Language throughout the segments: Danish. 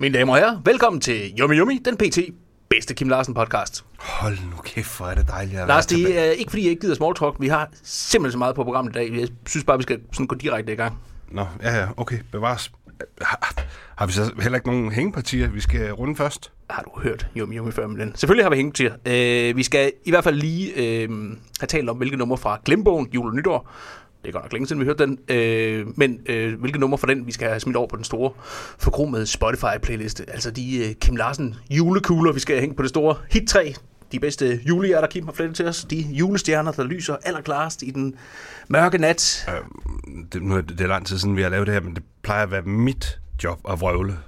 Mine damer og herrer, velkommen til Yummy Yummy, den pt. bedste Kim Larsen podcast. Hold nu kæft, hvor er det dejligt at Lars, være det tilbage. er ikke fordi, jeg ikke gider small talk. Vi har simpelthen så meget på programmet i dag. Jeg synes bare, vi skal sådan gå direkte i gang. Nå, ja, ja, okay, bevares. Har, har vi så heller ikke nogen hængepartier, vi skal runde først? Har du hørt Yummy Yummy før med den? Selvfølgelig har vi hængt til. Øh, vi skal i hvert fald lige øh, have talt om, hvilke numre fra Glembogen, jul og nytår. Det er godt nok længe siden, vi hørte den. Øh, men øh, hvilke numre fra den, vi skal have smidt over på den store forkromede Spotify-playliste. Altså de øh, Kim Larsen julekugler, vi skal hænge på det store hit-træ. De bedste julehjerter, Kim har flettet til os. De julestjerner, der lyser allerklarest i den mørke nat. Det, nu er det, det er lang tid siden, vi har lavet det her, men det plejer at være mit job at vrøvle.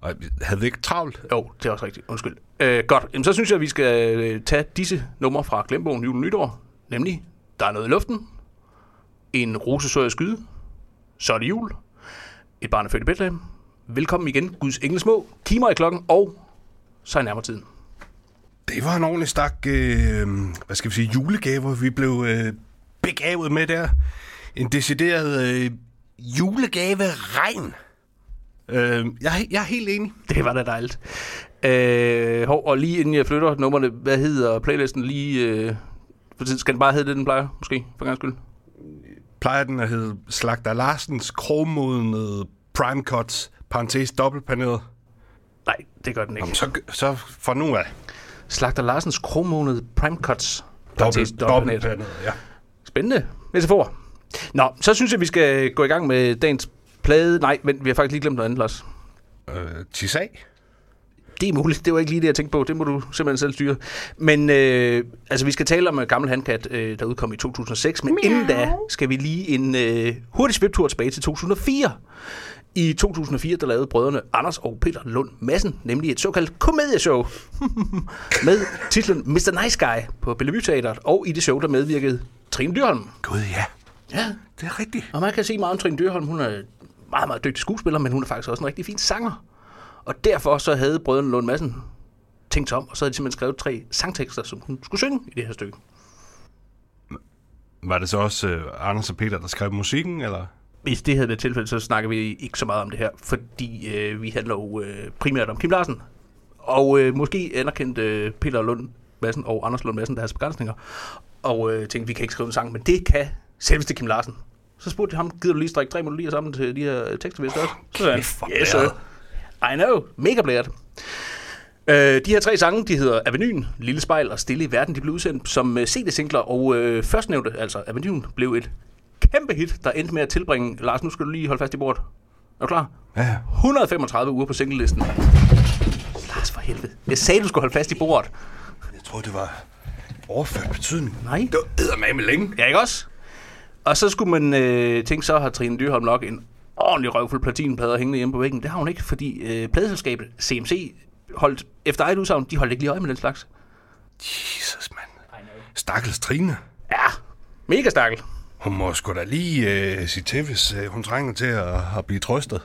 Og havde vi ikke travlt? Jo, det er også rigtigt. Undskyld. Øh, godt. Jamen, så synes jeg, at vi skal øh, tage disse numre fra Glembogen jul og nytår. Nemlig, der er noget i luften. En rose så jeg skyde. Så er det jul. Et barn er født i Bethlehem. Velkommen igen, Guds engle små. Kimer i klokken, og så er nærmere tiden. Det var en ordentlig stak, øh, hvad skal vi sige, julegaver, vi blev øh, begavet med der. En decideret øh, julegave-regn. Øh, jeg, jeg er helt enig. Det var da dejligt. Øh, hov, og lige inden jeg flytter numrene, hvad hedder playlisten lige... Øh, for tiden- skal den bare hedde det, den plejer, måske, for gang skyld? Plejer den at hedde Slagter Larsens krogmodnede prime cuts, parentes dobbeltpaneret? Nej, det gør den ikke. Jamen, så, så fra nu af. Slagter Larsens krogmåned Prime Cuts. Dobbelt, Dobbelt- dobbeltpaneret, ja. Spændende. Metafor. Nå, så synes jeg, vi skal gå i gang med dagens plade. Nej, men vi har faktisk lige glemt noget andet, Lars. Øh, tis af. Det er muligt. Det var ikke lige det, jeg tænkte på. Det må du simpelthen selv styre. Men øh, altså, vi skal tale om uh, Gammel Handkat, øh, der udkom i 2006. Men inden da skal vi lige en øh, hurtig sviptur tilbage til 2004. I 2004, der lavede brødrene Anders og Peter Lund Madsen, nemlig et såkaldt komedieshow med titlen Mr. Nice Guy på Bellevue Teateret. Og i det show, der medvirkede Trine Dyrholm. Gud, ja. Ja, Det er rigtigt. og man kan sige meget om Trine Dyrholm. Hun er meget, meget dygtig skuespiller, men hun er faktisk også en rigtig fin sanger. Og derfor så havde brødrene Lund Madsen tænkt om, og så havde de simpelthen skrevet tre sangtekster, som hun skulle synge i det her stykke. Var det så også øh, Anders og Peter, der skrev musikken, eller? Hvis det havde været tilfældet, så snakker vi ikke så meget om det her, fordi øh, vi handler jo øh, primært om Kim Larsen. Og øh, måske anerkendt øh, Peter Lund Madsen og Anders Lund Madsen deres begrænsninger. Og øh, tænkte, vi kan ikke skrive en sang, men det kan selveste Kim Larsen. Så spurgte jeg ham, gider du lige strikke tre melodier sammen til de her tekster, vi har skrevet? Så sagde han, yes. I know, mega blæret. Øh, de her tre sange, de hedder Avenuen, Lille Spejl og Stille i Verden, de blev udsendt som øh, CD-singler, og øh, førstnævnte, altså Avenuen, blev et kæmpe hit, der endte med at tilbringe, Lars, nu skal du lige holde fast i bordet. Er du klar? Ja. 135 uger på singlelisten. Lars, for helvede. Jeg sagde, du skulle holde fast i bordet. Jeg tror, det var overført betydning. Nej. Det var eddermame længe. Ja, ikke også? Og så skulle man øh, tænke, så har Trine Dyrholm nok en ordentlig røvfuld platinplader hængende hjemme på væggen. Det har hun ikke, fordi øh, pladeselskabet CMC holdt, efter eget udsagn, de holdt ikke lige øje med den slags. Jesus, mand. Stakkels Trine. Ja, mega stakkel. Hun må sgu da lige øh, sige til, hvis øh, hun trænger til at, at blive trøstet.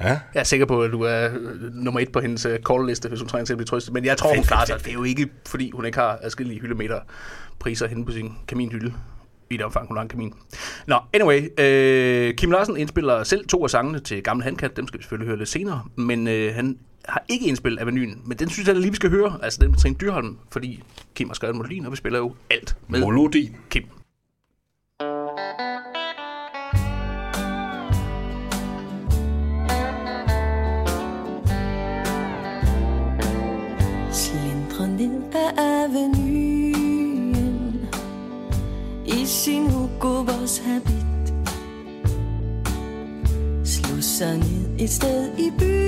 Ja, Jeg er sikker på, at du er øh, nummer et på hendes øh, call-liste, hvis hun trænger til at blive trøstet. Men jeg tror, hun Fedt, klarer fedt, sig. Det er jo ikke, fordi hun ikke har adskillige hyldemeter priser henne på sin kaminhylde. I det omfang, hun har en kamin. Nå, anyway. Øh, Kim Larsen indspiller selv to af sangene til Gamle Handkat. Dem skal vi selvfølgelig høre lidt senere. Men øh, han har ikke indspillet Avenuen. Men den synes jeg da lige, vi skal høre. Altså den med Trine Dyrholm. Fordi Kim har skrevet melodien, og vi spiller jo alt med melodi. Kim. Slindrer ned ad avenuen sin Hugo Boss habit. Slå sig ned et sted i byen.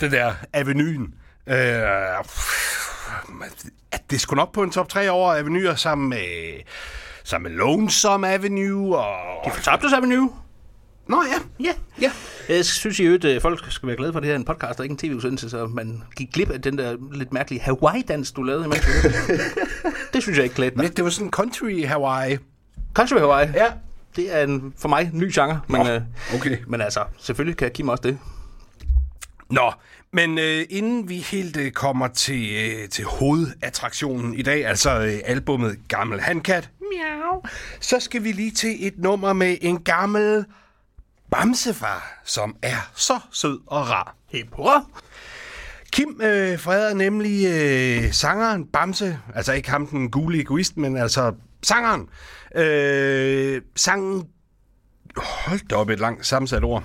Det der avenyen. Øh, at det skulle nok på en top 3 over avenyer sammen med, sammen med Lonesome Avenue og... De fortabtes Avenue. Nå ja, Ja, ja. Jeg synes i øvrigt, at folk skal være glade for, at det her er en podcast og ikke en tv-udsendelse, så man gik glip af den der lidt mærkelige Hawaii-dans, du lavede imens. det synes jeg ikke klædte dig. Det var sådan country Hawaii. Country Hawaii. Ja. Det er en, for mig ny genre, men, Nå, øh, okay. men altså, selvfølgelig kan Kim også det. Nå, men øh, inden vi helt øh, kommer til, øh, til hovedattraktionen i dag, altså øh, albummet Gammel Handkat, miau, så skal vi lige til et nummer med en gammel bamsefar, som er så sød og rar. Hip hurra! Kim øh, freder nemlig øh, sangeren Bamse, altså ikke ham den gule egoist, men altså sangeren. Øh, sangen, hold da op et langt sammensat ord.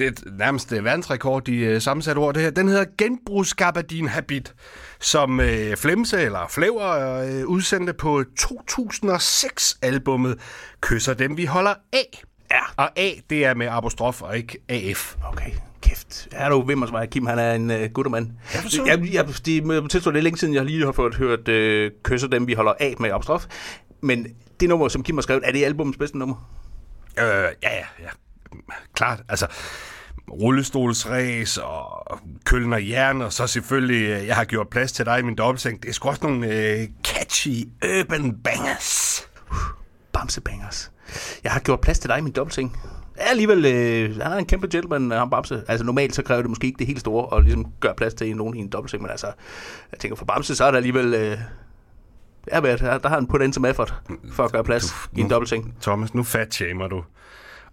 Det er nærmest øh, verdensrekord i øh, sammensat ord, det her. Den hedder Genbrugsgabardin Habit, som øh, Flemse eller Flever øh, udsendte på 2006-albummet Kysser dem, vi holder af. Ja. Og A, det er med apostrof og ikke AF. Okay, kæft. Er du mig, Kim, han er en uh, guttermand. Ja, for så. jeg, jeg, det må jeg tilstå, det er længe siden, jeg lige har fået hørt uh, Kysser dem, vi holder af med apostrof. Men det nummer, som Kim har skrevet, er det albumets bedste nummer? Øh, ja, ja, ja. Klart, altså rullestolsræs og køllen og jern, og så selvfølgelig, øh, jeg har gjort plads til dig i min dobbeltseng. Det er sgu også nogle øh, catchy urban bangers. Bamsebangers. Jeg har gjort plads til dig i min dobbeltseng. Ja, alligevel, øh, han er en kæmpe gentleman, ham Bamse. Altså normalt så kræver det måske ikke det helt store, at ligesom gøre plads til nogen i en dobbeltseng, men altså, jeg tænker for Bamse, så er der alligevel... Øh, ja, der, har han put in some effort for at gøre plads i en dobbeltseng. Thomas, nu fat shamer du.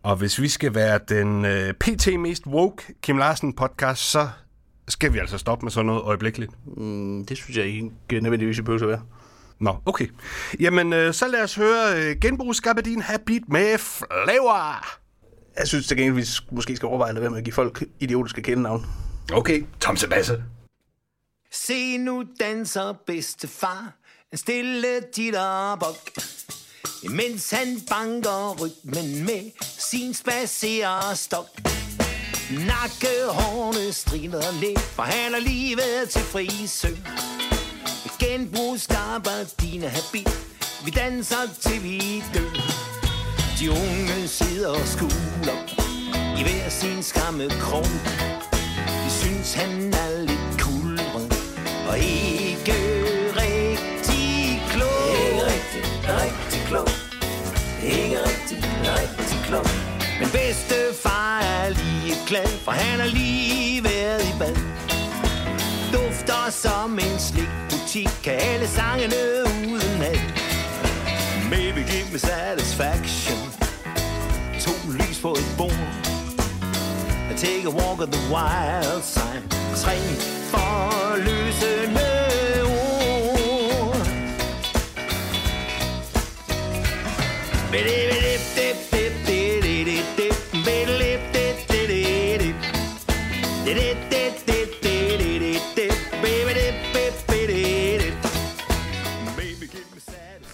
Og hvis vi skal være den øh, pt. mest woke Kim Larsen podcast, så skal vi altså stoppe med sådan noget øjeblikkeligt. Mm, det synes jeg ikke nødvendigvis, vi behøver at være. Nå, okay. Jamen, øh, så lad os høre øh, genbrugsgabardin Habit med Flavor. Jeg synes til gengæld, vi sk- måske skal overveje at lade være med at give folk idiotiske kælenavn. Okay, Tom Sebasse. Se nu danser bedstefar En stille titterbok Imens han banker rytmen med Sin spacerestok Nakkehårene strider lidt For han er livet til frisø Genbrugsgabardine habit. Vi danser til vi dør. De unge sidder og skuler I hver sin skamme krog. De synes, han er lidt kulret og ikke Ikke rigtig, rigtig klog. Men bedstefar er lige glad, for han er lige været i bad. Dufter som en slikbutik, kan alle sangene uden ad. Maybe give me satisfaction. To lys på et bord. I take a walk on the wild side. Tre for løsende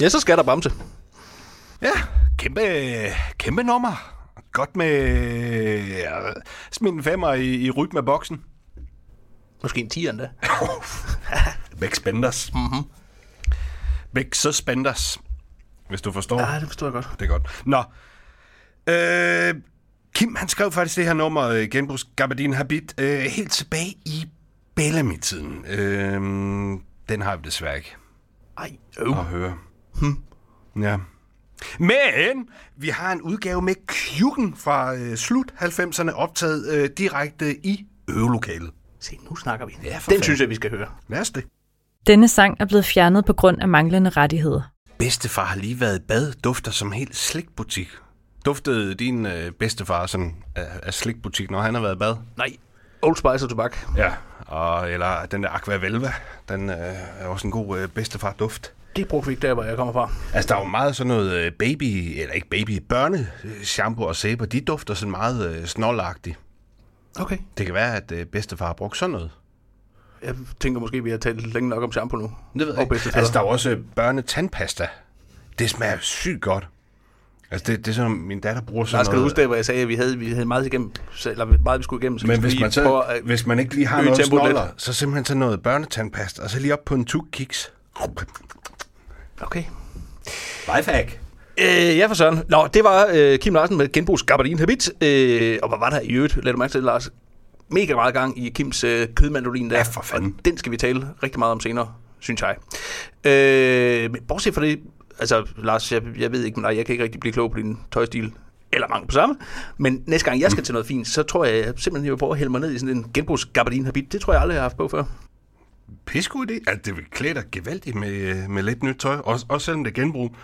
Ja, så skal der Bamse. Ja, kæmpe, kæmpe nummer. Godt med ja, smid en femmer i, i rytme af boksen. Måske en 10 endda. Væk spænders. Mm-hmm. Væk så spænders. Hvis du forstår. Ja, det forstår jeg godt. Det er godt. Nå. Øh, Kim, han skrev faktisk det her nummer, øh, Genbrugs Gabardine Habit, øh, helt tilbage i Bellamy-tiden. Øh, den har vi desværre ikke Ej, øv. at høre. Hmm. Ja. Men vi har en udgave med Kjuken fra øh, slut 90'erne optaget øh, direkte i øvelokalet. Se, nu snakker vi. Ja, for Den fanden. synes jeg, vi skal høre. Lad os det. Denne sang er blevet fjernet på grund af manglende rettigheder. Bedstefar har lige været i bad, dufter som helt slikbutik. Duftede din øh, bedstefar sådan af, af slikbutik, når han har været i bad? Nej, Old Spice og tobak. Ja. Og, eller den der Aqua Velva, den øh, er også en god øh, bedstefar-duft. Det brugte vi ikke der, hvor jeg kommer fra. Altså, der er jo meget sådan noget øh, baby, eller ikke baby, børne øh, shampoo og sæber. De dufter sådan meget øh, snollagtigt. Okay. Det kan være, at øh, bedstefar har brugt sådan noget. Jeg tænker måske, vi har talt længe nok om shampoo nu. Det ved Og bedstefædre. Altså, der er jo også børnetandpasta. Det smager sygt godt. Altså, det, det er sådan, min datter bruger sådan Lars, skal du huske det, hvor jeg sagde, at vi havde, vi havde meget igennem, så- eller meget, vi skulle igennem. Så vi Men hvis man, så, prøve at- hvis man ikke lige har noget lidt. snoller, så simpelthen tage noget børnetandpasta, og så lige op på en tuk kiks. Okay. Lifehack. Øh, ja, for søren. Nå, det var øh, Kim Larsen med genbrugs Gabardin Habit. Øh, og hvad var der i øvrigt? Lad du mærke til, Lars. Mega meget gang i Kims øh, kødmandolin der. Ja, for fanden. Og den skal vi tale rigtig meget om senere, synes jeg. Øh, men bortset fra det, altså Lars, jeg, jeg ved ikke, men nej, jeg kan ikke rigtig blive klog på din tøjstil. Eller mange på samme. Men næste gang jeg skal til noget fint, så tror jeg jeg simpelthen, jeg vil prøve at hælde mig ned i sådan en genbrugs Gabardin Habit. Det tror jeg aldrig, jeg har haft på før. Pissegod idé. Altså, det vil klæde dig gevaldigt med, øh, med lidt nyt tøj. Også, også selvom det er genbrug.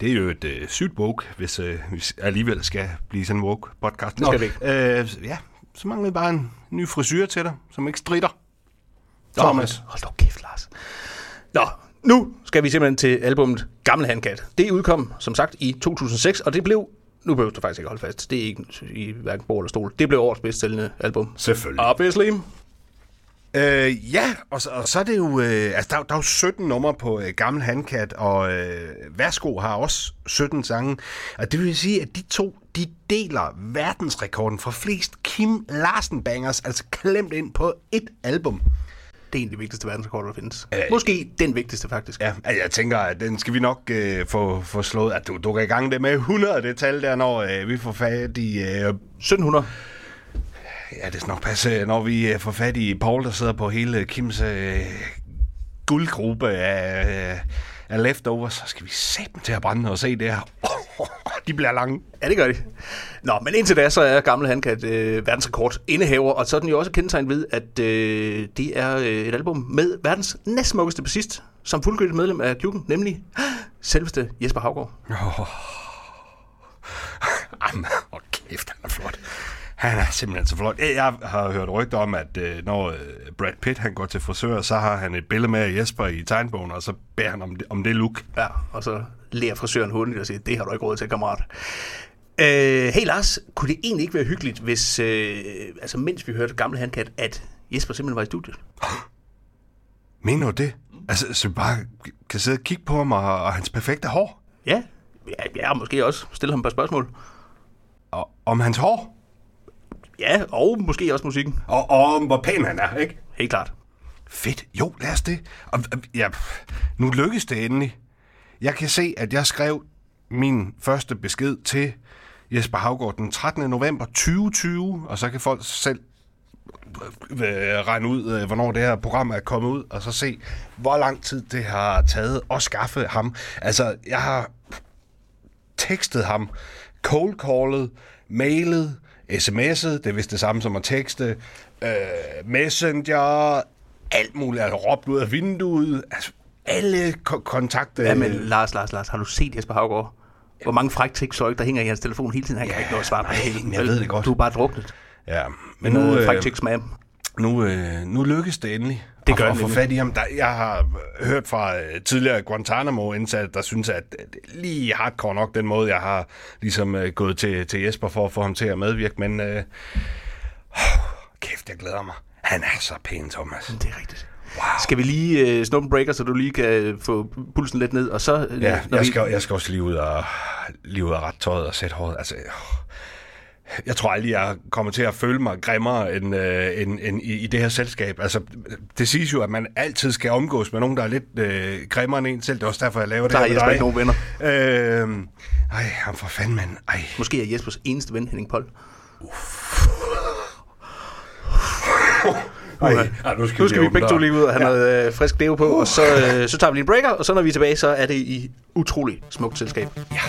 Det er jo et øh, sygt woke, hvis øh, vi alligevel skal blive sådan en woke podcast. Det skal vi Øh, ja, så mangler vi bare en ny frisyr til dig, som ikke strider. Nå, Thomas. Hold da kæft, Lars. Nå, nu skal vi simpelthen til albummet Gamle Handkat. Det udkom, som sagt, i 2006, og det blev, nu behøver du faktisk ikke holde fast, det er ikke i hverken bord eller stol, det blev årets bedst sælgende album. Selvfølgelig. Obviously. Øh, ja, og så, og så er det jo, øh, altså der, er jo- der er jo 17 numre på øh, Gammel Handkat, og øh, Værsgo har også 17 sange. Og det vil sige, at de to, de deler verdensrekorden for flest Kim Larsen bangers, altså klemt ind på et album. Det er en af de vigtigste verdensrekorder, der findes. Øh, Måske den vigtigste, faktisk. Ja, jeg tænker, at den skal vi nok øh, få, få slået, at du, du kan i gang det med 100 det tal der, når øh, vi får fat i... Øh, 1700. ja, det skal nok passe, når vi øh, får fat i Paul, der sidder på hele Kims øh, guldgruppe af, øh, af leftovers, så skal vi sætte dem til at brænde og se det her. de bliver lange. Ja, det gør de. Nå, men indtil da, så er Gamle Handkat øh, verdensrekord indehaver, og så er den jo også kendetegnet ved, at øh, det er øh, et album med verdens næstsmukkeste bassist, som fuldgyldigt medlem af klubben, nemlig selveste Jesper Havgaard. Jamen, hvor kæft, han er flot. Han er simpelthen så flot. Jeg har hørt rygter om, at øh, når øh, Brad Pitt han går til frisør, så har han et billede med af Jesper i tegnbogen, og så beder han om det, om det look. Ja, og så lærer frisøren hundigt og siger, det har du ikke råd til, kammerat. Øh, hey Lars, kunne det egentlig ikke være hyggeligt, hvis, øh, altså mens vi hørte Gamle Handkat, at Jesper simpelthen var i studiet? Mener du det? Altså, så vi bare kan sidde og kigge på ham og, og hans perfekte hår? Ja, ja, ja, måske også stille ham et par spørgsmål. Og, om hans hår? Ja, og måske også musikken. Og, og om hvor pæn han er, ikke? Helt klart. Fedt. Jo, lad os det. Og, ja, nu lykkes det endelig. Jeg kan se, at jeg skrev min første besked til Jesper Havgaard den 13. november 2020, og så kan folk selv øh, regne ud, øh, hvornår det her program er kommet ud, og så se, hvor lang tid det har taget at skaffe ham. Altså, jeg har tekstet ham, cold callet, mailet, sms'et, det er vist det samme som at tekste, øh, messenger, alt muligt, altså råbt ud af vinduet, altså alle ko- kontakter. Ja, men Lars, Lars, Lars, har du set Jesper Havgaard? Hvor mange fræktægtsøjk, der hænger i hans telefon hele tiden? Han kan Ja, ikke nå at svare på det hele. jeg ved det godt. Du er bare druknet. ja, Men nu, øh, øh, fræktægtsmam. Nu, øh, nu lykkes det endelig. Det at- gør at det få fat i ham. Der, jeg har hørt fra øh, tidligere Guantanamo-indsatte, der synes, at det er lige hardcore nok den måde, jeg har ligesom øh, gået til, til Jesper for at få ham til at medvirke. Men øh, kæft, jeg glæder mig. Han er så pæn, Thomas. Det er rigtigt. Wow. Skal vi lige øh, snuppe en breaker, så du lige kan øh, få pulsen lidt ned, og så... øh, Ja, når jeg vi- skal, jeg skal også lige ud og, lige ud og rette tøjet og sætte håret. Altså, øh, jeg tror aldrig, jeg kommer til at føle mig grimmere end, øh, end, end i, i det her selskab. Altså, det siges jo, at man altid skal omgås med nogen, der er lidt øh, grimmere end en selv. Det er også derfor, jeg laver Der det her Jesper med ikke nogen venner. Øh, ej, ham for fanden, mand. Ej. Måske er Jespers eneste ven Henning Pold. Ej, ej, nu skal, Nu skal vi åbne begge to lige ud og have ja. noget øh, frisk deo på, og så, øh, så tager vi lige en breaker, og så når vi er tilbage, så er det i utrolig smukt selskab. Ja.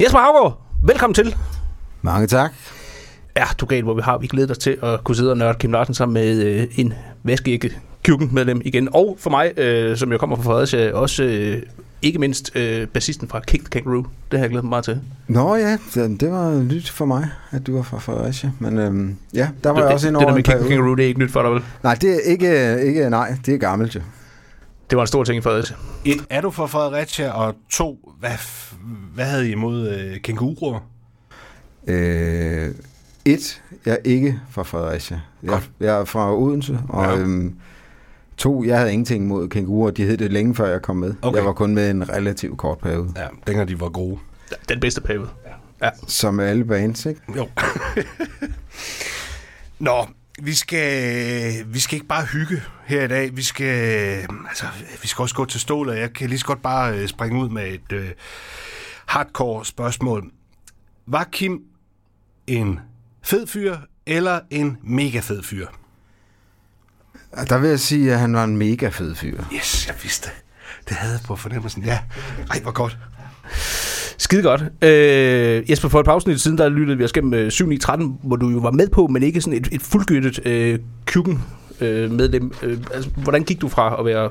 Jesper Havgaard, velkommen til. Mange tak. Ja, du gav, hvor vi har vi glædet os til at kunne sidde og nørde Kim Larsen sammen med øh, en vaskeægge medlem igen. Og for mig, øh, som jeg kommer fra Fredericia, også øh, ikke mindst øh, bassisten fra Kick the Kangaroo. Det har jeg glædet mig meget til. Nå ja, det, var nyt for mig, at du var fra Fredericia. Men øhm, ja, der var det, jeg også en Det der med Kick the. Kangaroo, det er ikke nyt for dig, vel? Nej, det er ikke, ikke, nej, det er gammelt jo. Det var en stor ting i Fredericia. Et, er du fra Fredericia? Og to, hvad, hvad havde I imod øh, kænguruer? Øh, et, jeg er ikke fra Fredericia. Jeg, jeg er fra Odense, og Ja. ja. øhm, to, jeg havde ingenting mod kænguruer. De hed det længe før jeg kom med. Okay. Jeg var kun med en relativt kort periode. Ja, dengang de var gode. Den bedste periode. Ja. Som alle bands, ikke? Jo. Nå, vi skal, vi skal ikke bare hygge her i dag. Vi skal, altså, vi skal også gå til stålet. Jeg kan lige så godt bare øh, springe ud med et øh, hardcore spørgsmål. Var Kim en fed fyr eller en mega fed fyr? Og Der vil jeg sige, at han var en mega fed fyr. Yes, jeg vidste det. Det havde jeg på fornemmelsen. Ja, ej, hvor godt. Skide godt. Øh, Jesper, for et par afsnit siden, der lyttede vi os gennem øh, 7 9 13, hvor du jo var med på, men ikke sådan et, et fuldgyldigt øh, Kjuken øh, medlem. Øh, altså, hvordan gik du fra at være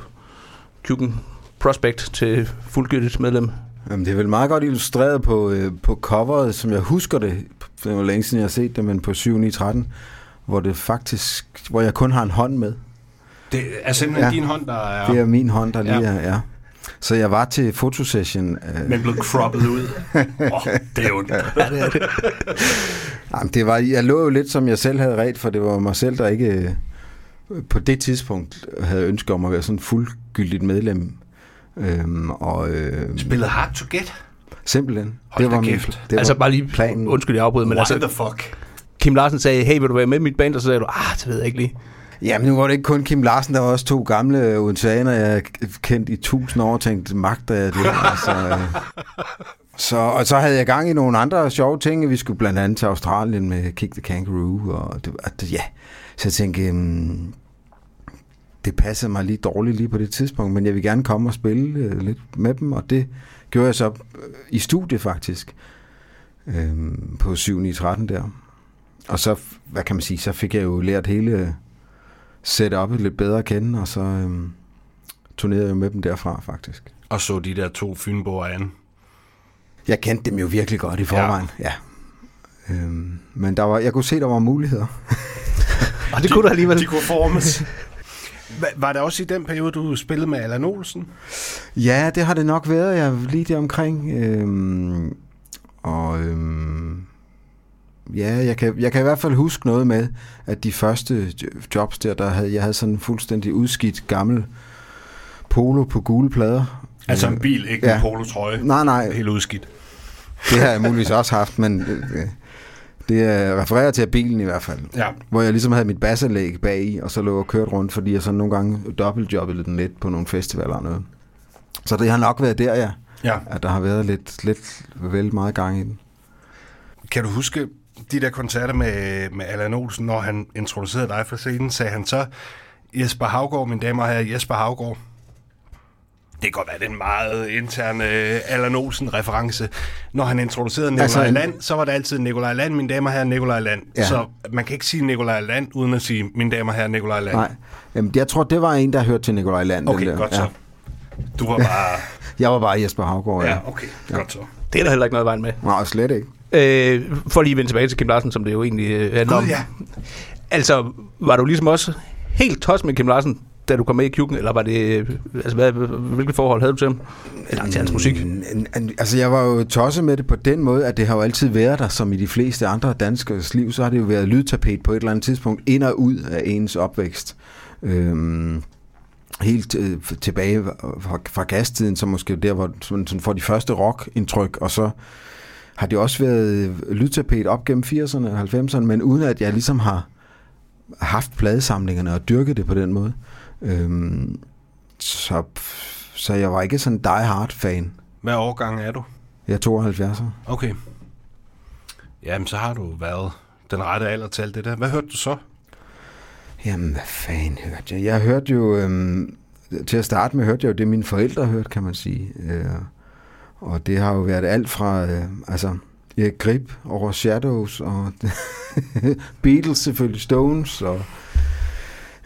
Kjuken prospect til fuldgyldigt medlem? Jamen, det er vel meget godt illustreret på, øh, på coveret, som jeg husker det. Det var længe siden, jeg har set det, men på 7 9 13 hvor det faktisk, hvor jeg kun har en hånd med. Det er simpelthen. Ja. din hånd, der er, Det er min hånd, der lige Ja. er, ja. Så jeg var til fotosession. Øh, men blevet croppet ud. Åh, oh, det er jo... jamen, det var, jeg lå jo lidt, som jeg selv havde ret, for det var mig selv, der ikke øh, på det tidspunkt havde ønske om at være sådan fuldgyldigt medlem. Øhm, og øh, Spillet hard to get. simpelthen. Hold det var min, kæft. det altså var bare lige, planen. undskyld jeg afbryder, men What altså, the fuck? Kim Larsen sagde, hey, vil du være med i mit band? Og så sagde du, ah, det ved jeg ikke lige. Jamen, nu var det ikke kun Kim Larsen, der var også to gamle odenseaner, jeg kendt i tusind år, tænkt, tænkte, magter jeg det? altså, øh. så, og så havde jeg gang i nogle andre sjove ting. Vi skulle blandt andet til Australien med Kick the Kangaroo, og det, og det, ja. Så jeg tænkte, um, det passede mig lige dårligt lige på det tidspunkt, men jeg vil gerne komme og spille uh, lidt med dem, og det gjorde jeg så uh, i studie faktisk, øh, på 7 9 13 der. Og så, hvad kan man sige, så fik jeg jo lært hele setup'et lidt bedre at kende, og så øhm, turnerede jeg med dem derfra, faktisk. Og så de der to fynboer an. Jeg kendte dem jo virkelig godt i forvejen, ja. ja. Øhm, men der var, jeg kunne se, der var muligheder. Og det kunne du alligevel. De kunne formes. Var det også i den periode, du spillede med Allan Olsen? Ja, det har det nok været, jeg lige der omkring. Øhm, og øhm, ja, jeg kan, jeg kan i hvert fald huske noget med, at de første jo- jobs der, der havde, jeg havde sådan en fuldstændig udskidt gammel polo på gule plader. Altså Øh, en bil, ikke ja. en polotrøje. Nej, nej, Helt udskidt. det har jeg muligvis også haft, men øh, det er refererer til bilen i hvert fald. Ja. Hvor jeg ligesom havde mit bassanlæg bag i, og så lå og kørt rundt, fordi jeg så nogle gange dobbeltjobbede den lidt på nogle festivaler og noget. Så det har nok været der, ja, ja. at der har været lidt, lidt vel meget gang i den. Kan du huske de der koncerter med, med Allan Olsen, når han introducerede dig for scenen, sagde han så, Jesper Havgård, mine damer og herrer, Jesper Havgård. Det kan godt være, det er en meget intern øh, Allan Olsen-reference. Når han introducerede Nikolaj Altså Land, så var det altid Nikolaj Land, mine damer og herrer, Nikolaj Land. Ja. Ja. Så man kan ikke sige Nikolaj Land, uden at sige, mine damer og herrer, Nikolaj Land. Nej, Jamen, jeg tror, det var en, der hørte til Nikolaj Land. den Okay, der. godt så. Du var bare... Jeg var bare Jesper Havgård, ja. ja, okay, godt så. Det er der heller ikke noget vejen med. Nej, slet ikke. Øh, for lige at vende tilbage til Kim Larsen, som det jo egentlig øh, handler om. Ja. Altså, var du ligesom også helt tos med Kim Larsen, da du kom med i Kjuken, eller var det, øh, altså, hvad, hvilket forhold havde du til ham? Eller til hans musik? Mm, mm, Altså, jeg var jo tosset med det på den måde, at det har jo altid været der, som i de fleste andre danskers liv, så har det jo været lydtapet på et eller andet tidspunkt, ind og ud af ens opvækst. Øhm, helt øh, tilbage fra, fra gastiden, så måske der, hvor man sådan får de første rock-indtryk, og så har det også været lydtapet op gennem 80'erne og 90'erne, men uden at jeg ligesom har haft pladesamlingerne og dyrket det på den måde. Øhm, så, så jeg var ikke sådan en die-hard-fan. Hvad årgang er du? Jeg er 72'er. Okay. Jamen, så har du været den rette alder til alt det der. Hvad hørte du så? Jamen, hvad fanden hørte jeg? Jeg hørte jo, øhm, til at starte med, hørte jeg jo det, mine forældre hørte, kan man sige. Øh, og det har jo været alt fra, øh, altså, Erik Grip over Shadows, og Beatles selvfølgelig, Stones, og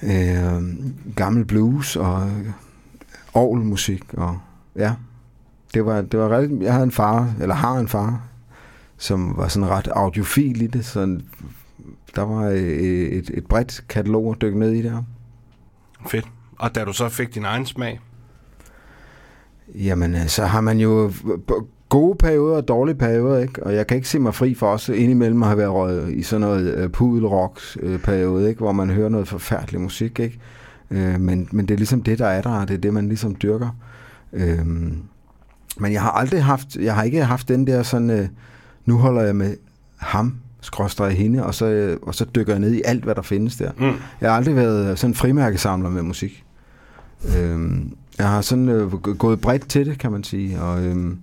øh, gammel blues, og øh, orgelmusik, og ja, det var, det var rigtig, jeg havde en far, eller har en far, som var sådan ret audiofil i det, så der var et, et, et bredt katalog at dykke ned i der. Fedt. Og da du så fik din egen smag, Jamen, øh, så har man jo gode perioder og dårlige perioder, ikke? Og jeg kan ikke se mig fri for også indimellem at have været røget i sådan noget uh, pudelrock-periode, ikke? Hvor man hører noget forfærdelig musik, ikke? Uh, men, men det er ligesom det, der er der, og det er det, man ligesom dyrker. Uh, men jeg har aldrig haft, jeg har ikke haft den der sådan, uh, nu holder jeg med ham, skråstrej hende, og så, og så dykker jeg ned i alt, hvad der findes der. Mm. Jeg har aldrig været sådan en frimærkesamler med musik. Uh, jeg har sådan øh, gået bredt til det, kan man sige. Og, øhm,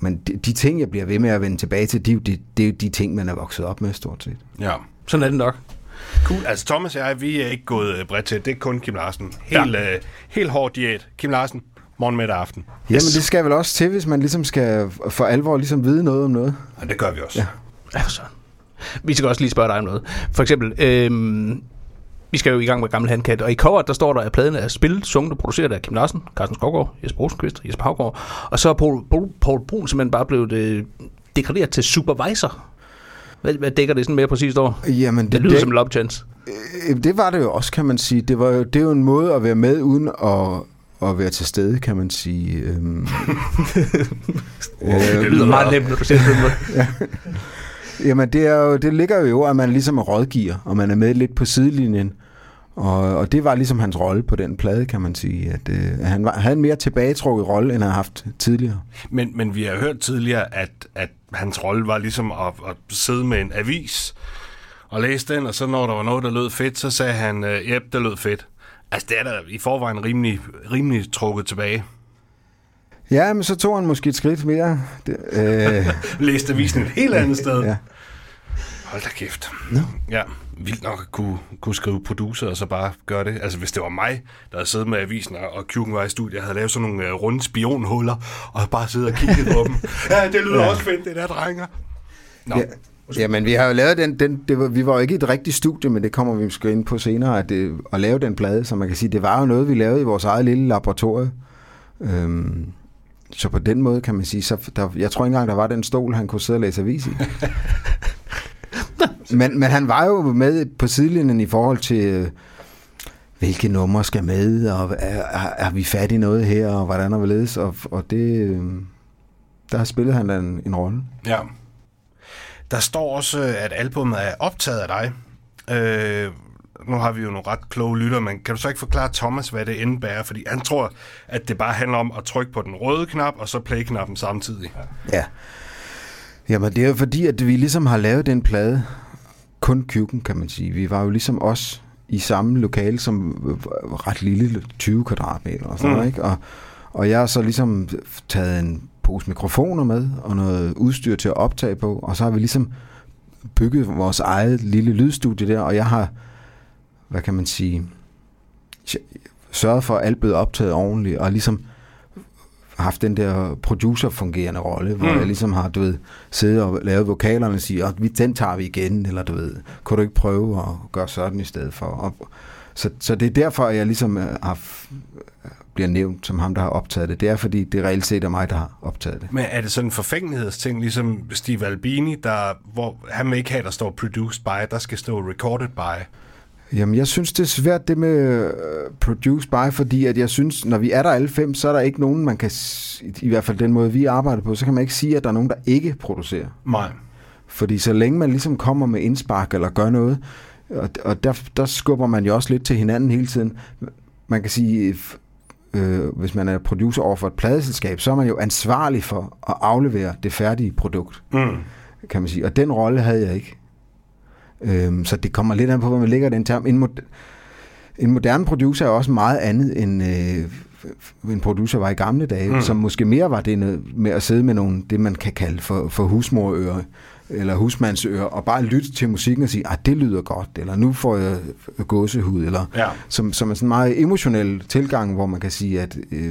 men de, de ting, jeg bliver ved med at vende tilbage til, det er jo de, det er jo de ting, man er vokset op med, stort set. ja. Sådan er det nok. Cool. Altså Thomas og jeg, vi er ikke gået øh, bredt til. Det er kun Kim Larsen. Helt, ja. øh, helt hård diæt. Kim Larsen, morgen, middag, aften. Jamen, det skal vel også til, hvis man ligesom skal for alvor ligesom vide noget om noget. Ja, det gør vi også. Ja. Ja, for sådan. Vi skal også lige spørge dig om noget. For eksempel, øhm, vi skal jo i gang med Gammel Handkat, og i coveret, der står der, at pladen er spillet, sunget og produceret af Kim Larsen, Carsten Skovgaard, Jesper Rosenqvist Jesper Havgaard. Og så er Paul, Paul, Paul Brun simpelthen bare blevet øh, degraderet til supervisor. Hvad, hvad dækker det sådan mere præcist over? Jamen, Det, det lyder det, som love chance. øh, det var det jo også, kan man sige. Det, var jo, det er jo en måde at være med, uden at, at være til stede, kan man sige. Øhm, Det lyder meget nemt, når du siger det. Jamen, det, er jo, det ligger jo, at man ligesom er rådgiver, og man er med lidt på sidelinjen. Og, og det var ligesom hans rolle på den plade, kan man sige. At, øh, han var, havde en mere tilbagetrukket rolle, end han har haft tidligere. Men, men vi har hørt tidligere, at, at hans rolle var ligesom at, at sidde med en avis og læse den, og så når der var noget, der lød fedt, så sagde han, øh, jep, det lød fedt. Altså, det er da i forvejen rimelig, rimelig trukket tilbage. Ja, men så tog han måske et skridt mere. Det, øh, Læste avisen et helt andet sted. ja. Hold da kæft. Nå. Ja, vildt nok at kunne, kunne skrive producer og så bare gøre det. Altså, hvis det var mig, der havde siddet med avisen, og Kugen var i studiet, jeg havde lavet sådan nogle uh, runde spionhuller, og bare siddet og kigget på dem. Ja, det lyder ja. også fedt, det der drenger. Nå, Ja. Ja, men vi har jo lavet den, den det var, vi var jo ikke et rigtigt studie, men det kommer vi måske ind på senere, at, det, at lave den plade, så man kan sige, det var jo noget, vi lavede i vores eget lille laboratorie. Øhm, så på den måde kan man sige, så der, jeg tror ikke engang, der var den stol, han kunne sidde og læse avis i. men, men han var jo med på sidelinjen i forhold til, øh, hvilke numre skal med, og er, er, vi fat i noget her, og hvordan er vi ledes, og, og det, øh, der spillede han en, en rolle. Ja. Der står også, at albumet er optaget af dig. Øh, nu har vi jo nogle ret kloge lytter, men kan du så ikke forklare Thomas, hvad det indebærer? Fordi han tror, at det bare handler om at trykke på den røde knap, og så play-knappen samtidig. Ja. Jamen, det er jo fordi, at vi ligesom har lavet den plade, kun Kuken, kan man sige. Vi var jo ligesom os i samme lokale, som var ret lille, 20 kvadratmeter og sådan noget, Mm. ikke? Og, og jeg har så ligesom taget en pose mikrofoner med, og noget udstyr til at optage på, og så har vi ligesom bygget vores eget lille lydstudie der, og jeg har, hvad kan man sige, sørget for, at alt blev optaget ordentligt, og ligesom haft den der producer-fungerende rolle, hvor Mm. jeg ligesom har, du ved, siddet og lavet vokalerne og sige, "Åh, vi- den tager vi igen, eller du ved, kunne du ikke prøve at gøre sådan i stedet for? Og, så, så det er derfor, at jeg ligesom øh, har, f- bliver nævnt som ham, der har optaget det. Det er, fordi det reelt set er mig, der har optaget det. Men er det sådan en forfængelighedsting, ligesom Steve Albini, der, hvor han vil ikke have, der står produced by, der skal stå recorded by? Jamen, jeg synes, det er svært det med øh, produce by, fordi at jeg synes, når vi er der alle fem, så er der ikke nogen, man kan, i hvert fald den måde, vi arbejder på, så kan man ikke sige, at der er nogen, der ikke producerer. Nej. Fordi så længe man ligesom kommer med indspark eller gør noget, og, og der, der skubber man jo også lidt til hinanden hele tiden. Man kan sige, øh, hvis man er producer over for et pladeselskab, så er man jo ansvarlig for at aflevere det færdige produkt, Mm. kan man sige. Og den rolle havde jeg ikke. Øhm, så det kommer lidt an på, hvor man lægger den term. En, mod- en moderne producer er også meget andet end øh, en producer var i gamle dage, Mm. som måske mere var det med at sidde med nogle, det man kan kalde for, for husmorører, eller husmandsører, og bare lytte til musikken og sige, at det lyder godt, eller nu får jeg gåsehud, eller Ja. som, som er sådan en meget emotionel tilgang, hvor man kan sige, at øh,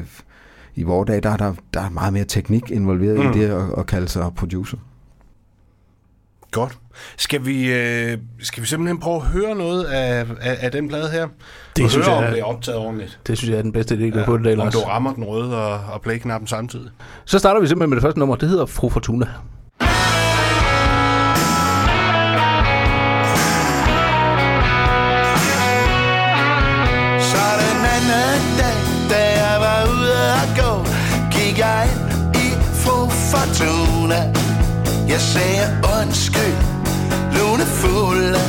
i vores dag, der er der, der er meget mere teknik involveret mm. i det at, at kalde sig producer. Godt. Skal vi, øh, skal vi simpelthen prøve at høre noget af, af, af den plade her? Det og synes høre, jeg om er- det er optaget ordentligt. Det synes jeg er den bedste idé, du har fået i dag, om Lars. du rammer den røde og, og play-knappen samtidig. Så starter vi simpelthen med det første nummer. Det hedder Fru Fortuna. Så den anden dag, da jeg var ude at gå Gik jeg ind i fru Fortuna jeg sagde undskyld, lunefulde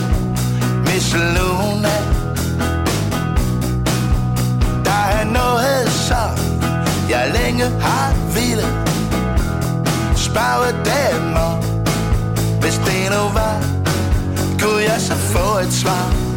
Miss Luna Der er noget så jeg længe har ville Spørge dem om Hvis det nu var Kunne jeg så få et svar?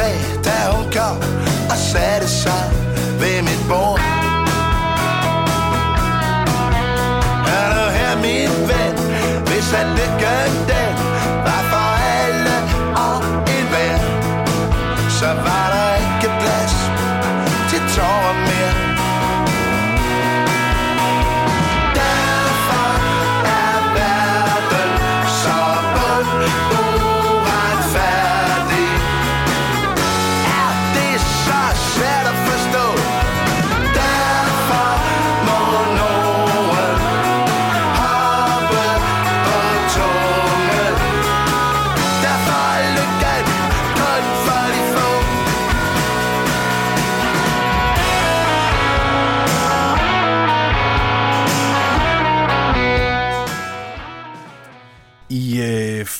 Sag, hun sagde, da hun kom Og satte sig ved mit bord.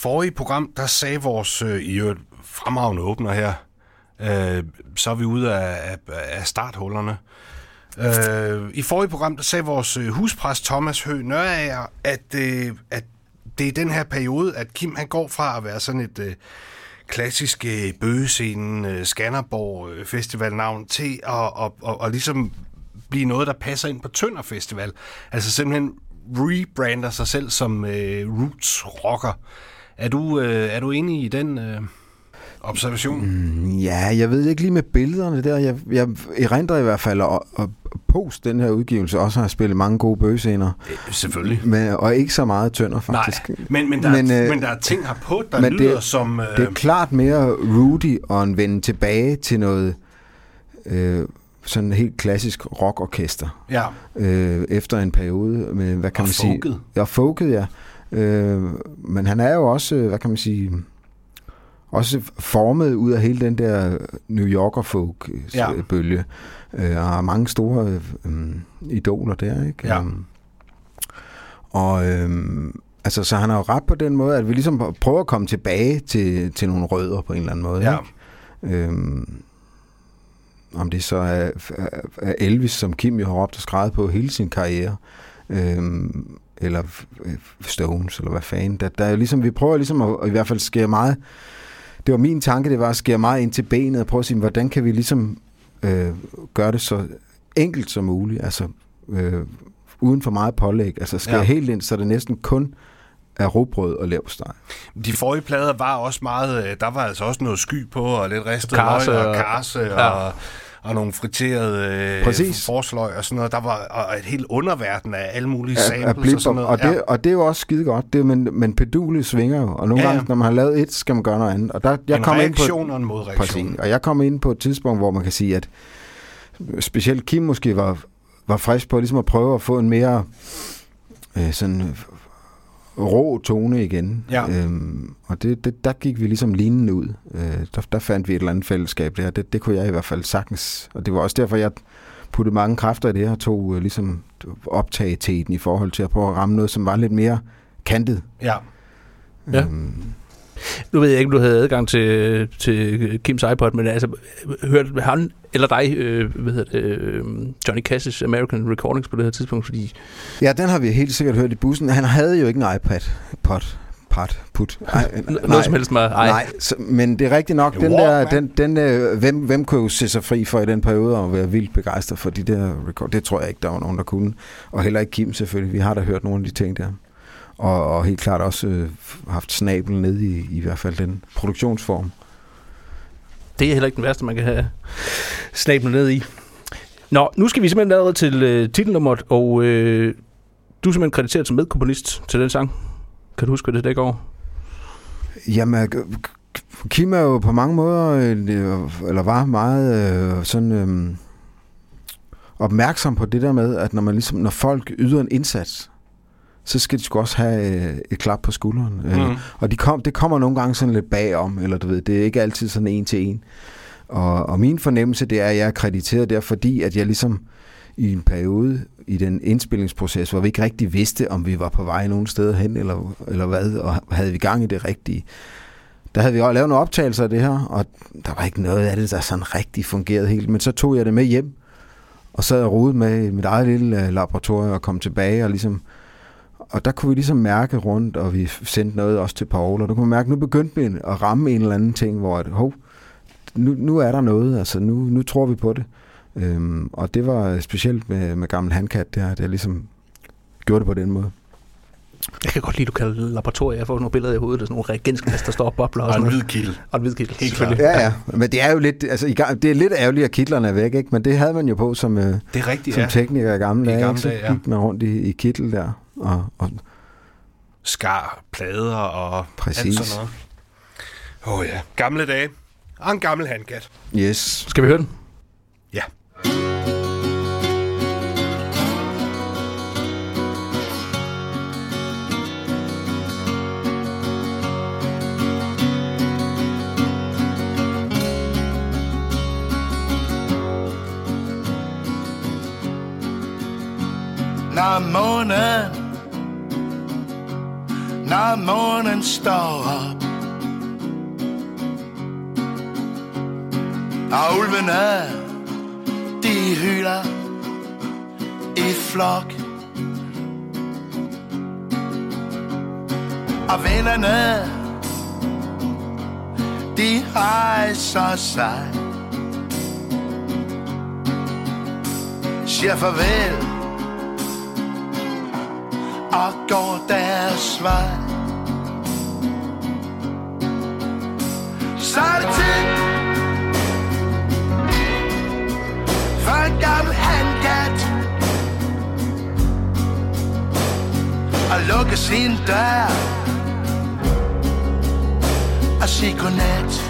Forrige program, der sagde vores øh, i øvrigt fremragende åbner her, øh, så er vi ude af, af, af starthullerne. Øh, I forrige program, der sagde vores øh, huspræst Thomas Høgh Nørager, at, øh, at det er den her periode, at Kim han går fra at være sådan et øh, klassisk øh, bøgescenen, øh, Skanderborg øh, festivalnavn, til at, og, og, og ligesom blive noget, der passer ind på Tønder Festival. Altså simpelthen rebrander sig selv som øh, roots rocker. Er du, øh, er du enig i den øh, observation? Mm. Ja, jeg ved ikke lige med billederne der. Jeg, jeg erindrer i hvert fald, og, og post den her udgivelse også har spillet mange gode bøgescener. Selvfølgelig. Men, og ikke så meget tønder, Nej, faktisk. men, men, der, Men, men, øh, øh, men der er ting her på, der men lyder det- som... Øh, Det er klart mere Rudy og en vende tilbage til noget øh, sådan helt klassisk rockorkester. ja, Øh, efter en periode med, hvad kan Og man sige? folket. Ja, folket, ja. Øh, men han er jo også, øh, hvad kan man sige, også formet ud af hele den der New Yorker folk Ja. bølge. Øh, og har mange store øh, øh, idoler der, ikke? Ja. Øhm, og øh, altså, så han har jo ret på den måde, at vi ligesom prøver at komme tilbage til, til nogle rødder på en eller anden måde. ja. Ikke? Øhm, om det så er, er- Elvis, som Kim jo har råbt og skrevet på hele sin karriere, øhm, eller øh, Stones, eller hvad fanden. Der, der er ligesom, vi prøver ligesom at, at i hvert fald skære meget, det var min tanke, det var at skære meget ind til benet, og prøve at sige, hvordan kan vi ligesom øh, gøre det så enkelt som muligt, altså øh, uden for meget pålæg, altså skære Ja. helt ind, så det næsten kun er råbrød og leverpostej. De forrige plader var også meget... øh, Der var altså også noget sky på, og lidt ristet Karse løg og og- karse, ja. og, og nogle friterede øh, Præcis. forsløg og sådan noget. Der var og et helt underverden af alle mulige af- samples og sådan noget. og, det, og det er jo også skide godt, det, men, men pedulet svinger jo, og nogle Ja, ja, ja. gange, når man har lavet et, skal man gøre noget andet. Og der, jeg en kom ind på, og en modreaktion. præcis, og jeg kom ind på et tidspunkt, hvor man kan sige, at specielt Kim måske var, var frisk på ligesom at prøve at få en mere øh, sådan rå tone igen. Ja. Øhm, og det, det, der gik vi ligesom lignende ud. Øh, der, der fandt vi et eller andet fællesskab der. Det, det kunne jeg i hvert fald sagtens. Og det var også derfor, jeg puttede mange kræfter i det her, og tog øh, ligesom optageteten i forhold til at prøve at ramme noget, som var lidt mere kantet. Ja. Ja. Øhm, Nu ved jeg ikke, om du havde adgang til, til Kims iPod, men altså, hørte han eller dig, øh, hvad hedder det, øh, Johnny Cash's American Recordings på det her tidspunkt, fordi Ja, den har vi helt sikkert hørt i bussen. Han havde jo ikke en iPad. Pot. Pot. Put. Ej, n- noget som helst med, ej, Nej, så, men det er rigtigt nok, den der, den, den, øh, hvem, hvem kunne jo se sig fri for i den periode og være vildt begejstret for de der record? Det tror jeg ikke, der var nogen, der kunne. Og heller ikke Kim selvfølgelig. Vi har da hørt nogle af de ting der. Og, og helt klart også øh, haft snablen ned i, i hvert fald den produktionsform. det er heller ikke den værste, man kan have snablet ned i. Nå, nu skal vi simpelthen allerede til øh, titelnummeret, og øh, du er simpelthen krediteret som medkomponist til den sang. Kan du huske, hvad det dækker over? Jamen, k- Kim er jo på mange måder, øh, eller var meget øh, sådan øh, opmærksom på det der med, at når man ligesom, når folk yder en indsats, så skal de sgu også have øh, et klap på skulderen. Mm. Og de kom, det kommer nogle gange sådan lidt bagom, eller du ved, det er ikke altid sådan en til en. Og, og min fornemmelse, det er, at jeg er krediteret der, fordi at jeg ligesom i en periode i den indspillingsproces, hvor vi ikke rigtig vidste, om vi var på vej nogen steder hen, eller, eller hvad, og havde vi gang i det rigtige. Der havde vi også lavet nogle optagelser af det her, og der var ikke noget af det, der sådan rigtig fungerede helt. Men så tog jeg det med hjem, og så jeg rodet med mit eget lille øh, laboratorium og kom tilbage og ligesom og der kunne vi ligesom mærke rundt, og vi sendte noget også til Paul, og der kunne mærke, at nu begyndte vi at ramme en eller anden ting, hvor at, hov, nu, nu er der noget, altså nu, nu tror vi på det. Øhm, og det var specielt med, med gammel handkat, der, at jeg ligesom gjorde det på den måde. Jeg kan godt lide, at du kalder det laboratorium. Jeg får nogle billeder i hovedet, der er sådan nogle reagensglas, der står og bobler. Og sådan en hvid kilde. Og en hvid kilde, Helt selvfølgelig. Ja, ja. Men det er jo lidt, altså, i gang, det er lidt ærgerligt, at kitlerne er væk, ikke? Men det havde man jo på som, øh, Det er rigtigt, som ja. tekniker i gamle I dage. gamle ikke? Så dage, ja. gik man rundt i, i kittel der. Og, og Skar, plader og Præcis. alt sådan noget. Åh oh, ja, gamle dage. Og en gammel handkat. yes. Skal vi høre den? Ja. Når månen når morgenen står op Og ulvene De hylder I flok. Og vennerne De hejser sig. Siger farvel og går deres vej. Så er det tid for en gammel handkat og lukke sin dør og sige godnat. når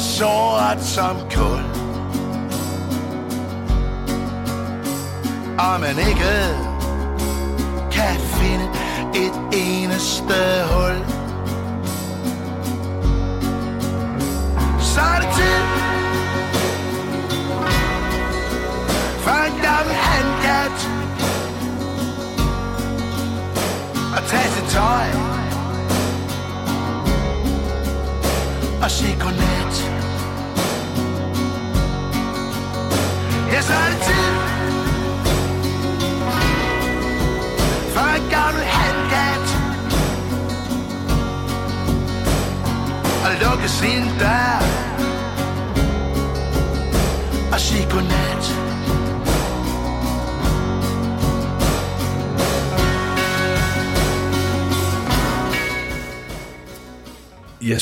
bliver sort som kul. Og man ikke kan finde et eneste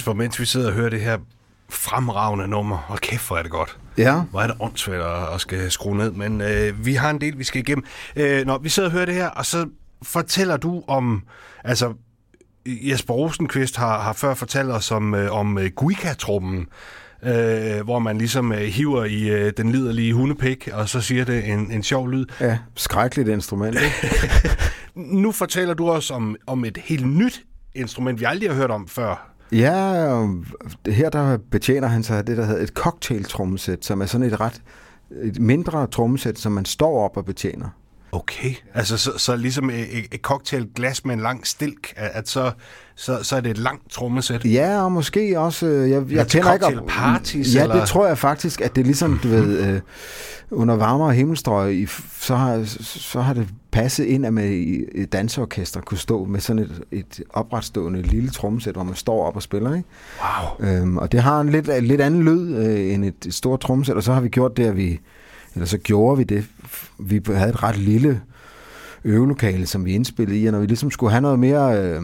Jesper, mens vi sidder og hører det her fremragende nummer, og kæft, hvor er det godt. Ja, Hvor er det åndssvært at, at skal skrue ned, men øh, vi har en del, vi skal igennem. Øh, når vi sidder og hører det her, og så fortæller du om, altså Jesper Rosenqvist har, har før fortalt os om, øh, om øh, Guika-truppen, øh, hvor man ligesom øh, hiver i øh, den liderlige hundepik, og så siger det en, en sjov lyd. ja skrækkeligt instrument. ikke? Nu fortæller du os om, om et helt nyt instrument, vi aldrig har hørt om før. Ja, her der betjener han sig det, der hedder et cocktail-trommesæt, som er sådan et ret et mindre trommesæt, som man står op og betjener. Okay. Altså, så, så ligesom et, et- cocktailglas med en lang stilk, at, så, så, så er det et langt trommesæt. Ja, og måske også... øh, Jeg, jeg til kender ikke cocktailparties, Ja, eller? det tror jeg faktisk, at det er ligesom, du ved, øh, under varmere himmelstrøg, i, så, har, så har det passet ind, at man i et danseorkester kunne stå med sådan et, et opretstående lille trommesæt, hvor man står op og spiller, ikke? Wow. Øhm, og det har en lidt, lidt anden lyd øh, end et, et stort trommesæt, og så har vi gjort det, at vi, eller så gjorde vi det, vi havde et ret lille øvelokale, som vi indspillede i, og når vi ligesom skulle have noget mere øh,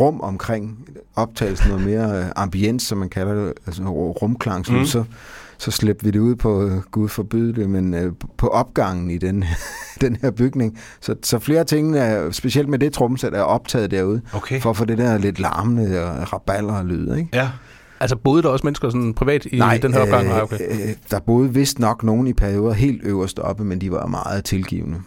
rum omkring optagelsen, noget mere øh, ambiens, som man kalder det, altså rumklangslyd, Mm. mm. så, så slæbte vi det ud på, øh, Gud forbyde det, men øh, på opgangen i den, den her bygning. Så, så flere ting, er, specielt med det trommesæt, er optaget derude, Okay. for at få det der lidt larmende og raballer og lyd, ikke? Ja. Altså boede der også mennesker sådan privat i den her opgang? Nej, okay. øh, der boede vist nok nogen i perioder helt øverst oppe, men de var meget tilgivende.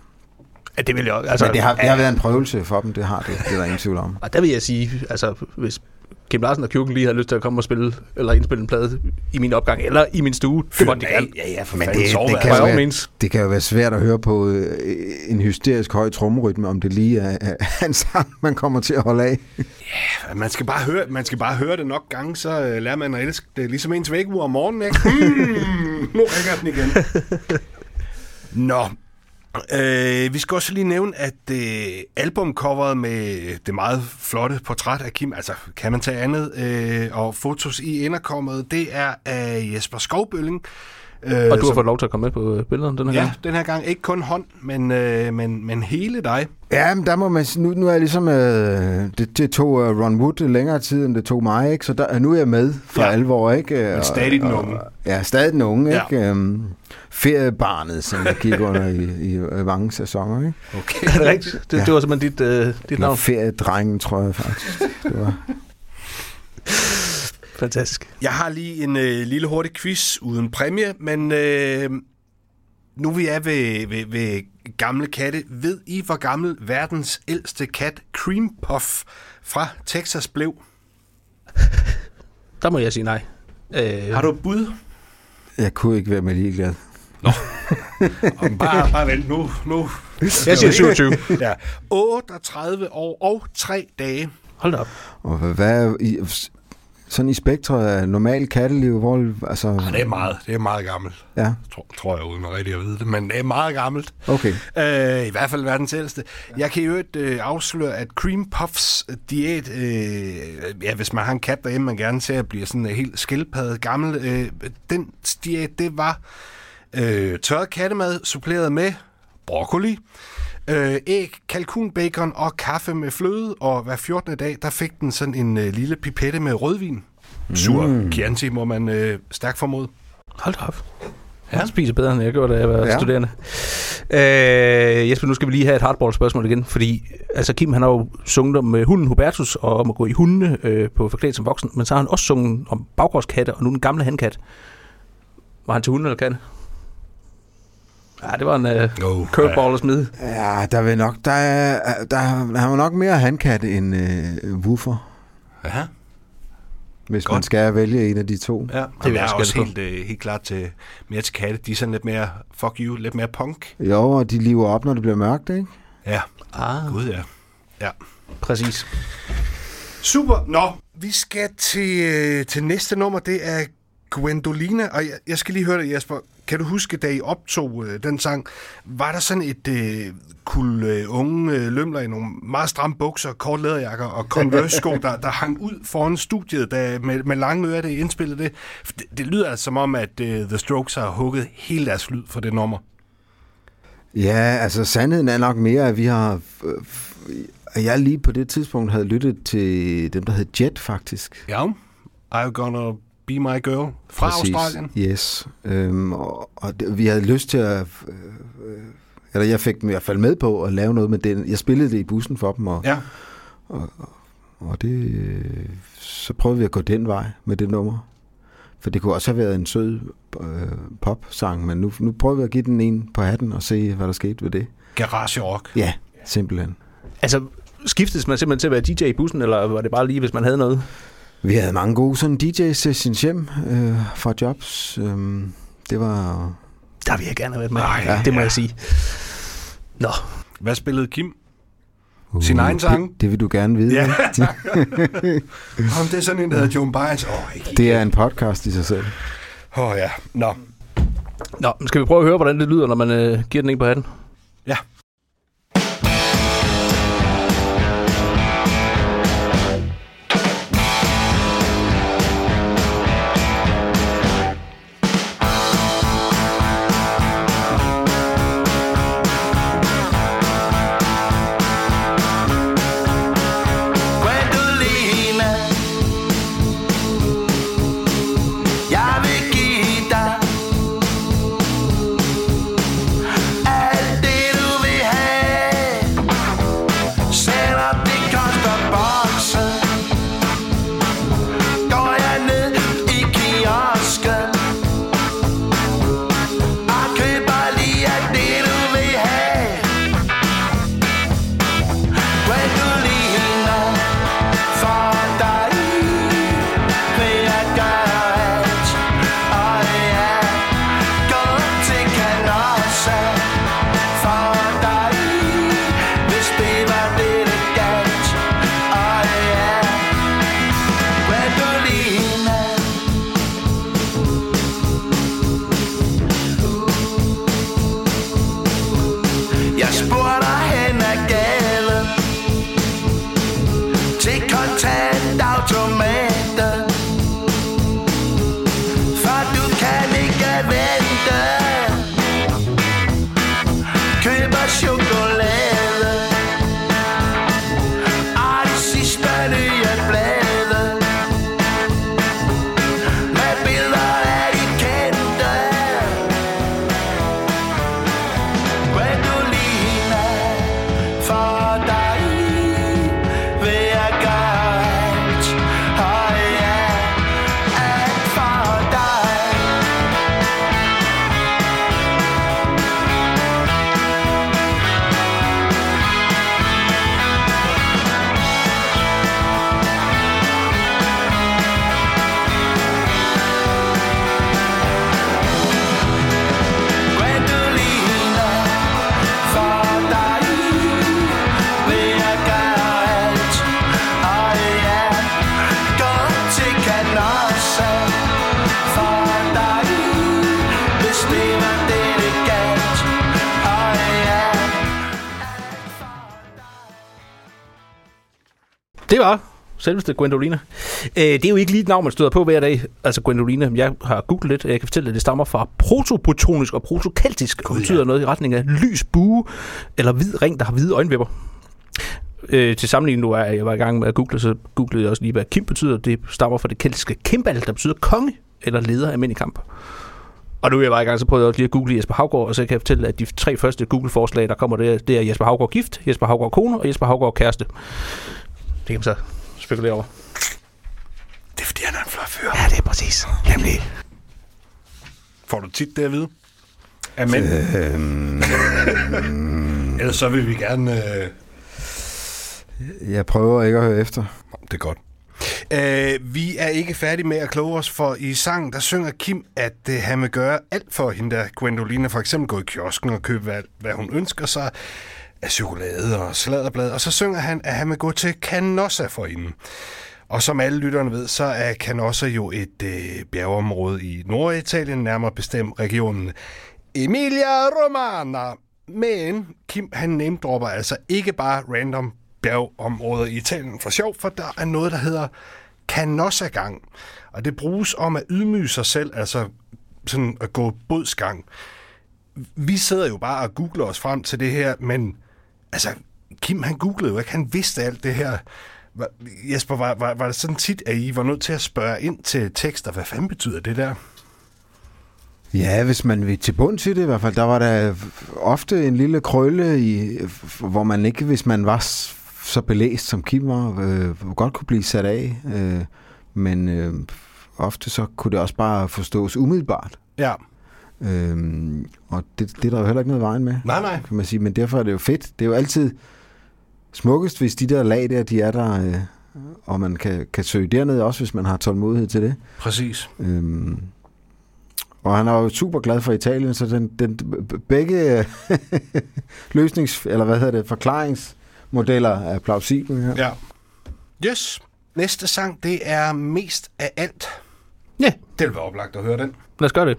Ja, det vil jeg også. Altså, altså, men det har, det har været en prøvelse for dem, det har det. Det er der ingen tvivl om. Og der vil jeg sige, altså hvis Kim Larsen og Kjurken lige har lyst til at komme og spille, eller indspille en plade i min opgang, eller i min stue, det må de gerne. Ja, ja, for Men det, sov det, altså. kan være, means. det kan jo være svært at høre på øh, en hysterisk høj trommerytme, om det lige er, er en sang, man kommer til at holde af. Man skal bare høre, man skal bare høre det nok gange, så øh, lærer man at elske det. Ligesom ens vækkeur om morgenen, ikke? Hmm, nu ringer den igen. Nå, øh, vi skal også lige nævne, at øh, albumcoveret med det meget flotte portræt af Kim, altså kan man tage andet, øh, og fotos i inderkommet, det er af Jesper Skovbølling. Øh, Og du har som- fået lov til at komme med på øh, billederne den her Ja, gang. den her gang ikke kun hånd, men, øh, men, men hele dig. Ja, men der må man sige- nu, nu er jeg ligesom, øh, det, det tog uh, Ron Wood længere tid, end det tog mig, ikke? Så der, nu er jeg med for Ja. ja. alvor, ikke? Men stadig den unge. Ja, stadig den unge, Ja. ikke? Øhm, feriebarnet, som jeg gik under i, i øh, mange sæsoner, ikke? Okay. Er det rigtigt? Det, Ja. det var simpelthen dit, øh, dit navn. feriedrengen, tror jeg faktisk. Det var. Fantastisk. Jeg har lige en øh, lille hurtig quiz uden præmie, men øh, nu vi er ved, ved, ved gamle katte, ved I, hvor gammel verdens ældste kat Cream Puff fra Texas blev? Der må jeg sige nej. Øh, Har du et bud? Jeg kunne ikke være med ligeglad. Om bare, bare vent nu. nu. jeg siger 27. Ja. 38 år og 3 dage. Hold da op. Og hvad- er sådan i spektret af normal katteliv, hvor, altså, Ja, det er meget, det er meget gammelt. ja, Tror, tror jeg uden rigtig at vide det, men det er meget gammelt. okay. Øh, I hvert fald verdens ældste. Jeg kan jo ikke øh, afsløre, at Cream Puffs diæt, øh, ja, hvis man har en kat derhjemme, man gerne ser bliver sådan øh, helt skildpaddet gammel, øh, den diæt, det var øh, tørret kattemad, suppleret med broccoli, øh, æg, kalkunbacon og kaffe med fløde, og hver 14. dag, der fik den sådan en øh, lille pipette med rødvin. Sur mm. Chianti, må man øh, stærkt formode. Hold op. Jeg spiser bedre, end jeg gjorde, da jeg var ja. Ja. studerende. Øh, Jesper, nu skal vi lige have et hardball-spørgsmål igen, fordi altså, Kim han har jo sunget om øh, hunden Hubertus og om at gå i hundene øh, på forklædt som voksen, men så har han også sunget om baggårdskatte og nu den gamle handkat. Var han til hunden eller katte? Ja, det var en øh, Oh, curveball at smide. Ja, der vil nok, der er, der, der er nok mere handkat end øh, woofer, Ja. hvis Godt. man skal vælge en af de to. Ja, det vil er jeg jeg også helt, øh, helt klart til, mere til katte. De er sådan lidt mere, fuck you, lidt mere punk. Jo, og de lever op, når det bliver mørkt, ikke? Ja, Ah, gud ja. Ja. præcis. Super. Nå, vi skal til, øh, til næste nummer. Det er Gwendolina. Og jeg, jeg skal lige høre dig, Jesper. Kan du huske, da I optog øh, den sang, var der sådan et øh, kul øh, unge øh, lømler i nogle meget stramme bukser, kort læderjakker og Converse-sko, der, der hang ud foran studiet da, med, med lange ører, det indspillede det. Det. Det lyder altså som om, at øh, The Strokes har hugget hele deres lyd for det nummer. Ja, altså sandheden er nok mere, at vi har... at jeg lige på det tidspunkt havde lyttet til dem, der hed Jet, faktisk. Ja, I'm gonna be my girl fra Præcis. Australien. Yes. Øhm, og og det, vi havde lyst til at... Øh, øh, eller jeg fik dem i hvert fald med på at lave noget med den. Jeg spillede det i bussen for dem, og, Ja, og det, øh, så prøvede vi at gå den vej med det nummer. For det kunne også have været en sød øh, pop-sang, men nu, nu prøver vi at give den en på hatten og se, hvad der skete ved det. garage rock. Ja, simpelthen. Altså, skiftes man simpelthen til at være DJ i bussen, eller var det bare lige, hvis man havde noget? Vi havde mange gode sådan DJ-sessions hjem øh, fra jobs. Øhm, det var... Der vil jeg gerne have været med. Ej, ja, det må ja. jeg sige. Nå, Hvad spillede Kim? Sin egen sang? Det, det vil du gerne vide. Ja, ikke? tak. Om det er sådan en, der hedder Joan Baez. Åh, oh, ikke Det er en podcast i sig selv. Åh oh, ja, nå. Nå skal vi prøve at høre, hvordan det lyder, når man øh, giver den en på hatten? Selveste Gwendolina. Øh, det er jo ikke lige et navn, man støder på hver dag. Altså Gwendolina, jeg har googlet lidt, og jeg kan fortælle, at det stammer fra protobotonisk og protokeltisk, og betyder noget i retning af lys bue, eller hvid ring, der har hvide øjenvipper. Øh, til sammenligning nu er jeg var i gang med at google, så googlede jeg også lige, hvad Kim betyder. Det stammer fra det keltiske Kimbal, der betyder konge eller leder af mænd i kamp. Og nu er jeg bare i gang, så prøvede jeg også lige at google Jesper Havgård, og så kan jeg fortælle, at de tre første Google-forslag, der kommer, det er, det er Jesper Havgård gift, Jesper Havgård kone og Jesper Havgård kæreste. Det kan man så spekulere over. Det er fordi, han er en flot fyr. Ja, det er præcis. Nemlig. Får du tit det at vide? Amen. Øhm, Ellers så vil vi gerne... Øh... jeg prøver ikke at høre efter. Det er godt. Øh, vi er ikke færdige med at kloge os, for i sangen, der synger Kim, at øh, han vil gøre alt for hende der Gwendolina. For eksempel gå i kiosken og købe, hvad, hvad hun ønsker sig af chokolade og sladderblad. Og så synger han, at han vil gå til Canossa for hende. Og som alle lytterne ved, så er Canossa jo et øh, bjergeområde i Norditalien, nærmere bestemt regionen Emilia Romagna. Men Kim, han nemdropper altså ikke bare random bjergeområder i Italien for sjov, for der er noget, der hedder Canossa-gang. Og det bruges om at ydmyge sig selv, altså sådan at gå bodsgang. Vi sidder jo bare og googler os frem til det her, men altså, Kim han googlede jo ikke, han vidste alt det her. Jesper, var, var, var det sådan tit, at I var nødt til at spørge ind til tekster? Hvad fanden betyder det der? Ja, hvis man vil til bund til det i hvert fald, der var der ofte en lille krølle, i, hvor man ikke, hvis man var så belæst som Kim var, øh, godt kunne blive sat af. Øh, men øh, ofte så kunne det også bare forstås umiddelbart. Ja. Øh, og det, det er der jo heller ikke noget vejen med, Nej, nej. kan man sige. Men derfor er det jo fedt. Det er jo altid smukkest, hvis de der lag der, de er der, øh, og man kan, kan søge derned også, hvis man har tålmodighed til det. Præcis. Øhm, og han er jo super glad for Italien, så den, den, begge løsnings, eller hvad hedder det, forklaringsmodeller er plausible her. Ja. Yes. Næste sang, det er mest af alt. Ja, Det vil være oplagt at høre den. lad os gøre det.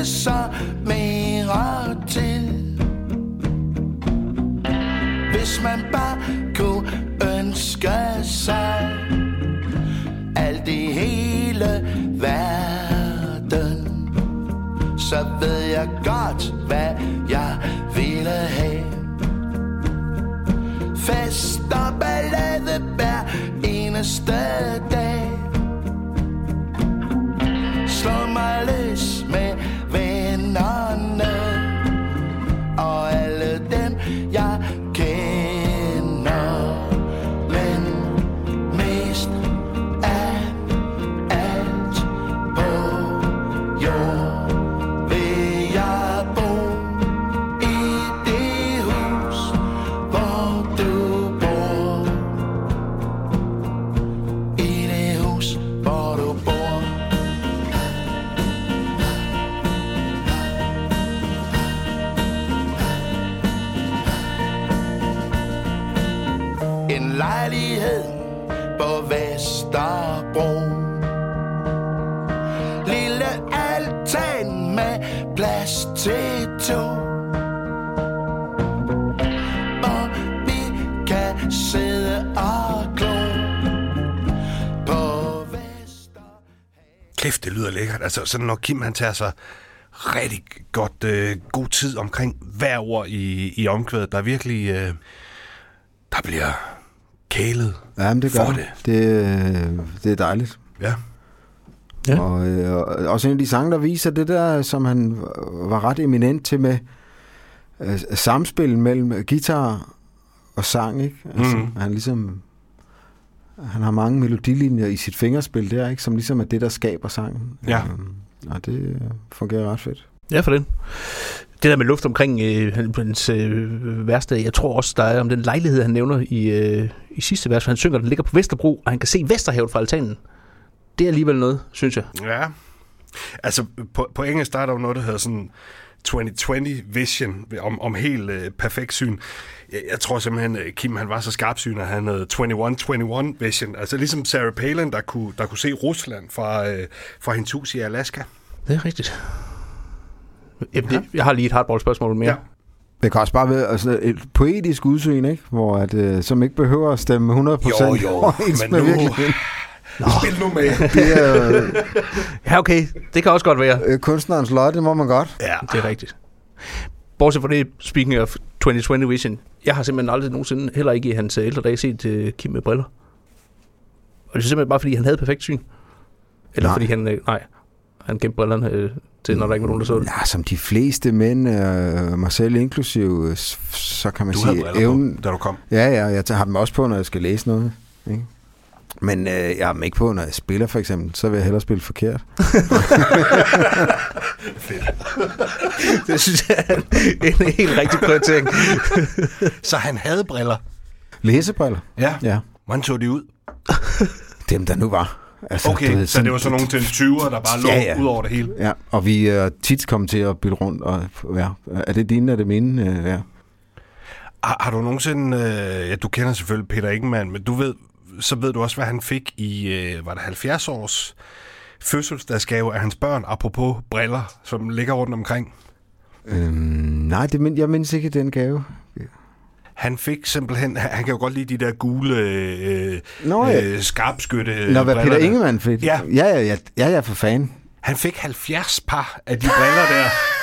Det så mere til. Hvis man bare kunne ønske sig Alt i hele verden Så ved jeg godt, hvad jeg ville have. Fest og ballade hver eneste dag. Kæft, det lyder lækkert. Altså, sådan når Kim han tager sig rigtig godt øh, god tid omkring hver ord i, i omkvædet. Der er virkelig... Øh, der bliver kælet Ja, men det gør for det. det. Det, øh, det er dejligt. Ja. Ja. Og, øh, og også en af de sange, der viser det der, som han var ret eminent til med øh, samspil mellem guitar og sang, ikke? Altså, Mhm. Han ligesom... Han har mange melodilinjer i sit fingerspil der, ikke? Som ligesom er det, der skaber sangen. Ja. Øhm, og det øh, fungerer ret fedt. Ja, for den. Det der med luft omkring øh, han- hans øh, værste, jeg tror også, der er om den lejlighed, han nævner i, øh, i sidste vers, for han synger, den ligger på Vesterbro, og han kan se Vesterhavet fra altanen. Det er alligevel noget, synes jeg. Ja. Altså, på, på engelsk, der er der jo noget, der hedder sådan 2020 vision, om, om helt øh, perfekt syn. Jeg, jeg tror simpelthen, øh, Kim han var så skarpsyn, at han havde 21-21 vision. Altså ligesom Sarah Palin, der kunne, der kunne se Rusland fra, øh, fra hendes hus i Alaska. Det er rigtigt. Jamen, det, jeg har lige et hardball-spørgsmål mere. Ja. Det kan også bare være altså, et poetisk udsyn, ikke? Hvor at, øh, som ikke behøver at stemme 100% Jo, jo, men nu- virkeligheden. Spil nu med. Det er øh, ja, okay. Det kan også godt være. øh, kunstnerens lod, det må man godt. Ja. Det er rigtigt. Bortset fra det, speaking of 2020 vision, jeg har simpelthen aldrig nogensinde, heller ikke i hans ældre dage, set uh, Kim med briller. Og det er simpelthen bare, fordi han havde perfekt syn. Eller Nej. fordi han, øh, nej, han gemte brillerne øh, til, når der ikke var nogen, der så det. Ja, som de fleste mænd, øh, mig selv inklusive, øh, så kan man Du havde sige, briller evnen... på, da du kom. Ja, ja, jeg tager- har dem også på, når jeg skal læse noget. Ikke? Men øh, jeg har dem ikke på, når jeg spiller, for eksempel. Så vil jeg hellere spille forkert. Det synes jeg er en, en helt rigtig prioritering. Så han havde briller. Læsebriller? Ja. Ja. Hvordan så de ud? Dem, der nu var. Altså, Okay, ved, så det var sådan nogle til 20'er, der bare lå Ja, ja. ud over det hele. Ja, og vi er tit kommet til at bytte rundt. Og, ja, er det dine, er det mine? Øh, Ja. Har, har du nogensinde... Øh, ja, du kender selvfølgelig Peter Ingemann, men du ved, så ved du også, hvad han fik i, øh, var det 70 års fødselsdagsgave af hans børn, apropos briller, som ligger rundt omkring. Øhm, nej, det, men, jeg mindes ikke den gave. Han fik simpelthen... Han, kan jo godt lide de der gule øh, Nå, ja. øh, skarpskytte Nå, hvad Peter. Ingemann fik? Ja. Ja, ja, ja, ja, ja, for fan. Han fik 70 par af de briller der,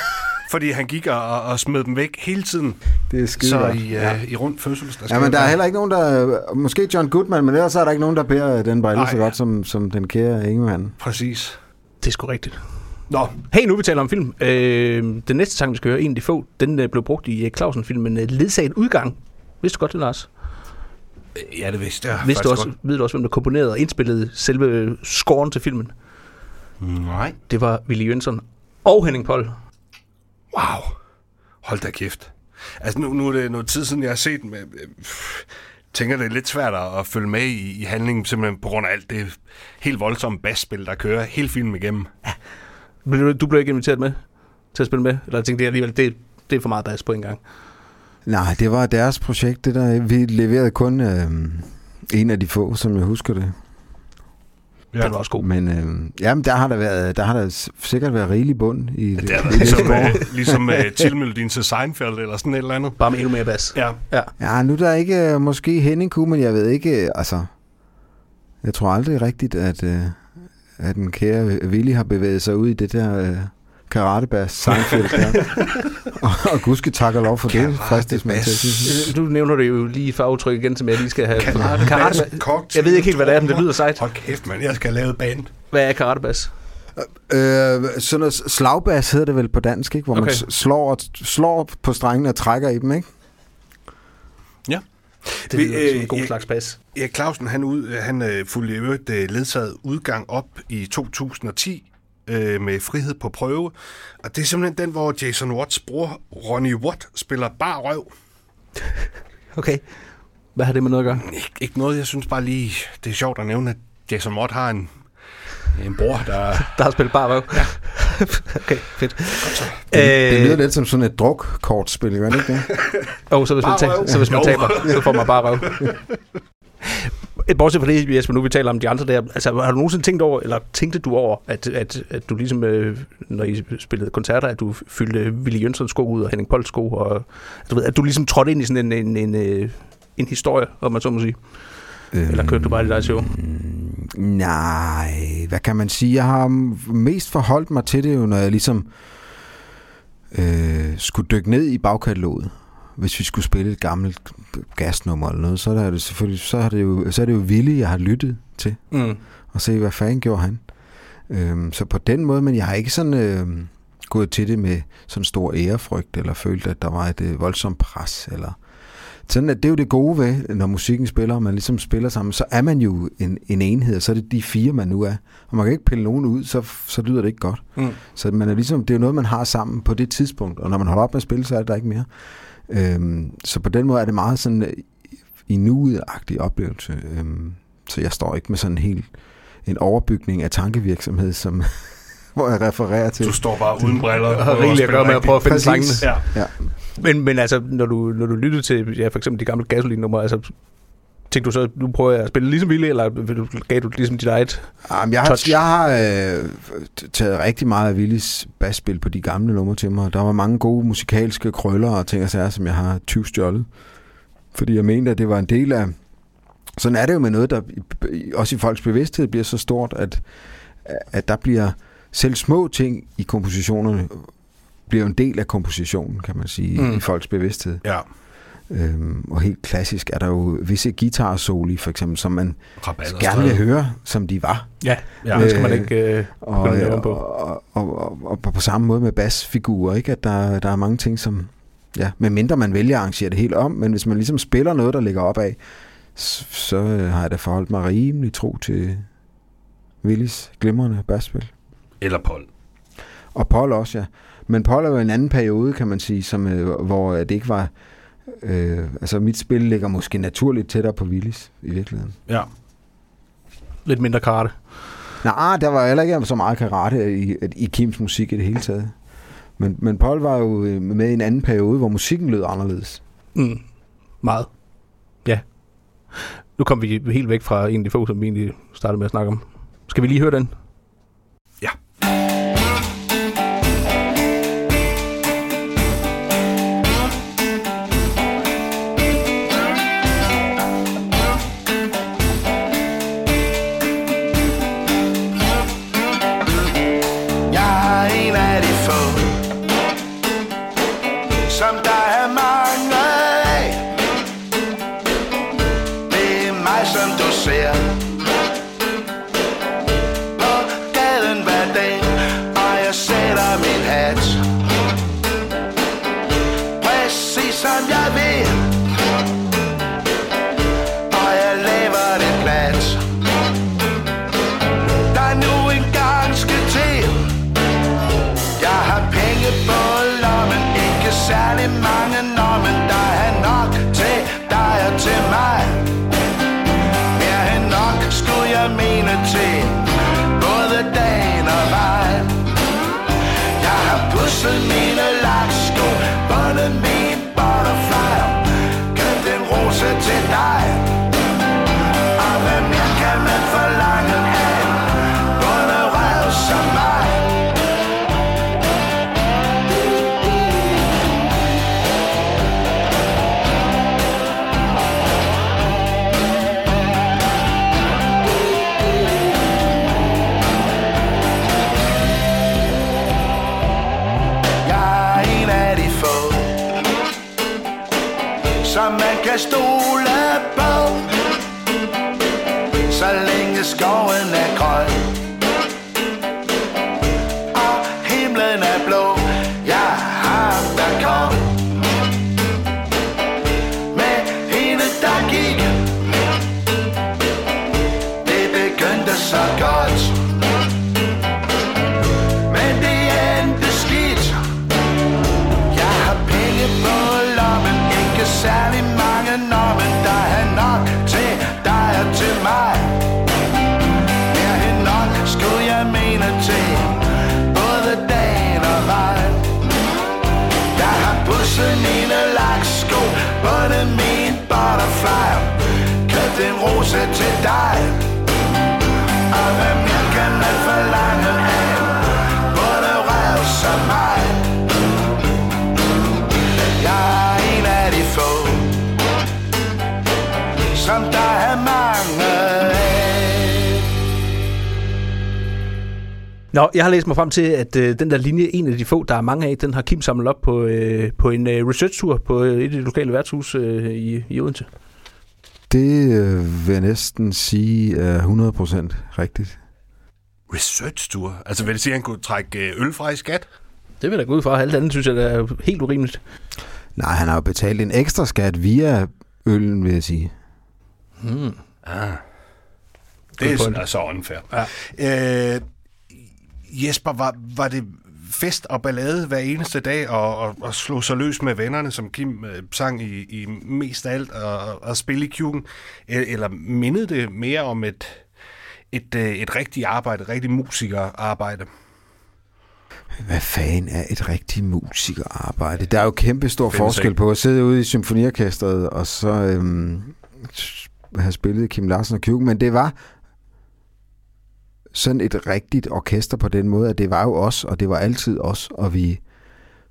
fordi han gik og, og smed dem væk hele tiden. Det er skide Så godt. i, øh, ja. i rundt fødselsdagsgave. Ja, men der er heller ikke nogen, der... Måske John Goodman, men ellers er der ikke nogen, der bærer den brille Nej. så godt som, som den kære Ingemann. Præcis. Det er sgu rigtigt. Nå, Hey, nu vi taler om film. Øh, den næste sang, vi skal høre, en af de få, den øh, blev brugt i øh, Clausen-filmen øh, Ledsaget udgang. Vidste du godt det, Lars? ja, det vidste jeg Vidste du også, ved du også, hvem der komponerede og indspillede selve scoren til filmen? godt. Nej. Det var Willy Jønsson og Henning Poll. Wow. Hold da kæft. Altså, nu, nu er det noget tid siden, jeg har set den. men, øh, tænker, det er lidt svært at, følge med i, i handlingen, simpelthen på grund af alt det helt voldsomme basspil, der kører hele filmen igennem. Blev Du du blev ikke inviteret med til at spille med? Eller tænkte jeg alligevel, det, det er for meget bas på en gang. Nej, det var deres projekt, det der. Vi leverede kun øh, en af de få, som jeg husker det. Ja. Den var også god. Men øh, jamen, der har der, været, der har der sikkert været rigelig bund i det. Det er der, det ligesom, øh, ligesom øh, tilmelodien til Seinfeld eller sådan et eller andet. Bare med endnu mere bas. Ja. Ja. Ja, nu er der ikke øh, måske Henning kunne, men jeg ved ikke, øh, altså... Jeg tror aldrig rigtigt, at, øh, at den kære Willy har bevæget sig ud i det der øh, karatebas Seinfeld der. og, og gudske tak og lov for det, fristes man til. Øh, Nu nævner du jo lige et farvetryk igen, som jeg lige skal have. Karate, Karate, kogt, jeg ved ikke helt, hvad det er, men det lyder sejt. Hold kæft, mand. Jeg skal lave band. Hvad er karatebas? Øh, sådan noget slagbas hedder det vel på dansk, ikke? Hvor okay. Man slår, og- slår på strengene og trækker i dem, ikke? Det Vi, lyder som øh, en god jeg- slags bas. Erik Clausen, han, ud, han øh, fulgte i øvrigt øh, ledsaget udgang op i 2010 øh, med Frihed på prøve. Og det er simpelthen den, hvor Jason Watts bror Ronnie Watt spiller bar røv. Okay. Hvad har det med noget at gøre? Ikke, ikke noget, jeg synes bare lige, det er sjovt at nævne, at Jason Watt har en, en bror, der... Der har spillet bare røv. Ja. okay, fedt. Det, det lyder Øh, lidt som sådan et drukkortspil, gør det ikke det? oh, så hvis man, Bare taber, røv. så hvis man taber, så får man bare røv. Bortset fra det, Jesper, nu vi taler om de andre der, altså har du nogensinde tænkt over, eller tænkte du over, at, at, at du ligesom, øh, når I spillede koncerter, at du fyldte Willy Jønssons sko ud og Henning Polls sko, og du ved, at du ligesom trådte ind i sådan en, en, en, øh, en historie, om man så må sige? Eller kørte du bare det der show? Øhm, nej, hvad kan man sige? Jeg har mest forholdt mig til det jo, når jeg ligesom øh, skulle dykke ned i bagkataloget. Hvis vi skulle spille et gammelt gasnummer eller noget, så er det selvfølgelig så er det jo, så er det jo Ville, jeg har lyttet til. Mm. Og se, hvad fanden gjorde han. Øhm, så på den måde, men jeg har ikke sådan øh, gået til det med sådan stor ærefrygt, eller følt, at der var et øh, voldsomt pres, eller sådan at det er jo det gode ved, når musikken spiller, og man ligesom spiller sammen, så er man jo en, en enhed, og så er det de fire, man nu er. Og man kan ikke pille nogen ud, så, så lyder det ikke godt. Mm. Så man er ligesom, det er jo noget, man har sammen på det tidspunkt, og når man holder op med at spille, så er det der ikke mere. Øhm, så på den måde er det meget sådan øh, i nuet-agtig oplevelse. Øhm, så jeg står ikke med sådan en helt en overbygning af tankevirksomhed, som hvor jeg refererer til. Du står bare uden briller. Og har rigeligt at gøre med at prøve at finde sangene. Ja. Ja. Men, men altså, når du, når du lyttede til ja, for eksempel de gamle gasoline-numre, altså, tænkte du så, nu prøver jeg at spille ligesom Ville, eller gav du ligesom dit eget? Jamen, jeg har, Touch. jeg har øh, taget rigtig meget af Willis basspil på de gamle numre til mig. Der var mange gode musikalske krøller og ting og sager, som jeg har 20 stjålet. Fordi jeg mente, at det var en del af... Sådan er det jo med noget, der også i folks bevidsthed bliver så stort, at, at der bliver selv små ting i kompositionerne bliver en del af kompositionen, kan man sige, mm. i folks bevidsthed. Ja. Øhm, og helt klassisk er der jo visse guitar-soli, for eksempel, som man Rabatter gerne vil høre, som de var. Ja, Ja. det skal man Øh, ikke... Øh, Og, og, på. og, og, og, og, på samme måde med basfigurer, ikke? at der, der er mange ting, som... Ja, medmindre man vælger at arrangere det helt om, men hvis man ligesom spiller noget, der ligger op af, så, så øh, har jeg da forholdt mig rimelig tro til Willis glimrende basspil. Eller Paul. Og Paul også, ja. Men Paul er jo en anden periode, kan man sige, som, øh, hvor det ikke var... Øh, altså mit spil ligger måske naturligt tættere på Willis i virkeligheden. Ja. lidt mindre karate. Nej, der var heller ikke så meget karate i, i Kims musik i det hele taget. Men, men Paul var jo øh, med i en anden periode, hvor musikken lød anderledes. Mm. Meget. Ja. Nu kom vi helt væk fra en af de få, som vi egentlig startede med at snakke om. Skal vi lige høre den? Kan stole på. Så længe skoven er grøn. Nå, jeg har læst mig frem til, at øh, den der linje, en af de få, der er mange af, den har Kim samlet op på, øh, på en øh, research-tur på øh, et af de lokale værtshus øh, i, i Odense. Det øh, vil jeg næsten sige er 100% rigtigt. Research-tur. Altså vil det sige, at han kunne trække øh, øl fra i skat? Det vil jeg da gå ud fra. Alt andet synes jeg, der er helt urimeligt. Nej, han har jo betalt en ekstra skat via øllen, vil jeg sige. Hmm. Ah. Det er så, så unfair. Ja. Øh, Jesper, var, var det fest og ballade hver eneste dag og, og, og slå sig løs med vennerne, som Kim øh, sang i, i mest af alt, og, og spille i kjuken? Eller, mindede det mere om et, et, øh, et rigtigt arbejde, et rigtigt musikerarbejde? Hvad fanden er et rigtigt musikerarbejde? Der er jo kæmpe stor Findes forskel ikke. på at sidde ude i symfoniorkestret og så øhm, have spillet Kim Larsen og Kjuken, men det var sådan et rigtigt orkester på den måde, at det var jo os, og det var altid os, og vi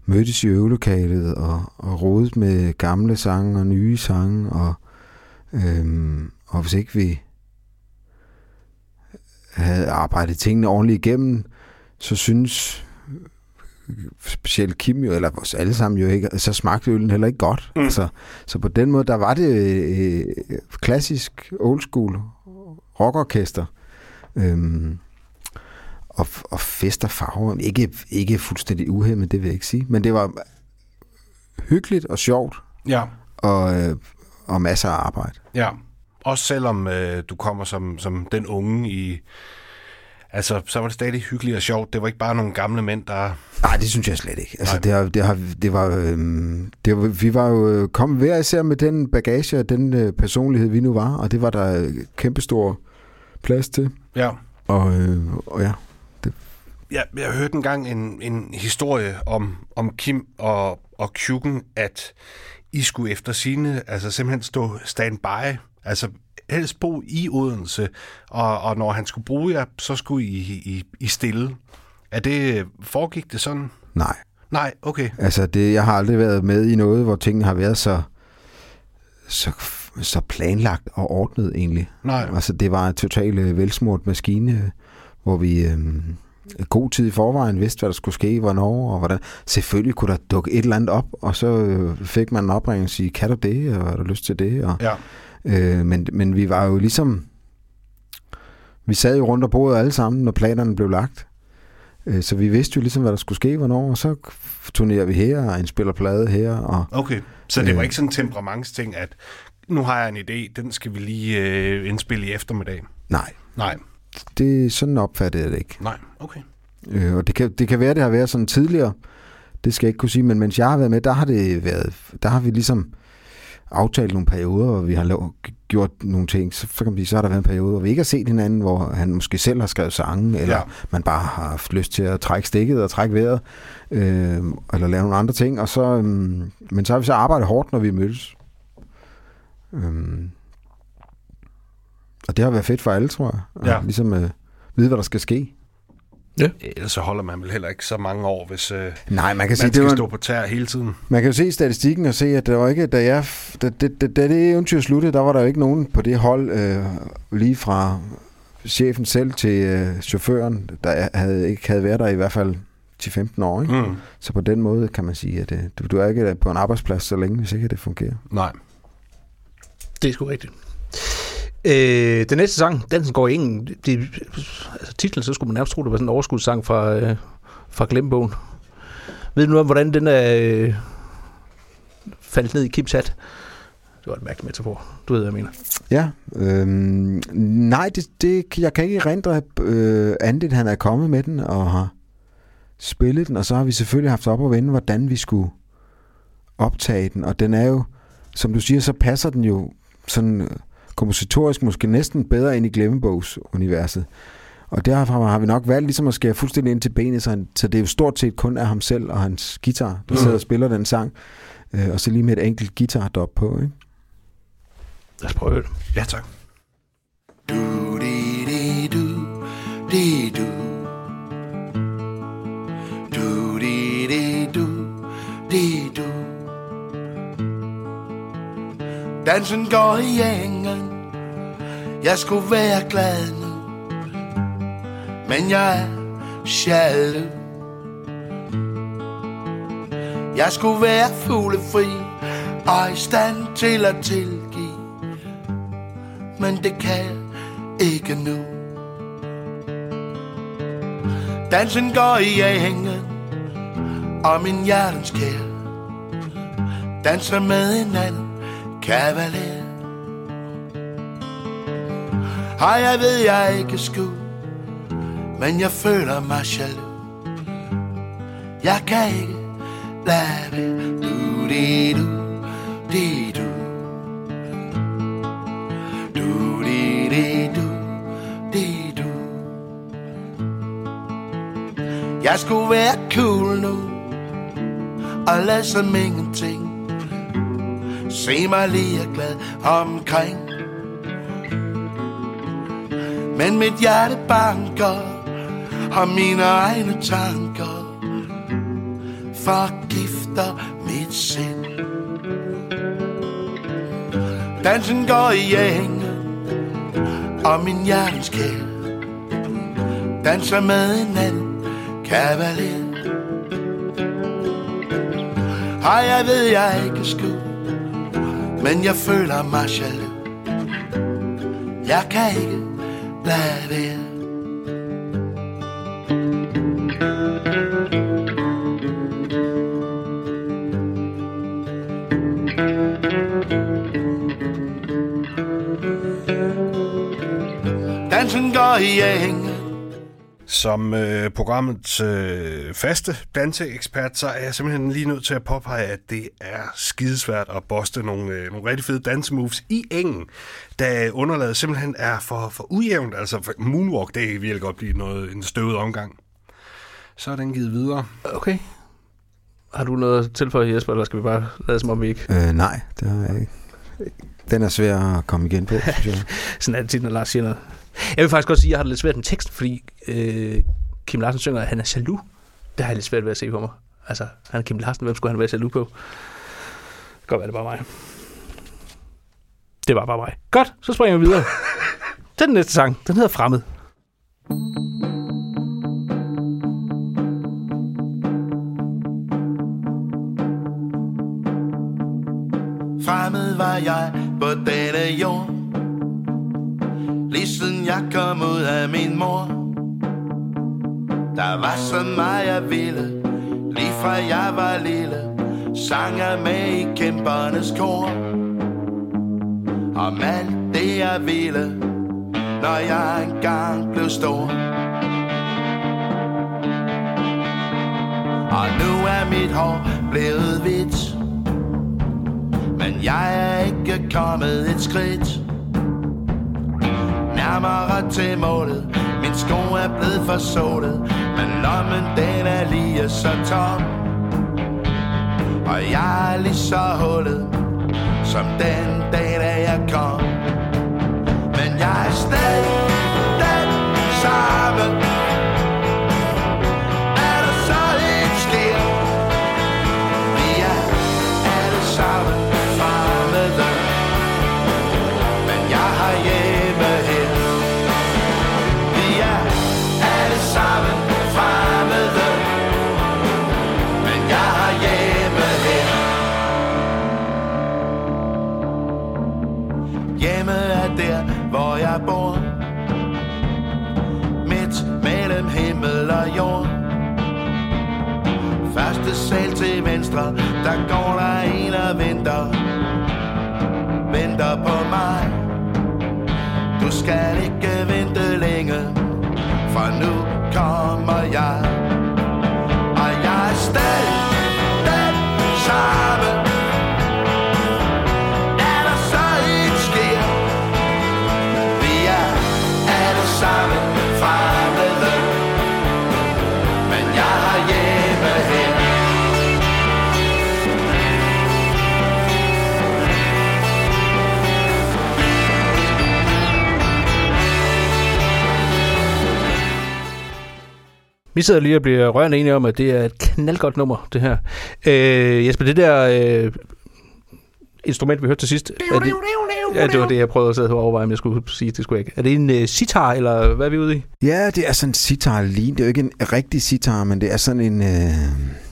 mødtes i øvelokalet og, og rodede med gamle sange og nye sange, og, øhm, og hvis ikke vi havde arbejdet tingene ordentligt igennem, så synes specielt Kim jo, eller os alle sammen jo ikke, så smagte øllen heller ikke godt. Mm. Altså, så på den måde, der var det øh, klassisk old school rockorkester. Øhm, og, og fest og farver. Ikke, ikke fuldstændig uhemmet, det vil jeg ikke sige. Men det var hyggeligt og sjovt, Ja. og, øh, og masser af arbejde. Ja, også selvom øh, du kommer som, som den unge i... Altså, så var det stadig hyggeligt og sjovt. Det var ikke bare nogle gamle mænd, der... Nej, det synes jeg slet ikke. Altså, Nej. det, har, det, har, det var, øhm, det var, vi var jo øh, kommet hver især med den bagage og den øh, personlighed, vi nu var, og det var der øh, kæmpestor plads til. Ja. Og, øh, og ja, det, jeg, jeg hørte engang en, en historie om, om Kim og, og Kjuken, at I skulle efter sine, altså simpelthen stå standby, altså helst bo i Odense, og, og når han skulle bruge jer, så skulle I, I, I stille. Er det, foregik det sådan? Nej. Nej, okay. Altså, det, jeg har aldrig været med i noget, hvor tingene har været så, så, så planlagt og ordnet egentlig. Nej. Altså, det var en totalt øh, velsmurt maskine, hvor vi øh, god tid i forvejen vidste, hvad der skulle ske, hvornår og hvordan. Selvfølgelig kunne der dukke et eller andet op, og så øh, fik man en opringning og sige, kan du det, og har du lyst til det? Og, Ja. Øh, men, men vi var jo ligesom... Vi sad jo rundt og bordet alle sammen, når planerne blev lagt. Øh, så vi vidste jo ligesom, hvad der skulle ske, hvornår, og så turnerer vi her, og indspiller plade her, og Okay. Så det var Øh. ikke sådan en temperamentsting, at nu har jeg en idé, den skal vi lige øh, indspille i eftermiddag. nej, Nej. det, sådan opfattede jeg det ikke. Nej, okay. Øh, og det kan, det kan være, det har været sådan tidligere, det skal jeg ikke kunne sige, men mens jeg har været med, der har det været, der har vi ligesom aftalt nogle perioder, hvor vi har lav, gjort nogle ting, så, så kan man sige, så har der været en periode, hvor vi ikke har set hinanden, hvor han måske selv har skrevet sange, eller Ja. man bare har haft lyst til at trække stikket og trække vejret, øh, eller lave nogle andre ting, og så, øh, men så har vi så arbejdet hårdt, når vi mødes. Øh, og det har været fedt for alle, tror jeg. At Ja. Ligesom øh, vide, hvad der skal ske. Ellers så holder man vel heller ikke så mange år, hvis øh, Nej, man kan man sige, det skal var, stå på tær hele tiden. Man kan jo se i statistikken og se, at der var ikke, da, jeg, da, da, da, da det eventyr sluttede, der var der jo ikke nogen på det hold, øh, lige fra chefen selv til øh, chaufføren, der havde, ikke havde været der i hvert fald 10-15 år. Ikke? Mm. Så på den måde kan man sige, at øh, du, du er ikke på en arbejdsplads så længe, hvis ikke det fungerer. Nej. Det er sgu rigtigt. Øh, den næste sang, Dansen går i ingen, det, altså titlen, så skulle man nærmest tro, det var sådan en overskudssang fra, øh, fra Glemmebogen. Ved du om, hvordan den er øh, faldet ned i Kims hat? Det var et mærkeligt metafor. Du ved, hvad jeg mener. Ja, øhm, nej, det, det, jeg kan ikke rendre øh, andet, end han er kommet med den og har spillet den, og så har vi selvfølgelig haft op at vende, hvordan vi skulle optage den, og den er jo, som du siger, så passer den jo sådan øh, kompositorisk måske næsten bedre ind i Glemmebogs-universet. Og derfra har vi nok valgt ligesom at skære fuldstændig ind til benet, så, han, så det er jo stort set kun er ham selv og hans guitar, der sidder og spiller den sang, øh, og så lige med et enkelt guitar på, ikke? Lad os prøve det. Ja, tak. Dansen går i engen. Jeg skulle være glad nu. Men jeg er jaloux. Jeg skulle være fuglefri og i stand til at tilgive men det kan jeg ikke nu. Dansen går i engen, og min hjertens kære danser med en anden kavaler. Har jeg ved, jeg ikke skulle, men jeg føler mig jaloux. Jeg kan ikke lade være. Du, di, du, di, du. Du, di, di, du, di, du. Jeg skulle være cool nu Og lade som ingenting Se mig lige er glad omkring. Men mit hjerte banker Og mine egne tanker Forgifter mit sind. Dansen går i hængen Og min hjertens kær Danser med en anden kavaler. Ej, jeg ved, jeg ikke skulle men jeg føler mig jaloux Jeg kan ikke lade være Dansen går i hængen som øh, programmets øh, faste danseekspert, så er jeg simpelthen lige nødt til at påpege, at det er skidesvært at boste nogle, øh, nogle rigtig fede dansemoves i engen, da underlaget simpelthen er for, for ujævnt. Altså for moonwalk, det virkelig godt blive noget, en støvet omgang. så er den givet videre. Okay. Har du noget at tilføje, Jesper, eller skal vi bare lade som om vi ikke? Øh, nej, det har jeg ikke. Den er svær at komme igen på, synes jeg. Sådan er det tit, når Lars siger noget. Jeg vil faktisk godt sige, at jeg har det lidt svært med teksten, fordi øh, Kim Larsen synger, at han er jaloux. Det har jeg lidt svært ved at se for mig. Altså, han er Kim Larsen, hvem skulle han være jaloux på? Det kan godt være, det er bare mig. Det var bare mig. Godt, så springer vi videre. Til den næste sang. Den hedder Fremmed. Fremmed var jeg på denne jord Lige siden jeg kom ud af min mor. Der var så meget jeg ville. Lige fra jeg var lille Sang jeg med i kæmpernes kor. Om alt det jeg ville Når jeg engang blev stor. Og nu er mit hår blevet hvidt. Men jeg er ikke kommet et skridt. Nærmere til målet. Min sko er blevet forsålet Men lommen den er lige så tom. Og jeg er lige så hullet Som den dag da jeg kom. Men jeg er stadig til Vi sidder lige og bliver rørende enige om, at det er et knaldgodt nummer, det her. Øh, Jesper, det der øh, instrument, vi hørte til sidst... Er det, ja, det var det, jeg prøvede at sidde og overveje, om jeg skulle sige, det skulle jeg ikke. Er det en øh, sitar, eller hvad er vi ude i? Ja, det er sådan en sitar lige. Det er jo ikke en rigtig sitar, men det er sådan en øh,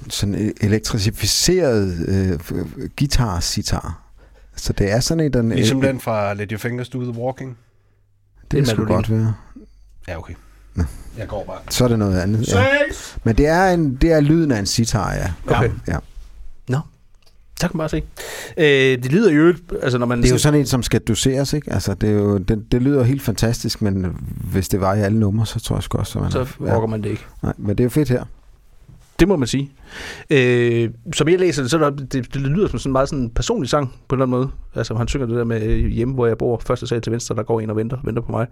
sådan elektrificeret øh, guitar-sitar. Så det er sådan en, der... Ligesom den fra Let Your Fingers Do The Walking. Det en skulle godt være. Ja, okay. Nå. Jeg går bare. Så er det noget andet. Ja. Men det er, en, det er lyden af en sitar, ja. Okay. ja. Nå, så kan man bare se. Øh, det lyder jo, altså når man... Det er jo sådan en, som skal doseres, ikke? Altså, det, er jo, det, det lyder helt fantastisk, men hvis det var i alle numre, så tror jeg sgu også, at man... så orker man det ikke. Nej, men det er jo fedt her. Det må man sige. Øh, som jeg læser det, så der, det, det lyder som sådan en meget sådan en personlig sang, på en eller anden måde. Altså, han synger det der med øh, hjemme, hvor jeg bor, første sal til venstre, der går en og venter, venter på mig.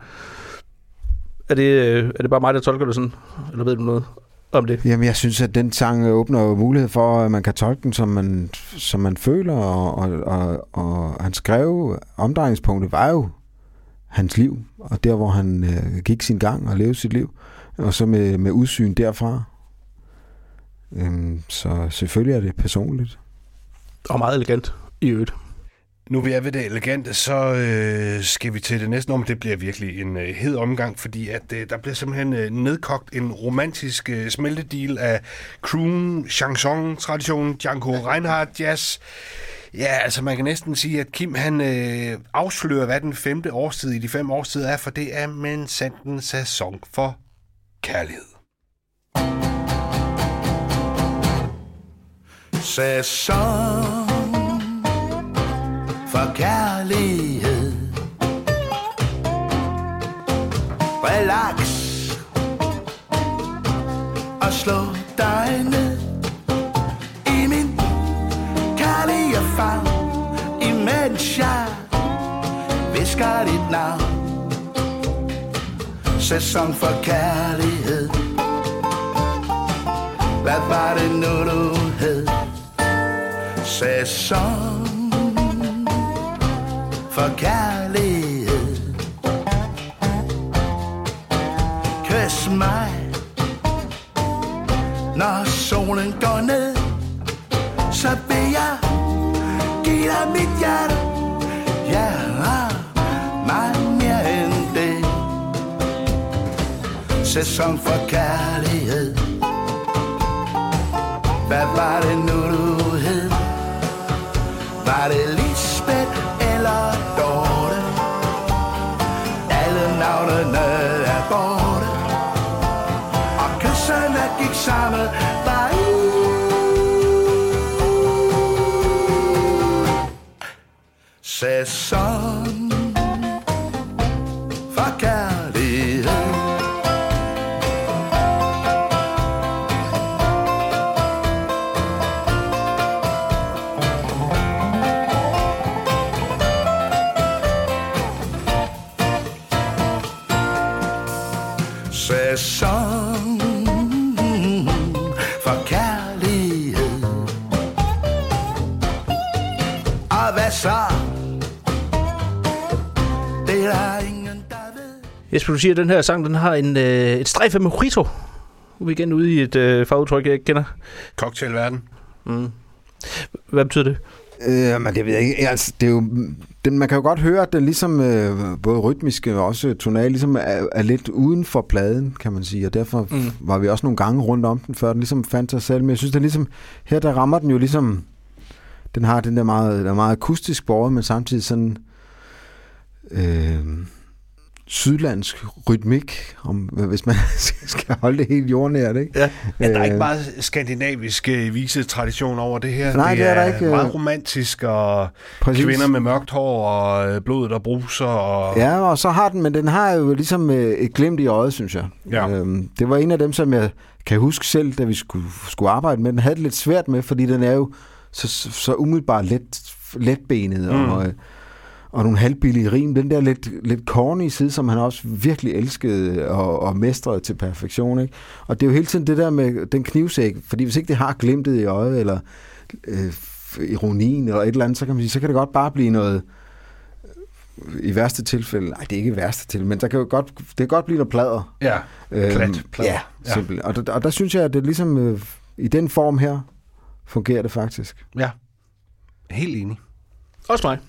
Er det, øh, er det bare mig, der tolker det sådan? Eller ved du noget om det? Jamen, jeg synes, at den sang åbner jo mulighed for, at man kan tolke den, som man, som man føler, og, og, og, og han skrev, omdrejningspunktet var jo hans liv, og der, hvor han øh, gik sin gang og levede sit liv, og så med, med udsyn derfra. Øhm, så selvfølgelig er det personligt. Og meget elegant i øvrigt. Nu vi er ved det elegante, så øh, skal vi til det næste nummer. Det bliver virkelig en øh, hed omgang, fordi at øh, der bliver simpelthen øh, nedkogt en romantisk øh, smeltedeal af croon, chanson, tradition, Django Reinhardt, jazz. Ja, altså man kan næsten sige, at Kim han øh, afslører, hvad den femte årstid i de fem årstider er, for det er men sandt en sæson for kærlighed. Sæson og kærlighed. Relax Og slå dig ned I min kærlige fang, Imens jeg visker dit navn. Sæson for kærlighed. Hvad var det nu du hed? Sæson for kærlighed. Kys mig Når solen går ned. Så vil jeg give dig mit hjerte. Ja, meget mere end det. Sæson for kærlighed. Hvad var det nu du hed? Var det Lisbeth eller Jesper, du siger, at den her sang den har en, øh, et strejf af mojito. Nu er vi igen ude i et øh, fagudtryk, jeg ikke kender. Cocktailverden. Hvad betyder det? Øh, men det ved jeg ikke. Altså, det er jo, den, man kan jo godt høre, at den ligesom, øh, både rytmisk og også tonal, ligesom er, er lidt uden for pladen, kan man sige. Og derfor mm. var vi også nogle gange rundt om den, før den ligesom fandt sig selv. Men jeg synes, den ligesom, her der rammer den jo ligesom, den har den der meget, der er meget akustisk båret, men samtidig sådan øh, sydlandsk rytmik, om, hvis man skal holde det helt jordnært, ikke? Ja. Ja, der er ikke Øh, meget skandinavisk øh, visetradition over det her. Nej, det er der ikke, øh. meget romantisk, og Præcis. kvinder med mørkt hår, og blodet der bruser. Og... Ja, og så har den, men den har jo ligesom et glimt i øjet, synes jeg. Ja. Øhm, det var en af dem, som jeg kan huske selv, da vi skulle, skulle arbejde med den, havde det lidt svært med, fordi den er jo så, så, umiddelbart let, letbenet mm. og, og nogle halvbillige rim. Den der lidt, lidt corny side, som han også virkelig elskede og, og mestrede til perfektion. Ikke? Og det er jo hele tiden det der med den knivsæk, fordi hvis ikke det har glimtet i øjet, eller øh, ironien, eller et eller andet, så kan man sige, så kan det godt bare blive noget, i værste tilfælde, nej, det er ikke i værste tilfælde, men der kan jo godt, det kan godt blive noget plader. Ja, plat. Øhm, plader. Ja, simpelthen. Og, der, og der synes jeg, at det ligesom øh, i den form her fungerer det faktisk. ja. Helt enig. Også mig.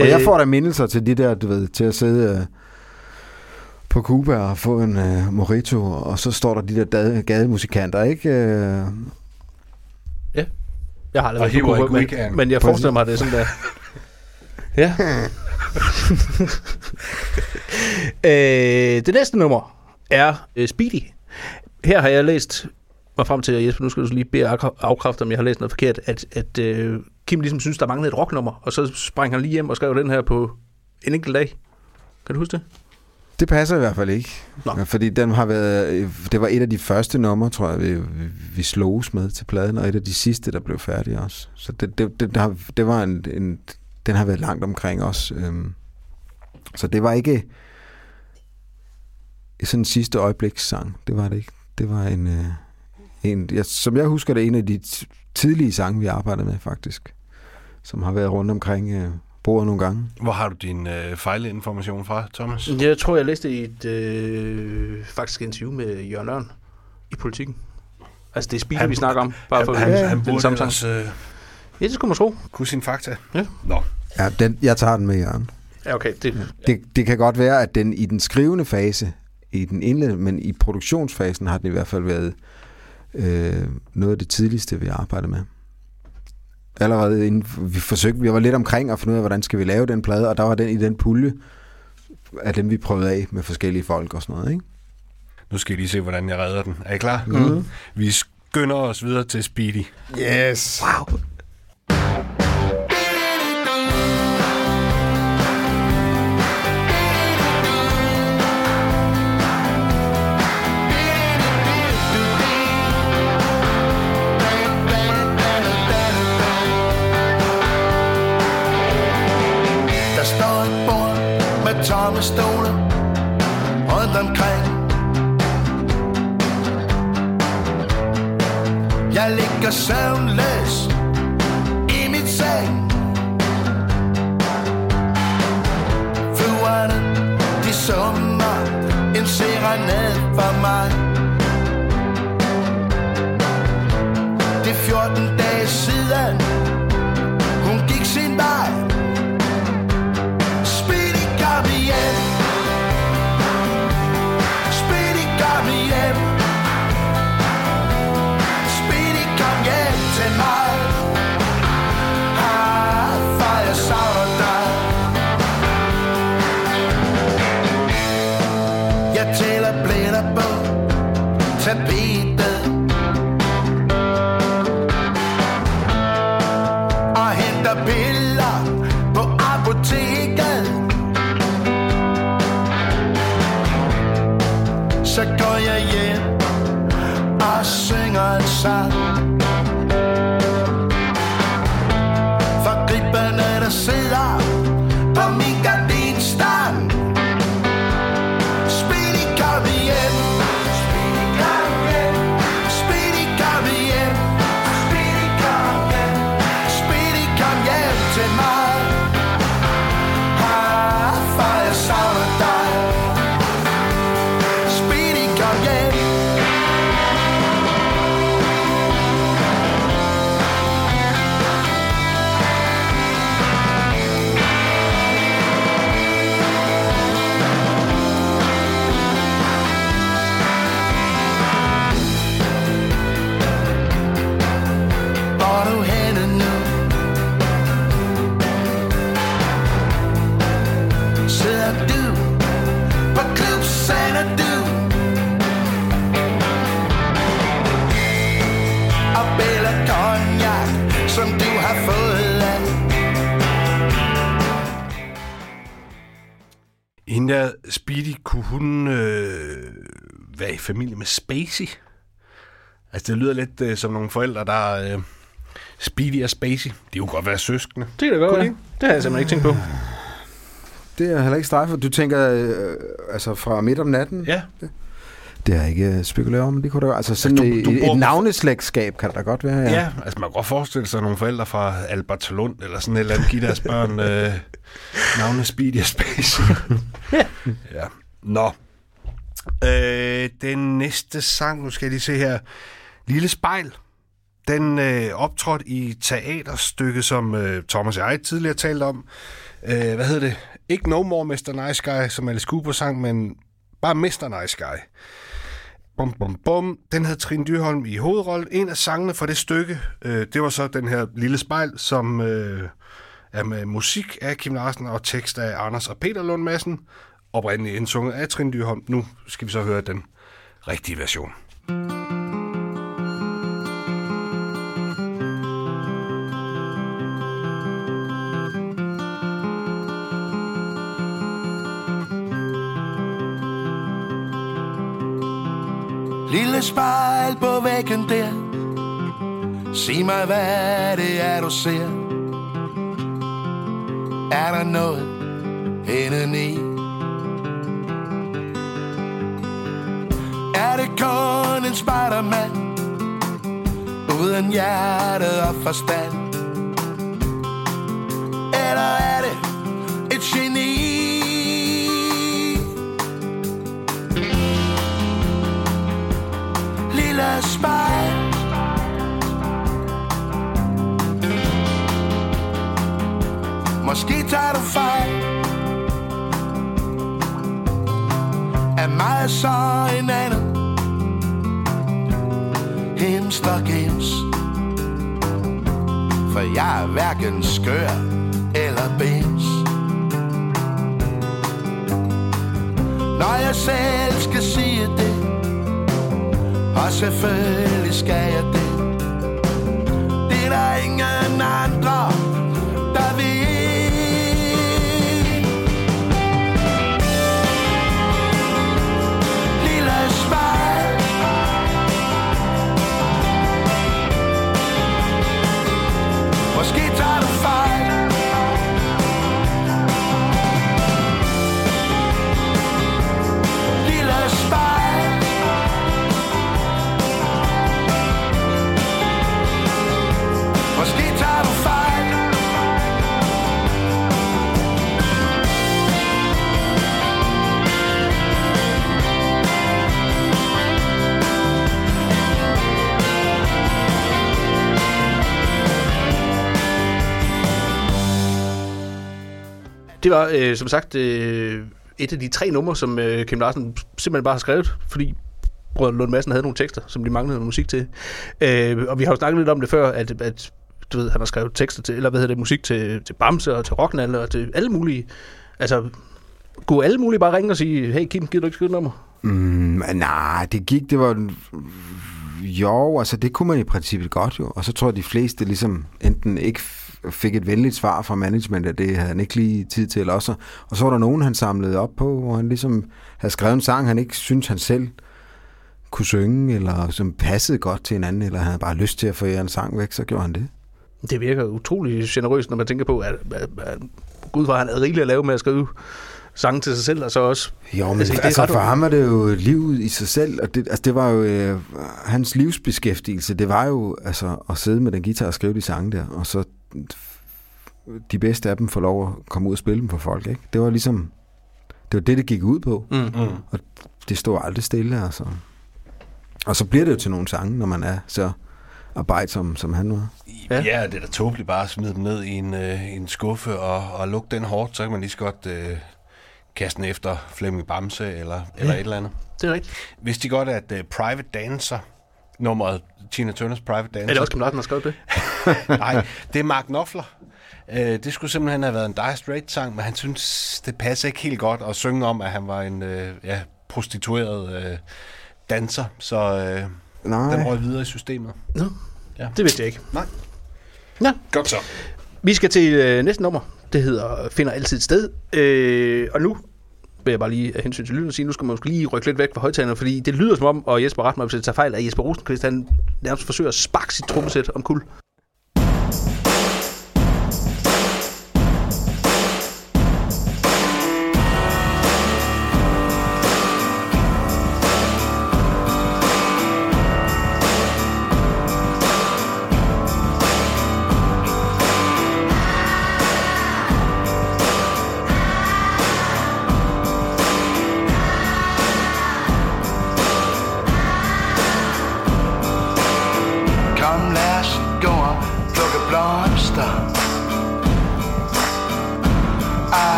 Og jeg får da mindelser til de der, du ved, til at sidde øh, på Cuba og få en øh, mojito, og så står der de der gade, gademusikanter, ikke? Øh, Jeg har aldrig været på Cuba, ikke men, men jeg forestiller mig, at det er sådan der. Ja. øh, det næste nummer er øh, Speedy. Her har jeg læst mig frem til, at Jesper, nu skal du lige bede afkræfte, om jeg har læst noget forkert, at, at øh, Kim ligesom synes, der manglede et rocknummer, og så sprang han lige hjem og skrev den her på en enkelt dag. Kan du huske det? det passer i hvert fald ikke. Nå. Fordi den har været, øh, det var et af de første numre, tror jeg, vi, vi, vi sloges med til pladen, og et af de sidste, der blev færdige også. Så det, det, det, det, har, det var en, en, den har været langt omkring os. Øhm, så det var ikke sådan en sidste øjeblikssang. Det var det ikke. Det var en, øh, en jeg, som jeg husker det, en af de tidlige sange, vi arbejdede med faktisk. Som har været rundt omkring øh, bordet nogle gange. Hvor har du din øh, fejlinformation fra, Thomas? Jeg tror, jeg læste i et øh, faktisk interview med Jørgen Ørn i politikken. Altså, det er Han- vi snakker om. Bare for han, at- han, han den burde sang. ellers øh, Ja, det skulle man tro. kunne sin fakta. Ja. Nå. Ja, den, jeg tager den med, Jørgen. Ja, okay. Det, Det, det kan godt være, at den i den skrivende fase, i den indledende, men i produktionsfasen har den i hvert fald været øh, noget af det tidligste, vi arbejder med. Allerede inden, vi forsøgte, vi var lidt omkring at finde ud af, hvordan skal vi lave den plade, og der var den i den pulje af dem, vi prøvede af med forskellige folk og sådan noget, ikke? Nu skal I lige se, hvordan jeg redder den. Er I klar? Mm. Vi skynder os videre til Speedy. Yes! wow. Stole rundt omkring. Ligger søvnløs i mit seng. Fluerne, de summer en serenade for mig. Det er 14 dage siden Hun gik sin vej. Familie med Spacey? Altså, det lyder lidt øh, som nogle forældre, der er øh, Speedy og Spacey. De kunne godt være søskende. Det kan det godt være. de? Det har jeg simpelthen ikke tænkt på. Det er heller ikke strejfet. Du tænker øh, altså fra midt om natten? Ja. Det har jeg ikke øh, spekuleret om, det kunne det være. Altså sådan altså, du du, bor- et navneslægtskab kan der da godt være, ja. Ja, altså man kan godt forestille sig nogle forældre fra Albertslund, eller sådan et eller andet, give deres børn øh, navne Speedy og Spacey. ja. ja. Nå. Øh, den næste sang, nu skal jeg lige se her. Lille Spejl. Den øh, optrådte i teaterstykket, som øh, Thomas og jeg tidligere talte om. Øh, hvad hedder det? Ikke No More Mr. Nice Guy, som Alice Cooper sang, men bare Mr. Nice Guy. Bum, bum, bum. Den havde Trine Dyrholm i hovedrollen. En af sangene fra det stykke, øh, det var så den her Lille Spejl, som øh, er med musik af Kim Larsen og tekst af Anders og Peter Lund Madsen. Oprindeligt indsunget af Trine Dyrholm. Nu skal vi så høre den rigtige version. Lille spejl på væggen der Sig mig, hvad det er, du ser Er der noget indeni? Er det kun en spiderman. Uden hjerte og forstand. Eller er det et geni? Lille spejl. Måske tager du fejl. Af mig så en anden. Hems og For jeg er hverken skør eller bens. Når jeg selv skal sige det og selvfølgelig skal jeg det. Det er der ingen andre Det var, øh, som sagt, øh, et af de tre numre, som øh, Kim Larsen simpelthen bare har skrevet, fordi Brød Lund Madsen havde nogle tekster, som de manglede noget musik til. Øh, og vi har jo snakket lidt om det før, at, at du ved, han har skrevet tekster til, eller hvad hedder det, musik til, til Bamse og til Rocknall og til alle mulige. Altså, kunne alle mulige bare ringe og sige, hey Kim, gider du ikke skrive nummer? Mm, nej, det gik, det var... Jo, altså det kunne man i princippet godt jo. Og så tror jeg, de fleste ligesom enten ikke fik et venligt svar fra management, at det havde han ikke lige tid til, også. Og så var der nogen, han samlede op på, hvor han ligesom havde skrevet en sang, han ikke synes han selv kunne synge, eller som passede godt til en anden, eller han havde bare lyst til at få en sang væk, så gjorde han det. Det virker utrolig generøst, når man tænker på, at, at, at Gud var han havde rigeligt at lave med at skrive sange til sig selv, og så også... Jo, men Altså, det altså, for ham var det jo livet i sig selv, og det, altså, det var jo øh, hans livsbeskæftigelse, det var jo altså, at sidde med den guitar og skrive de sange der, og så de bedste af dem får lov at komme ud og spille dem for folk, ikke? Det var ligesom, det var det, det gik ud på, Mm. Mm. og det stod aldrig stille, altså. Og så bliver det jo til nogle sange, når man er så arbejdsom, som han var. Ja. Ja. ja, det er da tåbeligt bare at smide dem ned i en, øh, en skuffe og, og lukke den hårdt, så kan man lige så godt øh, kaste den efter Flemming Bamse eller, eller et eller andet. Det er rigtigt. Vidste de godt, at uh, Private Dancer, nummeret Tina Turners Private Dancer, Er det også Kim Larsen, der har skrevet det? Nej, det er Mark Knopfler. Uh, det skulle simpelthen have været en Dire Straits-sang, men han synes, det passer ikke helt godt at synge om, at han var en uh, ja, prostitueret uh, danser, så uh, Nej. den røg videre i systemet. Nå, Ja. det vidste jeg ikke. Nej. Ja. Godt så. Vi skal til øh, næste nummer. Det hedder Finder altid et sted. Øh, og nu vil jeg bare lige af hensyn til lyden sige, nu skal man måske lige rykke lidt væk fra højtalerne, fordi det lyder som om, og Jesper ret mig, hvis jeg tager fejl, at Jesper Rosenqvist, han nærmest forsøger at sparke sit trommesæt om kul.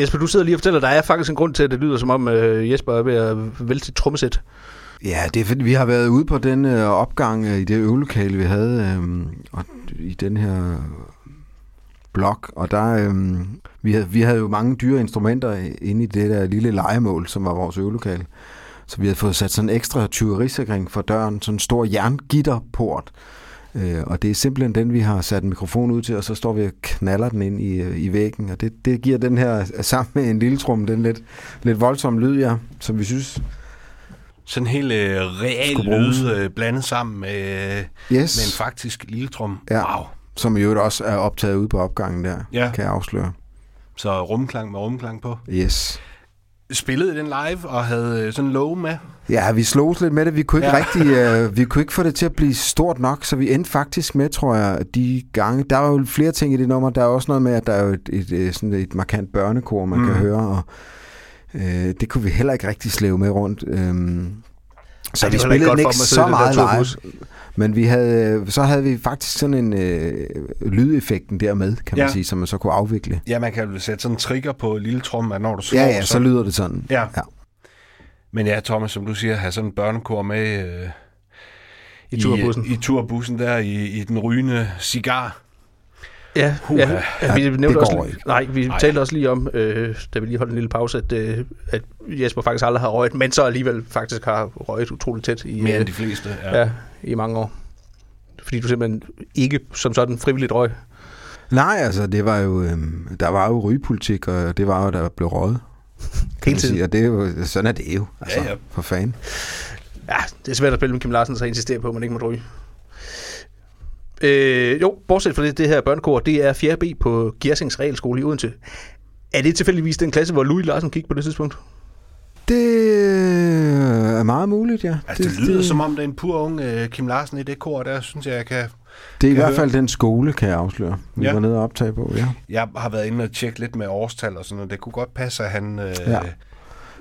Jesper, du sidder lige og fortæller, at der er faktisk en grund til, at det lyder som om øh, Jesper er ved at vælte sit trommesæt. Ja, det er vi har været ude på den øh, opgang øh, i det øvelokale, vi havde, øh, og i den her blok, og der, øh, vi, havde, vi havde jo mange dyre instrumenter inde i det der lille legemål, som var vores øvelokale. Så vi havde fået sat sådan en ekstra tyverisikring for døren, sådan en stor jerngitterport, øh, og det er simpelthen den, vi har sat en mikrofon ud til, og så står vi og knaller den ind i, øh, i væggen, og det, det giver den her, sammen med en lille trum, den lidt, lidt voldsomme lyd, ja, som vi synes Sådan en helt øh, real lyd øh, blandet sammen med, Yes. med en faktisk lille trum. Ja. Wow. Som i øvrigt også er optaget ude på opgangen der, Ja. kan jeg afsløre. Så rumklang med rumklang på. Yes. Spillede den live og havde øh, sådan en low med. Ja, vi slogs lidt med det. Vi kunne ikke Ja. rigtig, uh, vi kunne ikke få det til at blive stort nok, så vi endte faktisk med, tror jeg, de gange. Der er jo flere ting i det nummer. Der er også noget med, at der er jo et, et, et, sådan et markant børnekor, man mm. kan høre, og uh, det kunne vi heller ikke rigtig slæve med rundt. Um, så Ej, vi var ikke spillede godt den for ikke sidde så meget live. Men vi havde, så havde vi faktisk sådan en øh, lydeffekten der med, kan man Ja. sige, som man så kunne afvikle. Ja, man kan jo sætte sådan en trigger på lille trum, at når du slår, Ja, ja, så lyder det sådan. Ja. Ja. Men ja, Thomas, som du siger, have sådan en børnekor med øh, I turbussen. I, i turbussen der, i, i den rygende cigar. Ja, Puha. ja, ja, vi Ja, nævnte det også, går ikke. Nej, vi Nej. talte også lige om, øh, da vi lige holdt en lille pause, at, øh, at Jesper faktisk aldrig har røget, men så alligevel faktisk har røget utroligt tæt i, Mere øh, end de fleste. Ja. ja, i mange år. Fordi du simpelthen ikke som sådan frivilligt røg. Nej, altså, det var jo, øhm, der var jo rygepolitik, og det var jo, der blev røget. Hele tiden. Og det er jo, sådan er det jo, altså, Ja, ja. for fanden. Ja, det er svært at spille med Kim Larsen, så insisterer på, at man ikke må ryge. Øh, jo, bortset fra det, det her børnekor, det er 4. B på Gersings Realskole i Odense. Er det tilfældigvis den klasse, hvor Louis Larsen gik på det tidspunkt? Det er meget muligt, ja. Altså, det, det lyder det, som om, det er en pur ung uh, Kim Larsen i det kor, der synes jeg, jeg kan... det er i hvert fald den skole, kan jeg afsløre. Vi Ja. var nede og optage på, ja. Jeg har været inde og tjekke lidt med årstal og sådan noget. Det kunne godt passe, at han... Uh, Ja.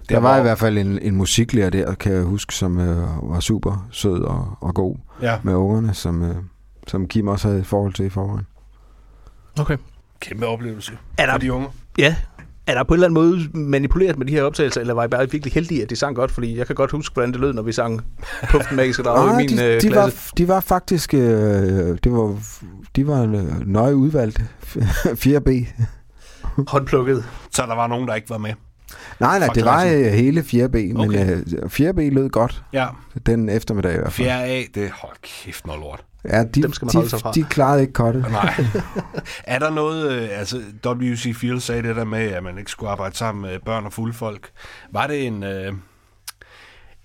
Der var i hvert fald en, en musiklærer der, kan jeg huske, som øh, var super sød og, og god Ja, med ungerne, som, øh, som Kim også havde et forhold til i forvejen. Okay. kæmpe oplevelse Er der- for de unge. Ja. Er der på en eller anden måde manipuleret med de her optagelser, eller var I bare virkelig heldige, at de sang godt? Fordi jeg kan godt huske, hvordan det lød, når vi sang Puff den magiske drage i Nej, min de, øh, de, var, klasse. de var faktisk øh, det var, de var øh, nøje udvalgt. 4B. Håndplukket. Så der var nogen, der ikke var med. Nej, nej, det var klassen. øh, hele 4B, men Okay. øh, 4B lød godt Ja, den eftermiddag i hvert fald. 4A, det hold kæft noget lort. Ja, de, Dem skal man holde sig fra. de, de klarede ikke kottet. Nej. er der noget, øh, altså WC Field sagde det der med, at man ikke skulle arbejde sammen med børn og fulde folk. Var det en, øh,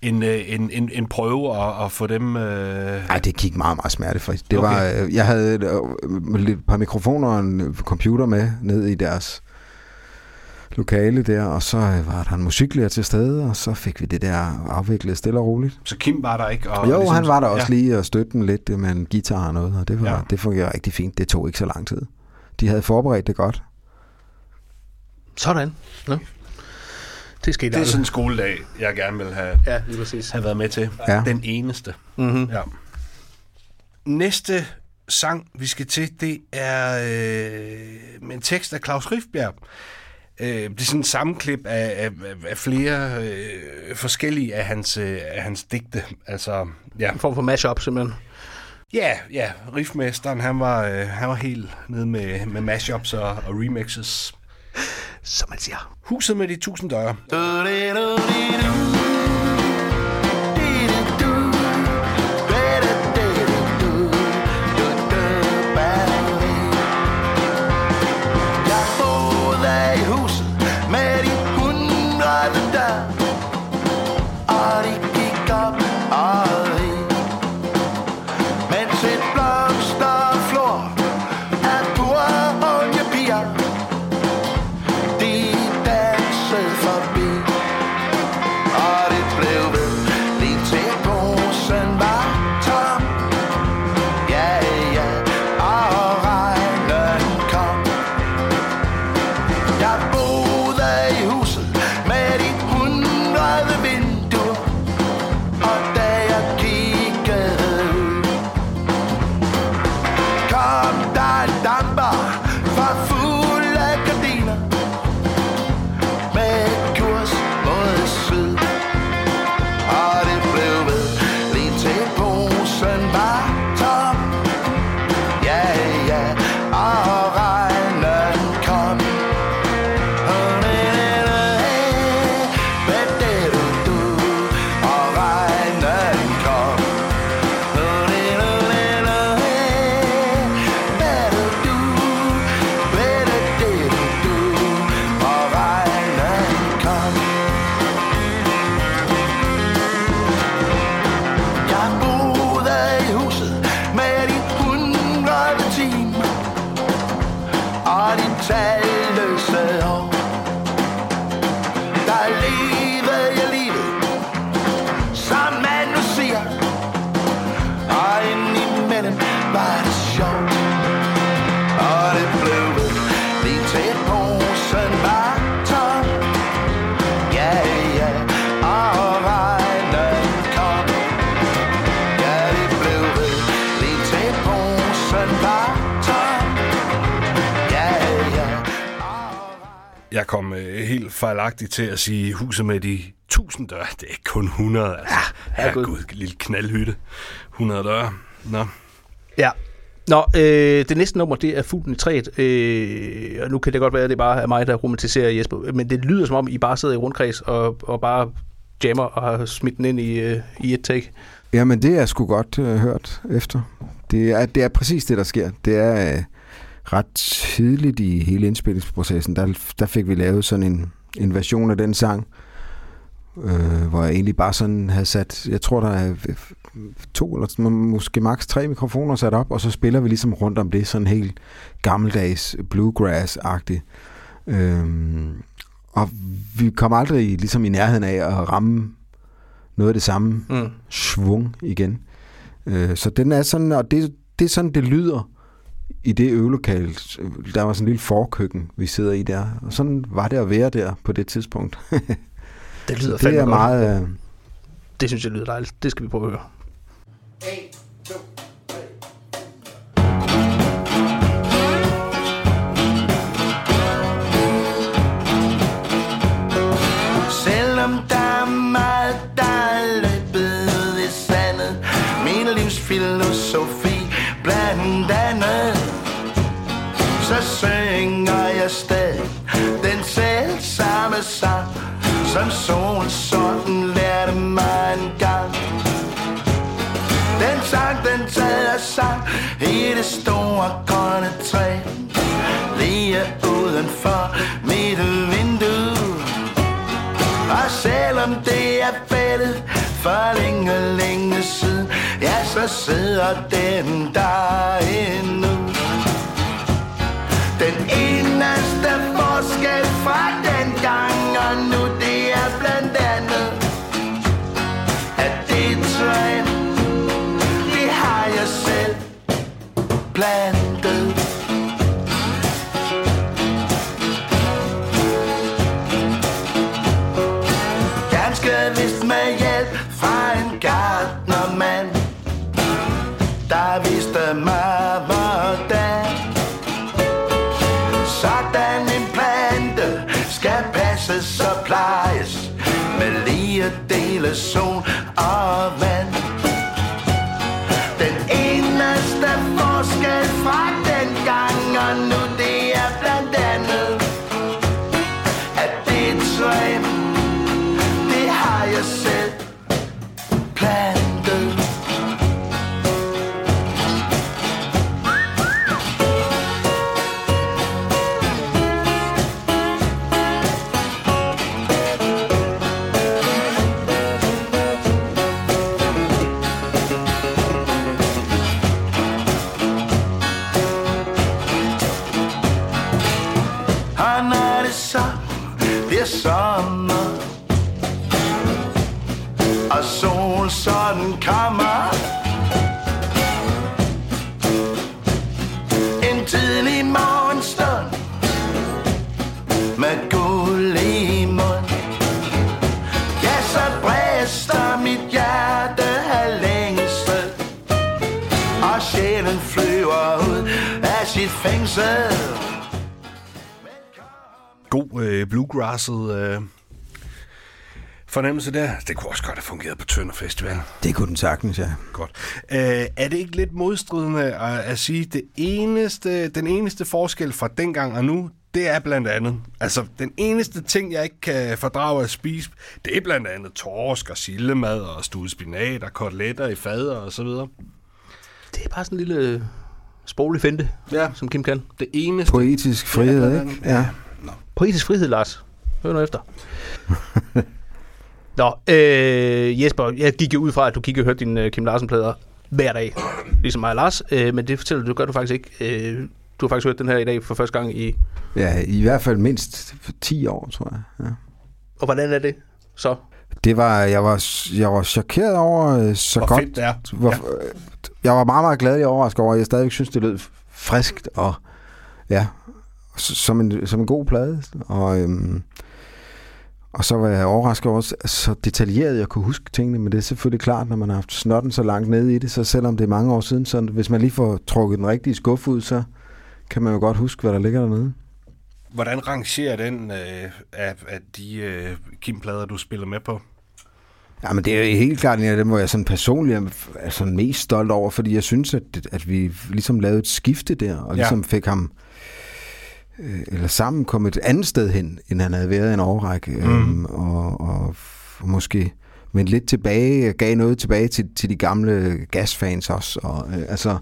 en, øh, en, en, en prøve at, at få dem... Øh, Nej, det gik meget, meget smertefrit. Det Okay. var, øh, jeg havde et lidt par mikrofoner og en computer med ned i deres lokale der, og så øh, var der en musiklærer til stede, og så fik vi det der afviklet stille og roligt. så Kim var der ikke? Og jo, ligesom- han var der også ja. lige og støtte dem lidt øh, med en guitar og noget, og det, var, Ja. det fungerede rigtig fint. Det tog ikke så lang tid. De havde forberedt det godt. Sådan. Nå. Det skete Det er aldrig. sådan en skoledag, jeg gerne vil have, Ja, lige præcis. have været med til. Ja. Den eneste. Mm-hmm. Ja. Næste sang, vi skal til, det er øh, med en tekst af Claus Rifbjerg. Øh, det er sådan en sammenklip af, af, af- flere øh, forskellige af hans, øh, af hans digte. Altså, ja. En form for mashup, simpelthen. Ja, ja, riffmesteren, han var, øh, han var helt nede med, med mashups og, og remixes. Som man siger. Huset med de tusind døre. Jeg helt fejlagtigt til at sige huset med de 1000 døre. Det er kun 100, altså. Ja, herregud. herregud, lille knaldhytte. 100 døre. Nå. Ja. Nå, øh, det næste nummer, det er Fuglen i træet. Øh, og nu kan det godt være, at det bare er mig, der romantiserer Jesper. Men det lyder som om, I bare sidder i rundkreds og, og bare jammer og har smidt den ind i, øh, i et take. Jamen, det er sgu godt øh, hørt efter. Det er, det er præcis det, der sker. Det er øh, ret tidligt i hele indspillingsprocessen, der, der fik vi lavet sådan en, en version af den sang, øh, hvor jeg egentlig bare sådan havde sat, jeg tror, der er øh, to eller måske maks tre mikrofoner sat op, og så spiller vi ligesom rundt om det, sådan helt gammeldags bluegrass-agtigt. Øhm, og vi kom aldrig ligesom i nærheden af at ramme noget af det samme Mm. svung igen. Øh, så den er sådan, og det, det er sådan, det lyder i det øvelokale, der var sådan en lille forkøkken, vi sidder i der. Og sådan var det at være der på det tidspunkt. det lyder det er godt. meget... Øh, det synes jeg lyder dejligt. Det skal vi prøve at høre. 1, 2, Som solen sådan lærte mig en gang. Den sang, den taler sang i det store grønne træ. Lige udenfor mit vindue. Og selvom det er fældet for længe, længe siden Ja, så sidder den der endnu. Den eneste forskel fra den gang og nu Med lige dele sol og sit fængsel God øh, bluegrasset øh, fornemmelse der. Det kunne også godt have fungeret på Tønder Festival. det kunne den sagtens, ja. Godt. Øh, er det ikke lidt modstridende at, at sige, det eneste, den eneste forskel fra dengang og nu, det er blandt andet, altså den eneste ting, jeg ikke kan fordrage at spise, det er blandt andet torsk og sildemad og stuet spinat og koteletter i fader og så videre. Det er bare sådan en lille sproglig finte, Ja. som Kim kan. Det eneste... Poetisk frihed, ikke? Ja. Poetisk frihed, Lars. Hør nu efter. Nå, øh, Jesper, jeg gik jo ud fra, at du gik og hørte dine øh, Kim Larsen-plader hver dag, ligesom mig og Lars, øh, men det fortæller du, gør du faktisk ikke. Øh, du har faktisk hørt den her i dag for første gang i... ja, i hvert fald mindst 10 år, tror jeg. Ja. Og hvordan er det så? Det var, jeg var, jeg var chokeret over øh, så Hvor godt. fedt det er. Hvor, ja. Jeg var meget, meget glad og overrasket over, at jeg stadigvæk synes, det lød friskt og ja, som en, som en god plade. Og, øhm, og så var jeg overrasket over, så- detaljeret jeg kunne huske tingene, men det er selvfølgelig klart, når man har haft snotten så langt nede i det, så selvom det er mange år siden, så hvis man lige får trukket den rigtige skuffe ud, så kan man jo godt huske, hvad der ligger dernede. hvordan rangerer den øh, af, af de øh, Kim-plader, du spiller med på? Ja, men det er helt klart en af dem, hvor jeg sådan personligt er sådan mest stolt over, fordi jeg synes, at, at vi ligesom lavede et skifte der, og Ja. ligesom fik ham øh, eller sammen kom et andet sted hen, end han havde været i en årrække, mm. og, og måske vendte lidt tilbage, gav noget tilbage til, til de gamle gasfans også, og øh, altså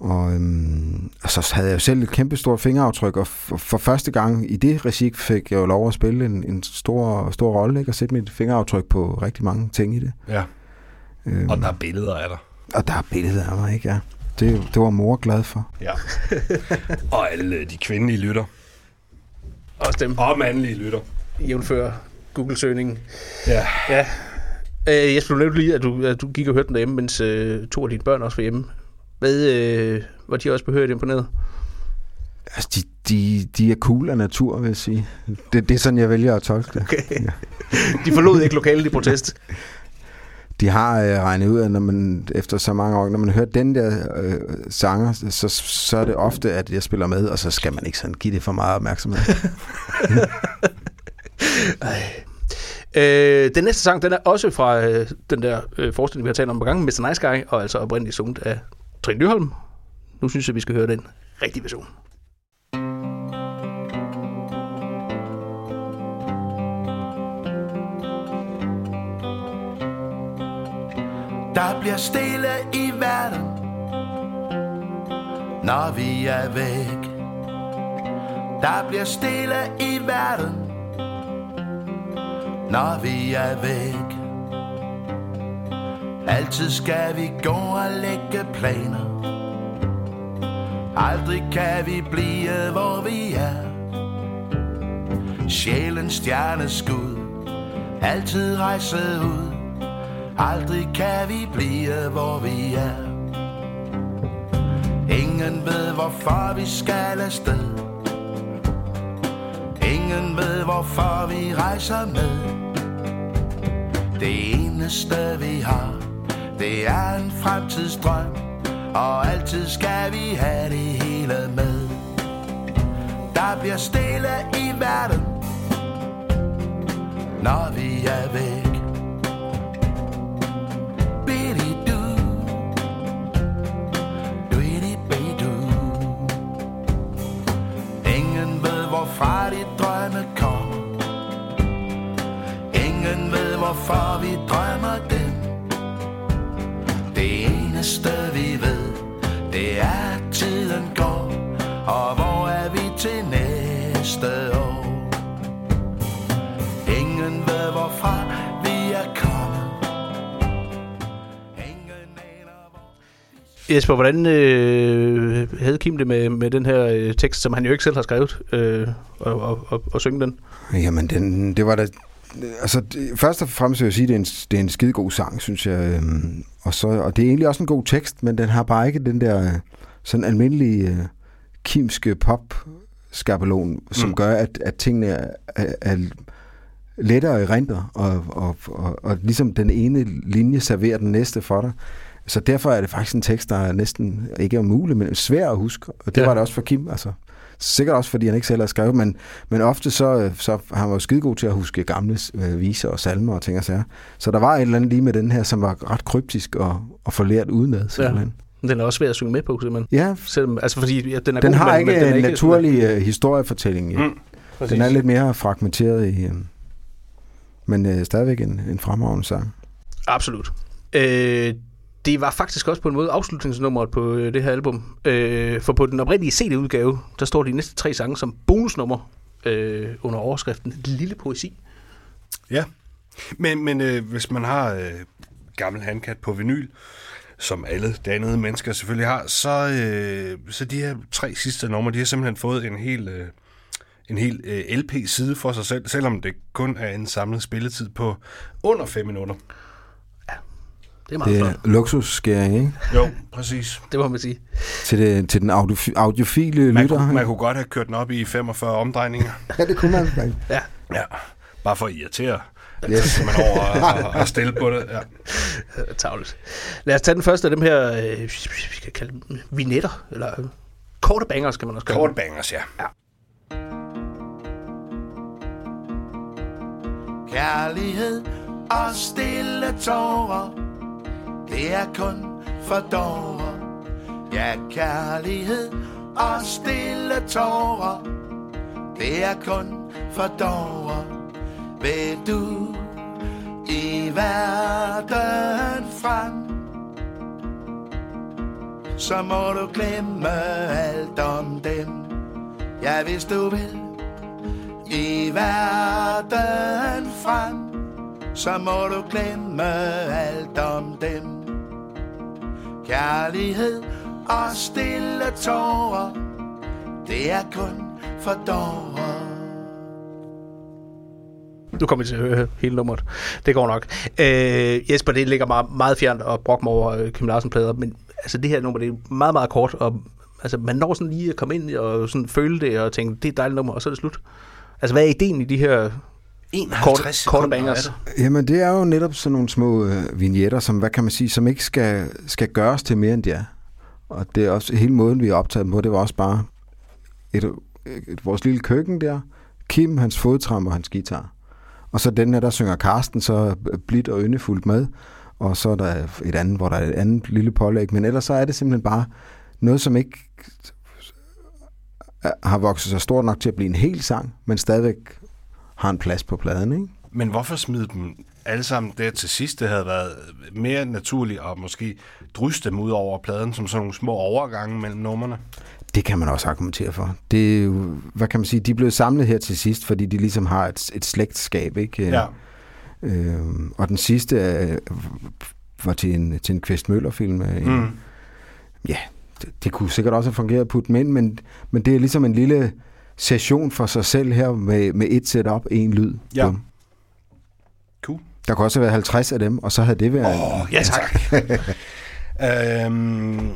og, øhm, og så havde jeg jo selv et kæmpe stort fingeraftryk, og for, for første gang i det regi fik jeg jo lov at spille en, en stor, stor rolle, ikke? og sætte mit fingeraftryk på rigtig mange ting i det. Ja. Øhm, Og der er billeder af dig. og der er billeder af mig, ikke? Ja. Det, det var mor glad for. Ja. og alle øh, de kvindelige lytter. Også dem, Og mandlige lytter. jævnfører Google-søgningen. Ja. Ja. Øh, Jesper, du nævnte lige, at du, at du gik og hørte den derhjemme, mens øh, to af dine børn også var hjemme. Hvad, øh, var de også behørigt imponeret? Altså, de, de, de er cool af natur, vil jeg sige. Det, det er sådan, jeg vælger at tolke det. Okay. De forlod ikke lokalet i protest. De har øh, regnet ud, at når man, efter så mange år, når man hører den der øh, sanger, så, så er det ofte, at jeg spiller med, og så skal man ikke sådan give det for meget opmærksomhed. Øh, den næste sang, den er også fra øh, den der øh, forestilling, vi har talt om på gangen, Mr. Nice Guy, og altså oprindeligt sunget af Trine Nyholm. Nu synes jeg, vi skal høre den rigtige version. Der bliver stille i verden Når vi er væk Der bliver stille i verden Når vi er væk Altid skal vi gå og lægge planer. Aldrig kan vi blive, hvor vi er. Sjælens stjerneskud Altid rejse ud. Aldrig kan vi blive, hvor vi er. Ingen ved, hvorfor vi skal afsted. Ingen ved, hvorfor vi rejser med. Det eneste vi har det er en fremtidsdrøm Og altid skal vi have det hele med. Der bliver stille i verden Når vi er væk. Ingen ved, hvorfra de drømme kommer. Ingen ved, hvorfor vi drømmer eneste vi ved, det er, at tiden går. Og hvor er vi til næste år? Ingen ved, hvorfra vi er kommet. Ingen aner, hvor Jesper, hvordan øh, havde Kim det med, med den her øh, tekst, som han jo ikke selv har skrevet, øh, og, og, og, og synge den? Jamen, den, det var da... Altså, det, først og fremmest vil jeg sige, at det er en, det er en skide god sang, synes jeg. øhm, Og, så, og det er egentlig også en god tekst, men den har bare ikke den der øh, sådan almindelige øh, kimske pop-skabelon, som Mm. mm. gør, at, at tingene er, er, er lettere i renter, og, og, og, og ligesom den ene linje serverer den næste for dig. Så derfor er det faktisk en tekst, der er næsten ikke er umulig, men svær at huske. Og det ja. var det også for Kim. Altså, sikkert også, fordi han ikke selv har skrevet, men, men ofte så, så har han var jo skidegod til at huske gamle øh, viser og salmer og ting og sager. Så der var et eller andet lige med den her, som var ret kryptisk og, og forlært udenad, simpelthen. Den er også svær at synge med på, simpelthen. Ja, Selvom, altså fordi ja, den er den god, har men, ikke men den er en naturlig øh, historiefortælling. Ja. Mm. Præcis. Den er lidt mere fragmenteret i... Øh, men øh, stadigvæk en, en fremragende sang. Absolut. Øh, det var faktisk også på en måde afslutningsnummeret på øh, det her album. Øh, for på den oprindelige CD-udgave, der står de næste tre sange som bonusnummer øh, under overskriften Lille Poesi. Ja. Men, men øh, hvis man har øh, gammel handkat på vinyl, som alle dannede mennesker selvfølgelig har, så, øh, så de her tre sidste numre, de har simpelthen fået en hel, øh, en hel øh, LP-side for sig selv, selvom det kun er en samlet spilletid på under 5 minutter. Det er meget det er flot. luksusskæring, ikke? Jo, præcis. det må man sige. Til, det, til den audiof- audiofile man lytter. Kunne, man kunne godt have kørt den op i 45 omdrejninger. ja, det kunne man. ja. ja. Bare for at irritere. Yes. Så man over og, stille på det. Ja. Tavlet. Lad os tage den første af dem her, øh, vi skal kalde dem vignetter, eller øh, korte bangers, kan man også kalde Korte bangers, ja. ja. Kærlighed og stille tårer det er kun for dårer. Ja, kærlighed og stille tårer. Det er kun for dårer. Vil du i verden frem? Så må du glemme alt om dem. Ja, hvis du vil i verden frem. Så må du glemme alt om dem Kærlighed og stille tårer Det er kun for dårer Nu kommer vi til at høre hele nummeret. Det går nok. Øh, Jesper, det ligger meget, meget fjernt og brokke mig over øh, Kim Larsen-plader, men altså, det her nummer, det er meget, meget kort, og altså, man når sådan lige at komme ind og sådan føle det, og tænke, det er et dejligt nummer, og så er det slut. Altså, hvad er ideen i de her 51 korte, korte sekunder bangers? er det. Jamen, det er jo netop sådan nogle små øh, vignetter, som, hvad kan man sige, som ikke skal, skal gøres til mere end de er. Og det er også hele måden, vi er optaget på, det var også bare et, et, vores lille køkken der, Kim, hans fodtram og hans guitar. Og så den her, der synger Karsten så blidt og yndefuldt med. Og så er der et andet, hvor der er et andet lille pålæg. Men ellers så er det simpelthen bare noget, som ikke har vokset så stort nok til at blive en hel sang, men stadigvæk har en plads på pladen, ikke? Men hvorfor smide dem alle sammen der til sidst? Det havde været mere naturligt at måske drysse dem ud over pladen som sådan nogle små overgange mellem numrene. Det kan man også argumentere for. Det er jo, hvad kan man sige, de blevet samlet her til sidst, fordi de ligesom har et, et slægtskab, ikke? Ja. Øh, og den sidste øh, var til en, til en Kvist Møller-film. øh, Mm. Ja, det, det kunne sikkert også have fungeret at putte dem ind, men, men det er ligesom en lille session for sig selv her med, med et setup, en lyd. Ja. Bum. Cool. Der kunne også have været 50 af dem, og så havde det været... Åh, ja tak. øhm,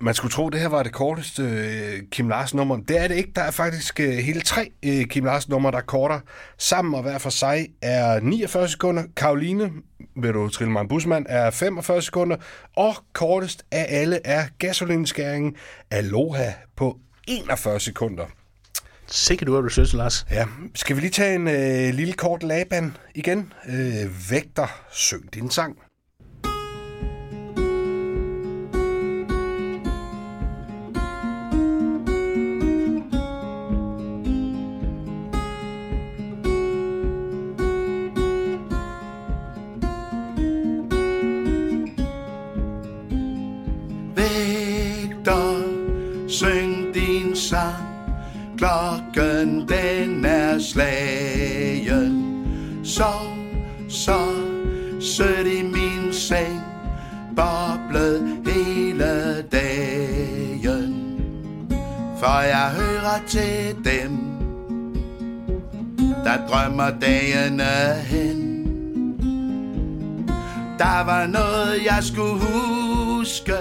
man skulle tro, det her var det korteste øh, Kim Larsen nummer. Det er det ikke. Der er faktisk øh, hele tre øh, Kim Larsen numre, der er kortere. Sammen og hver for sig er 49 sekunder. Karoline, vil du trille mig en busmand, er 45 sekunder. Og kortest af alle er gasolinskæringen Aloha på 41 sekunder. Sikkert du har research, Lars. Ja, skal vi lige tage en øh, lille kort laban igen? Øh, vægter, syng din sang. Klokken den er slagen Sov så sødt i min seng Boblet hele dagen For jeg hører til dem Der drømmer dagene hen Der var noget jeg skulle huske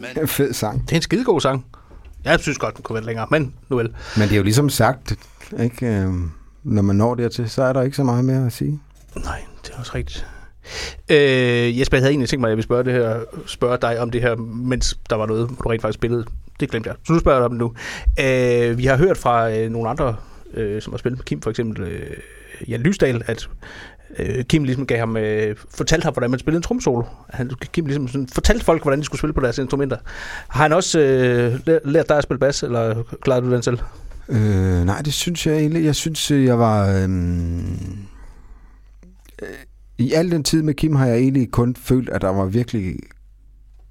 Men Fed sang. Det er en skidegod sang. Jeg synes godt, den kunne være længere, men nu vel. Men det er jo ligesom sagt, ikke? Øhm, når man når dertil, så er der ikke så meget mere at sige. Nej, det er også rigtigt. Øh, Jesper, jeg havde egentlig tænkt mig, at jeg ville spørge, det her, spørge dig om det her, mens der var noget, du rent faktisk spillede. Det glemte jeg. Så nu spørger jeg dig om det nu. Øh, vi har hørt fra øh, nogle andre, øh, som har spillet med Kim, for eksempel øh, Jan Lysdal, at øh, Kim ligesom gav ham, øh, fortalte ham, hvordan man spillede en tromsolo. Han, Kim ligesom sådan, fortalte folk, hvordan de skulle spille på deres instrumenter. Har han også øh, lært dig at spille bas, eller klarede du den selv? Øh, nej, det synes jeg egentlig. Jeg synes, øh, jeg var... Øhm, øh, I al den tid med Kim har jeg egentlig kun følt, at der var virkelig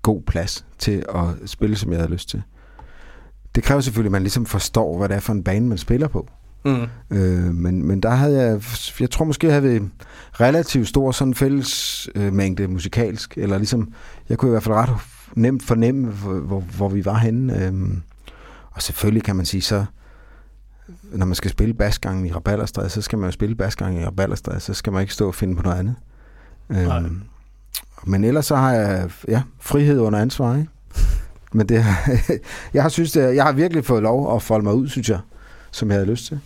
god plads til at spille, som jeg havde lyst til. Det kræver selvfølgelig, at man ligesom forstår, hvad det er for en bane, man spiller på. Mm. Øh, men, men der havde jeg, jeg tror måske, jeg havde relativt stor sådan fælles øh, mængde musikalsk, eller ligesom, jeg kunne i hvert fald ret nemt fornemme, hvor, hvor, vi var henne. Øhm, og selvfølgelig kan man sige så, når man skal spille basgangen i Rabalderstræde, så skal man jo spille basgangen i Rabalderstræde, så skal man ikke stå og finde på noget andet. Nej. Øhm, men ellers så har jeg, ja, frihed under ansvar, ikke? Men det, jeg har synes, det, jeg har virkelig fået lov at folde mig ud, synes jeg, som jeg havde lyst til.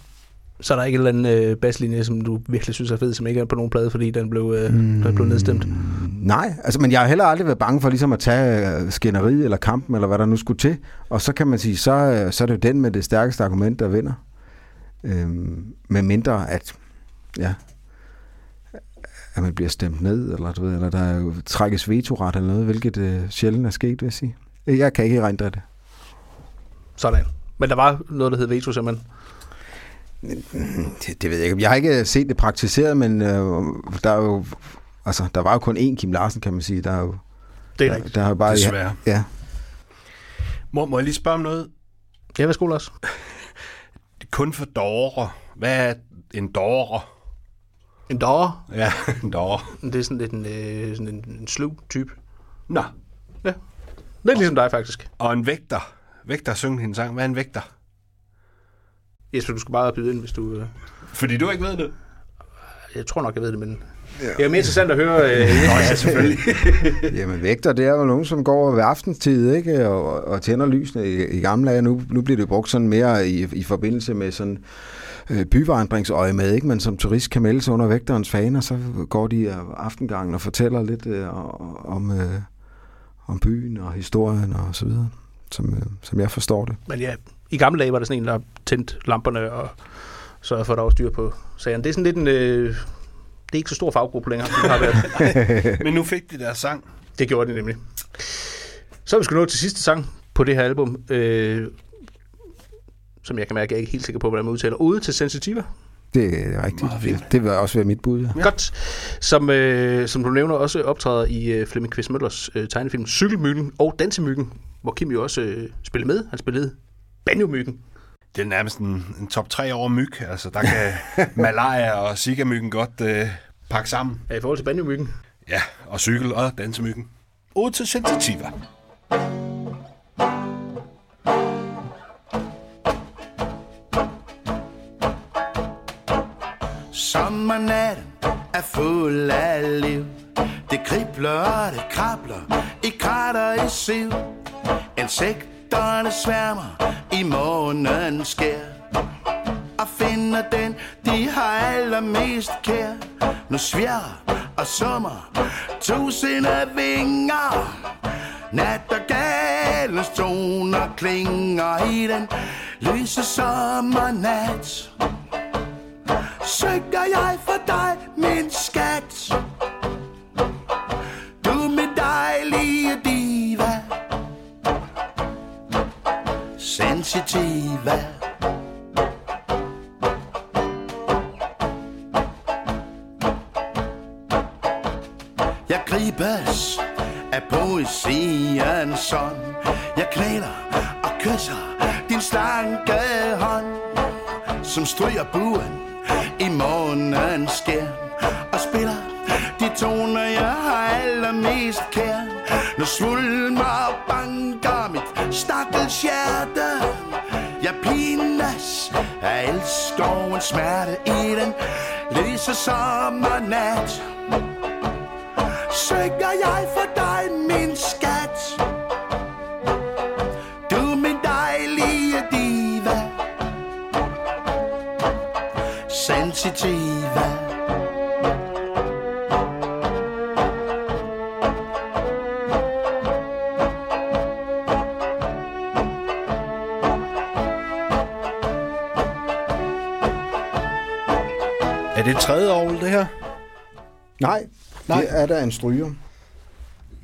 Så er der ikke en eller anden øh, baslinje, som du virkelig synes er fed, som ikke er på nogen plade, fordi den blev, øh, mm. den blev nedstemt? Nej, altså, men jeg har heller aldrig været bange for ligesom at tage øh, skænderiet eller kampen, eller hvad der nu skulle til. Og så kan man sige, så, øh, så er det jo den med det stærkeste argument, der vinder. Øhm, med mindre at, ja, at man bliver stemt ned, eller, du ved, eller der er jo trækkes vetoret eller noget, hvilket øh, sjældent er sket, vil jeg sige. Jeg kan ikke erindre det. Sådan. Men der var noget, der hed veto, simpelthen. det. Det ved jeg ikke. Jeg har ikke set det praktiseret, men øh, der er jo, altså, der var jo kun én Kim Larsen, kan man sige. Der er jo, Det er der, rigtigt. der er jo bare, Desværre. Ja, Må, må jeg lige spørge om noget? Ja, værsgo, Lars. Det er kun for dårer. Hvad er en dårer? En dårer. Ja, en dårer. Det er sådan lidt en, øh, sådan en, en slug type. Nå. Lidt ligesom dig, faktisk. Og en vægter. Vægter synger hendes sang. Hvad er en vægter? Jesper, du skal bare byde ind, hvis du... Øh, Fordi du ikke ved det. jeg tror nok, jeg ved det, men... Ja. Det er mere interessant at høre... Øh, Nå, ja, selvfølgelig. Jamen vægter, det er jo nogen, som går ved aftenstid ikke? Og, og tænder lysene i, i gamle dage. Nu, nu bliver det brugt sådan mere i, i forbindelse med sådan øh, byvandringsøje med, ikke? Men som turist kan melde sig under vægterens faner, så går de aftengangen og fortæller lidt øh, om, øh, om byen og historien og så videre, som, øh, som jeg forstår det. Men ja, i gamle dage var der sådan en, der tændte lamperne og sørgede for, at der var styr på sagerne. Det er sådan lidt en... Øh, det er ikke så stor faggruppe længere, som det har været. Men nu fik de deres sang. Det gjorde det nemlig. Så er vi sgu nået til sidste sang på det her album, øh, som jeg kan mærke, jeg er ikke helt sikker på, hvordan man udtaler. Ude til Sensitiva. Det er rigtigt. Det, det vil også være mit bud, ja. Ja. Godt. Som, øh, som du nævner, også optræder i øh, Flemming Kvist Møllers øh, tegnefilm Cykelmyggen og Dansemyggen, hvor Kim jo også øh, spillede med. Han spillede Banjo-myggen. Det er nærmest en, en top 3 over myg. Altså, der kan malaria og Zika-myggen godt øh, pakke sammen. Ja, i forhold til Banjo-myggen. Ja, og cykel og dansemyggen. Ode til sensitiva. Sommernatten er fuld af liv Det kribler og det krabler I krater i siv Insekterne sværmer I månens skær Og finder den, de har allermest kær. Nu svirrer og summer Tusinde vinger. Nattergalens toner klinger i den lyse sommernat. Søger jeg for dig, min skat? Sensitiva. Jeg gribes af poesien son Jeg klæder og kysser din slanke hånd Som stryger buen i månens skær Og spiller de toner, jeg har allermest kær. Når svulmer og banker stakkels hjerte. Jeg pines af elskovens smerte i den lyse sommernat Søger jeg for dig, min skat? Du min dejlige diva. Sensitiv Er det tredje år, det her? Nej, Nej. det er der en stryger.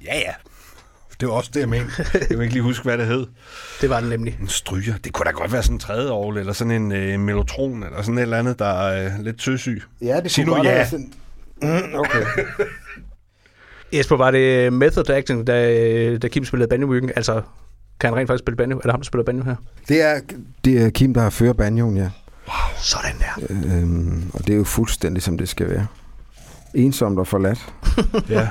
Ja, ja. Det var også det, jeg mente. Jeg kan ikke lige huske, hvad det hed. Det var den nemlig. En stryger. Det kunne da godt være sådan en tredje år, eller sådan en øh, melotron, eller sådan et eller andet, der er øh, lidt søsyg. Ja, det Sig kunne nu godt ja. være sådan... Mm, okay. Jesper, var det method acting, da, da Kim spillede Banjo-myggen? Altså, kan han rent faktisk spille banjo? Er det ham, der spiller banjo her? Det er, det er Kim, der fører banjoen, ja. Sådan der. Øhm, og det er jo fuldstændig, som det skal være. Ensomt og forladt. Ja.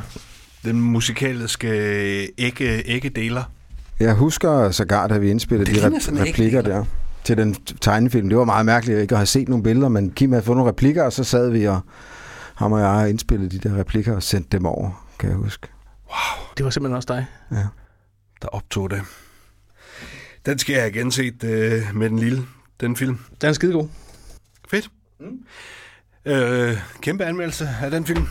Den musikalske ikke, ikke deler. Jeg husker sågar, da vi indspillede Det de rep- replikker der til den tegnefilm. Det var meget mærkeligt ikke at have set nogle billeder, men Kim havde fået nogle replikker, og så sad vi og ham og jeg indspillede de der replikker og sendte dem over, kan jeg huske. Det var simpelthen også dig. Ja. der optog det. Den skal jeg have genset øh, med den lille, den film. Den er skidegod. Fedt. Mm. Øh, kæmpe anmeldelse af den film.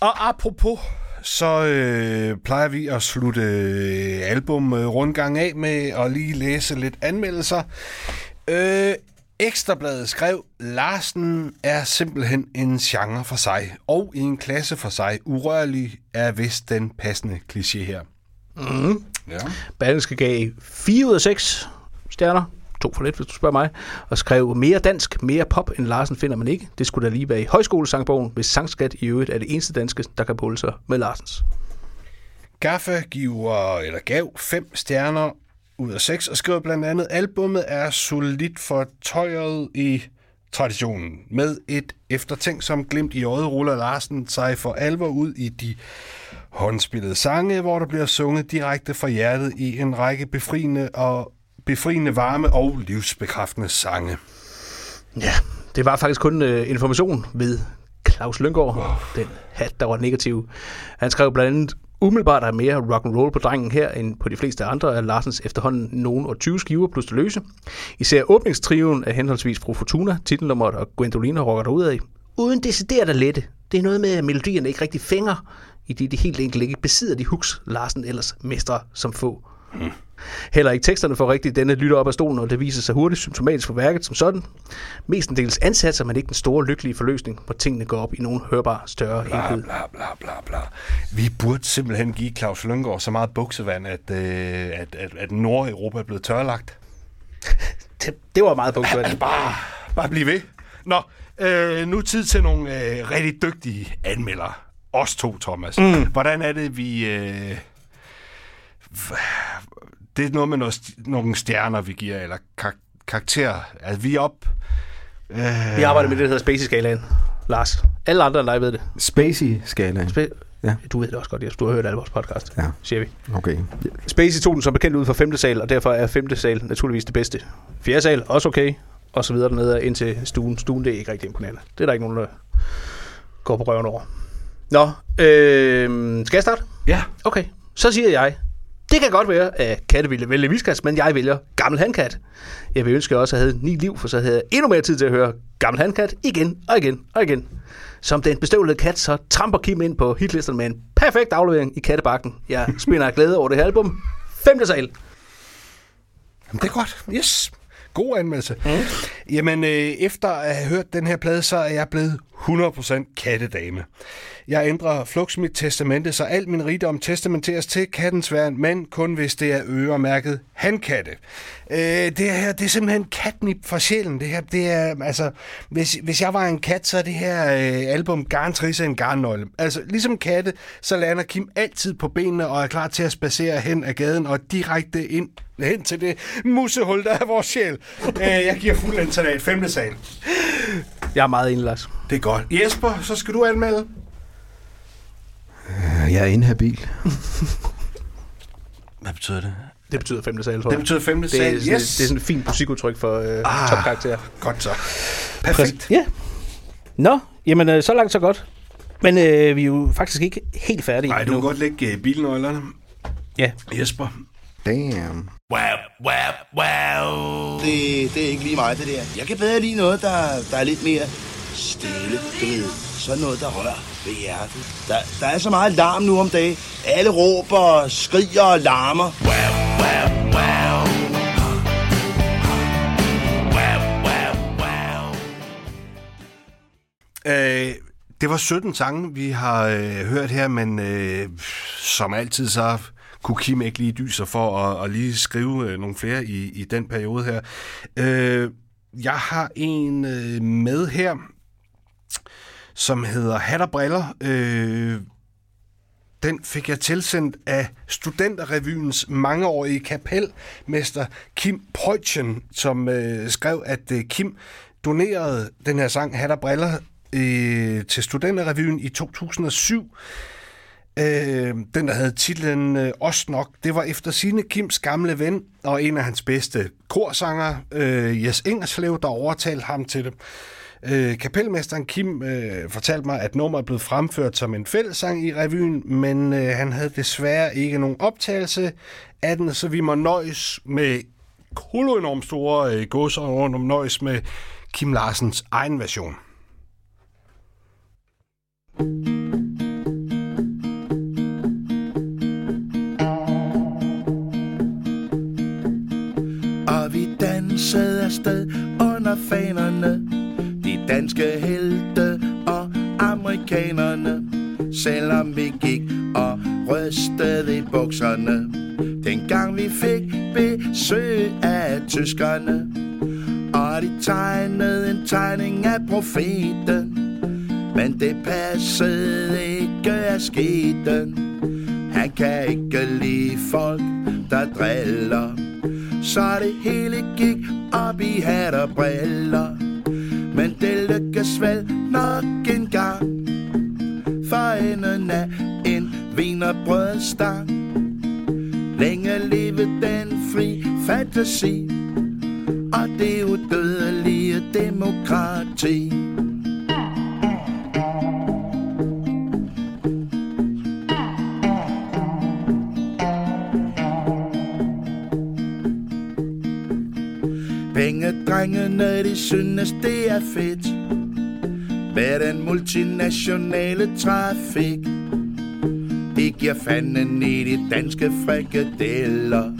Og apropos, så øh, plejer vi at slutte øh, album øh, rundgang af med at lige læse lidt anmeldelser. Øh, Ekstrabladet skrev, Larsen er simpelthen en genre for sig, og i en klasse for sig. Urørlig er vist den passende kliché her. Mm. Ja. Berlingske gav 4 ud af 6 stjerner. To for lidt, hvis du spørger mig. Og skrev mere dansk, mere pop end Larsen finder man ikke. Det skulle da lige være i højskolesangbogen, hvis sangskat i øvrigt er det eneste danske, der kan måle sig med Larsens. Gaffa giver, eller gav fem stjerner ud af seks, og skriver blandt andet, albummet er solidt fortøjet i traditionen. Med et eftertænk som glimt i øjet ruller Larsen sig for alvor ud i de håndspillede sange, hvor der bliver sunget direkte fra hjertet i en række befriende og befriende varme og livsbekræftende sange. Ja, det var faktisk kun uh, information ved Claus Lyngård, oh. den hat, der var negativ. Han skrev blandt andet, umiddelbart er mere rock and roll på drengen her, end på de fleste andre af Larsens efterhånden nogen og 20 skiver plus det løse. Især åbningstriven af henholdsvis Fru Fortuna, titelnummeret og Gwendolina rocker der ud af. Uden decideret at lette. Det er noget med, at melodierne ikke rigtig fænger, i det de helt enkelt ikke besidder de hooks, Larsen ellers mestre som få. Mm. Heller ikke teksterne får rigtigt denne lytter op af stolen, og det viser sig hurtigt symptomatisk for værket som sådan. Mestendels ansatser man ikke den store lykkelige forløsning, hvor tingene går op i nogen hørbar større Bla, enhed. bla, bla, bla, bla. Vi burde simpelthen give Claus Lyngård så meget buksevand, at, øh, at, at, at Nordeuropa er blevet tørlagt. Det, det var meget punkt. Altså bare, bare blive ved. Nå, øh, nu tid til nogle øh, rigtig dygtige anmeldere. Os to, Thomas. Mm. Hvordan er det, vi... Øh, det er noget med noget, nogle stjerner, vi giver, eller kar- karakterer. Altså, vi er op... Øh, Vi arbejder med det, der hedder Spacey-skalaen. Lars. Alle andre end dig ved det. Spacey-skala. Spa- Ja. Du ved det også godt, Jes. Du har hørt alle vores podcast, Ja. siger vi. Okay. Spacey tog den som bekendt ud fra femte sal, og derfor er femte sal naturligvis det bedste. Fjerde sal, også okay. Og så videre dernede ind til stuen. Stuen, det er ikke rigtig imponerende. Det er der ikke nogen, der går på røven over. Nå, øh, skal jeg starte? Ja. Okay, så siger jeg, det kan godt være, at katte ville vælge viskas, men jeg vælger gammel handkat. Jeg vil ønske, at jeg også havde ni liv, for så havde jeg endnu mere tid til at høre gammel handkat igen og igen og igen. Som den bestøvlede kat, så tramper Kim ind på hitlisterne med en perfekt aflevering i kattebakken. Jeg spinder af glæde over det her album. Femte sal. Jamen, det er godt. Yes. God anmeldelse. Mm. Jamen, øh, efter at have hørt den her plade, så er jeg blevet 100% kattedame. Jeg ændrer flux mit testamente, så al min rigdom testamenteres til kattens værn, men kun hvis det er øremærket hankatte. Øh, det her, det er simpelthen katnip for sjælen. Det her, det er, altså, hvis, hvis jeg var en kat, så er det her øh, album garntrisse en garnnøgle. Altså, ligesom katte, så lander Kim altid på benene og er klar til at spacere hen ad gaden og direkte ind hen til det musehul, der er vores sjæl. Øh, jeg giver fuld internat. Femte sal. Jeg er meget enig, det er godt. Jesper, så skal du anmelde. Jeg er inhabil. Hvad betyder det? Det betyder femte sal, tror Det jeg. betyder femte det, er, sal. sådan, Yes. det er sådan et fint musikudtryk for øh, Ah. topkarakter. Godt så. Perfekt. Ja. Nå, jamen øh, så langt så godt. Men øh, vi er jo faktisk ikke helt færdige Nej, du kan godt lægge øh, bilnøglerne. Ja, Jesper. Damn. Wow, wow, wow. Det, det er ikke lige mig, det der. Jeg kan bedre lide noget, der, der er lidt mere stille, du ved. Sådan noget, der rører ved hjertet. Der, der er så meget larm nu om dagen. Alle råber, skriger og larmer. Wow, wow, wow. Øh, det var 17 sange, vi har øh, hørt her, men øh, som altid så kunne Kim ikke lige dyse for at, at lige skrive øh, nogle flere i, i den periode her. Øh, jeg har en øh, med her, som hedder Hat og Briller. Øh, den fik jeg tilsendt af Studenterrevyens mangeårige kapelmester Kim Preutchen, som øh, skrev, at øh, Kim donerede den her sang Hat og Briller øh, til Studenterrevyen i 2007. Øh, den, der havde titlen øh, Os Nok, det var efter sine Kims gamle ven og en af hans bedste korsanger, øh, Jes Ingerslev, der overtalte ham til det. Øh, kapelmesteren Kim øh, fortalte mig, at nummeret blev fremført som en fællessang i revyen, men øh, han havde desværre ikke nogen optagelse af den, så vi må nøjes med kolo enormt store øh, godser og nøjes med Kim Larsens egen version. Og vi dansede afsted under fanerne danske helte og amerikanerne Selvom vi gik og rystede i bukserne. Dengang vi fik besøg af tyskerne Og de tegnede en tegning af profeten Men det passede ikke af sketen Han kan ikke lide folk, der driller Så det hele gik op i hat og briller. Men det lykkes vel nok en gang. For enden af en vinerbrødstang Længe leve den fri fantasi. Og det udødelige demokrati. Pengedrengene, de synes det er fedt. Med den multinationale trafik? De giver fanden i de danske frikadeller.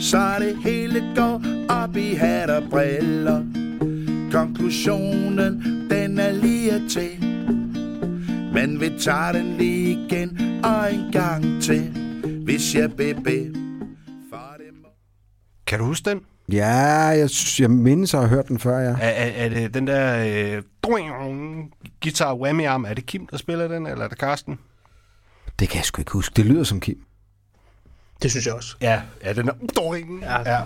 Så det hele går op i hat og briller. Konklusionen, den er lige til. Men vi tager den lige igen og en gang til. Hvis jeg bebe Kan du huske den? Ja, jeg, synes, jeg mindes at have hørt den før, ja. Er, er, er det den der øh, guitar whammy arm? Er det Kim, der spiller den, eller er det Karsten? Det kan jeg sgu ikke huske. Det lyder som Kim. Det synes jeg også. Ja, ja den er druing. Ja. ja.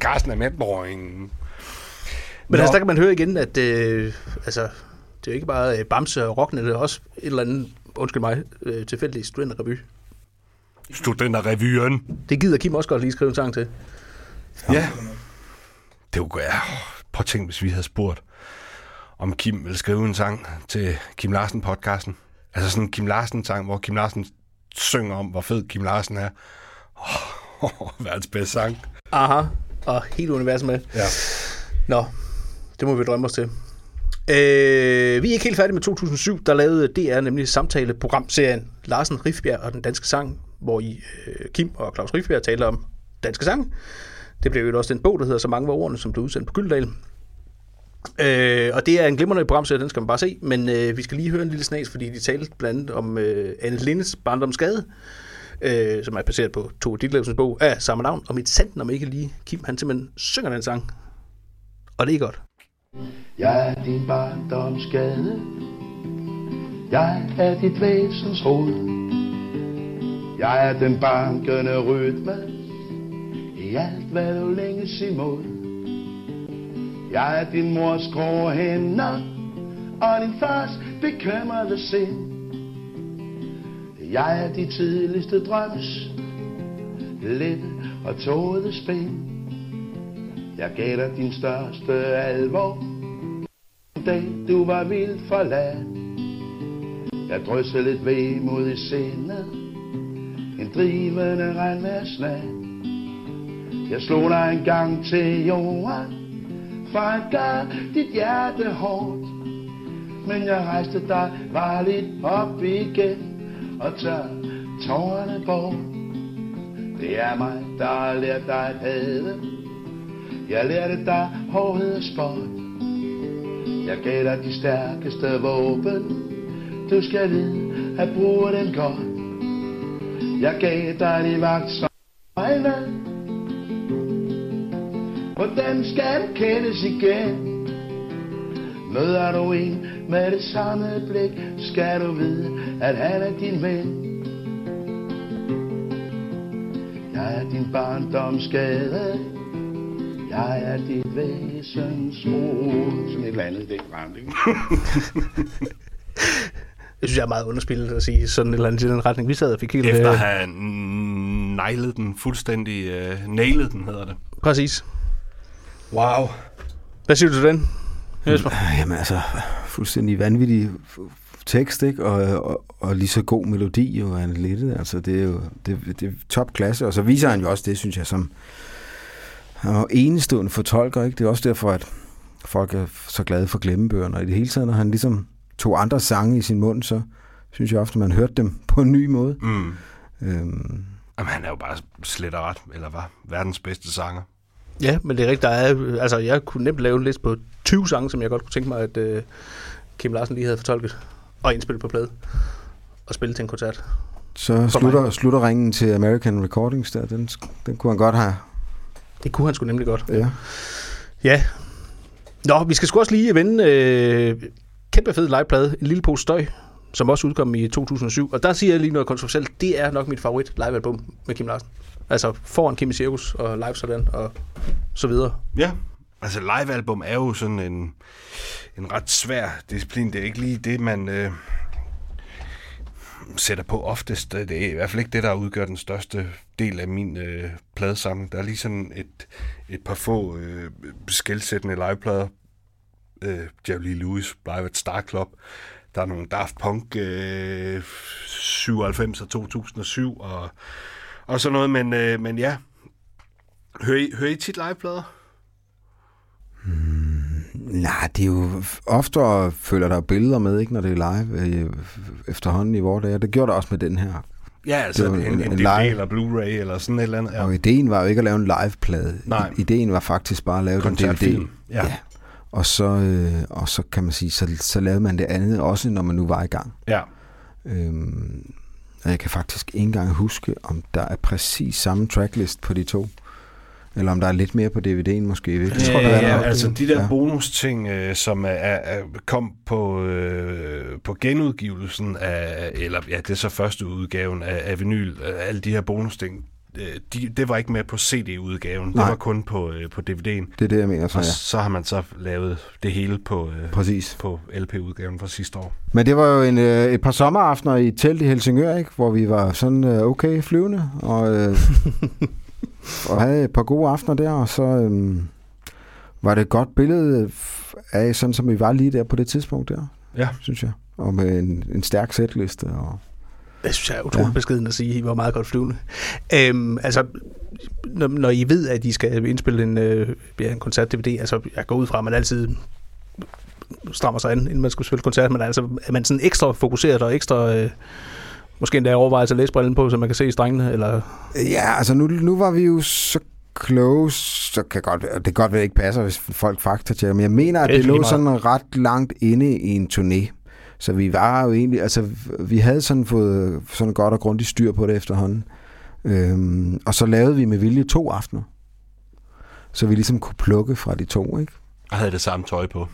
Karsten er med druing. Men Nå. altså, der kan man høre igen, at øh, altså, det er jo ikke bare øh, Bamse og Rockne, det er også et eller andet, undskyld mig, øh, tilfældigt studenterrevy. Studenterrevyen. Det gider Kim også godt lige skrive en sang til. Ja. Det var ja. Prøv at tænke, hvis vi havde spurgt, om Kim ville skrive en sang til Kim Larsen-podcasten. Altså sådan en Kim Larsen-sang, hvor Kim Larsen synger om, hvor fed Kim Larsen er. Oh, verdens bedste sang. Aha, og helt universet med. Ja. Nå, det må vi drømme os til. Øh, vi er ikke helt færdige med 2007. Der lavede DR nemlig samtaleprogramserien Larsen Rifbjerg og den danske sang, hvor I, øh, Kim og Claus Rifbjerg taler om danske sang. Det blev jo også den bog, der hedder Så mange var ordene, som blev udsendt på Gyldendal. Øh, og det er en glimrende programserie, den skal man bare se. Men øh, vi skal lige høre en lille snas, fordi de talte blandt andet om øh, Anne Lindes barndomsskade, øh, som er baseret på to Ditlevsens bog af samme navn. Og mit sandt, om ikke lige Kim, han simpelthen synger den sang. Og det er godt. Jeg er din barndomsgade Jeg er dit væsens hoved Jeg er den bankende rytme i alt hvad du længes imod. Jeg er din mors grå hænder Og din fars bekymrede sind. Jeg er de tidligste drøms, Lette og tåede spænd Jeg gav dig din største alvor Den dag du var vildt forladt. Jeg dryssede lidt vemod i sindet En drivende regnværsnat jeg slog dig en gang til jorden For at gøre dit hjerte hårdt. Men jeg rejste dig varligt op igen Og tør tårerne bort. Det er mig, der har lært dig at hade. Jeg lærte dig hårdhed og spot Jeg gav dig de stærkeste våben. Du skal vide at bruge dem godt. Jeg gav dig de vagt som øjne Hvordan skal du kendes igen Møder du en med det samme blik Skal du vide at han er din ven Jeg er din barndomsskade jeg er dit væsens råd. Sådan et eller andet, det er brændt, ikke? Jeg synes, jeg er meget underspillet at sige sådan et eller andet i den retning. Vi sad og fik helt... Efter at Øh, have nejlet den fuldstændig, uh, nailet den hedder det. præcis. Wow. Hvad siger du til den? Jesper? Jamen altså, fuldstændig vanvittig tekst, ikke? Og, og, og lige så god melodi jo, han lidt. Altså, det er jo det, det er topklasse. Og så viser han jo også det, synes jeg, som han er jo enestående fortolker, ikke? Det er også derfor, at folk er så glade for glemmebøgerne. Og i det hele taget, når han ligesom tog andre sange i sin mund, så synes jeg ofte, man hørte dem på en ny måde. Mm. Øhm, Jamen, han er jo bare slet og ret, eller var verdens bedste sanger. Ja, men det er rigtigt. Der er, altså, jeg kunne nemt lave en liste på 20 sange, som jeg godt kunne tænke mig, at øh, Kim Larsen lige havde fortolket og indspillet på plade og spillet til en koncert. Så slutter, slutter ringen til American Recordings der. Den, den kunne han godt have. Det kunne han sgu nemlig godt. Ja. Ja. Nå, vi skal sgu også lige vende øh, kæmpe fed liveplade, en lille pose støj, som også udkom i 2007. Og der siger jeg lige noget kontroversielt. Det er nok mit favorit livealbum med Kim Larsen. Altså foran Kimi Cirkus og live sådan og så videre. Ja, altså livealbum er jo sådan en, en ret svær disciplin. Det er ikke lige det, man øh, sætter på oftest. Det er i hvert fald ikke det, der udgør den største del af min øh, pladesamling. Der er lige sådan et, et par få øh, skældsættende liveplader. Øh, Jerry Lee Lewis, Live at Star Club. Der er nogle Daft Punk øh, 97 og 2007 og, og sådan noget. Men, øh, men ja, hører I, hører I tit liveplader? Nej, det er jo ofte følger der billeder med, ikke, når det er live øh, efterhånden i vores dage. Det gjorde der også med den her. Ja, altså Det var en, en- en, en DVD live. eller Blu-ray eller sådan et eller andet. Ja. Og ideen var jo ikke at lave en liveplade. Nej. Ideen var faktisk bare at lave den DVD. Ja. ja. Og så, øh, og så kan man sige, så, så lavede man det andet også, når man nu var i gang. ja. Øhm, og jeg kan faktisk ikke engang huske, om der er præcis samme tracklist på de to. Eller om der er lidt mere på DVD'en måske. Jeg ved ikke. Jeg tror, der der er ja, nok. altså de der Ja. bonus-ting, øh, som er, er, kom på, øh, på genudgivelsen af, eller ja, det er så første udgaven af, af vinyl, øh, alle de her bonus-ting, øh, de, det var ikke med på CD-udgaven, det Nej. var kun på, øh, på DVD'en. Det er det, jeg mener. Så, Og ja. så har man så lavet det hele på, øh, Præcis. på LP-udgaven fra sidste år. Men det var jo en, øh, et par sommeraftener i telt i Helsingør, ikke? hvor vi var sådan øh, okay flyvende, og, øh, og havde et par gode aftener der, og så øh, var det et godt billede af, sådan som vi var lige der på det tidspunkt der, Ja. synes jeg. Og med en, en stærk sætliste. Og, Det synes jeg er utroligt Ja. beskeden at sige, I var meget godt flyvende. Øhm, altså, når, når I ved, at I skal indspille en, øh, ja, en koncert-DVD, altså jeg går ud fra, at man altid strammer sig an, inden man skal spille koncert, men altså, er man sådan ekstra fokuseret og ekstra, øh, måske endda overvejet at læse brillen på, så man kan se strengene, eller... ja, altså nu, nu var vi jo så close, så kan godt, være- det kan godt være, det ikke passer, hvis folk faktatjekker, men jeg mener, at Det det lå sådan ret langt inde i en turné. Så vi var jo egentlig, altså vi havde sådan fået sådan godt og grundigt styr på det efterhånden. Øhm, og så lavede vi med vilje to aftener. Så vi ligesom kunne plukke fra de to, ikke? Og havde det samme tøj på.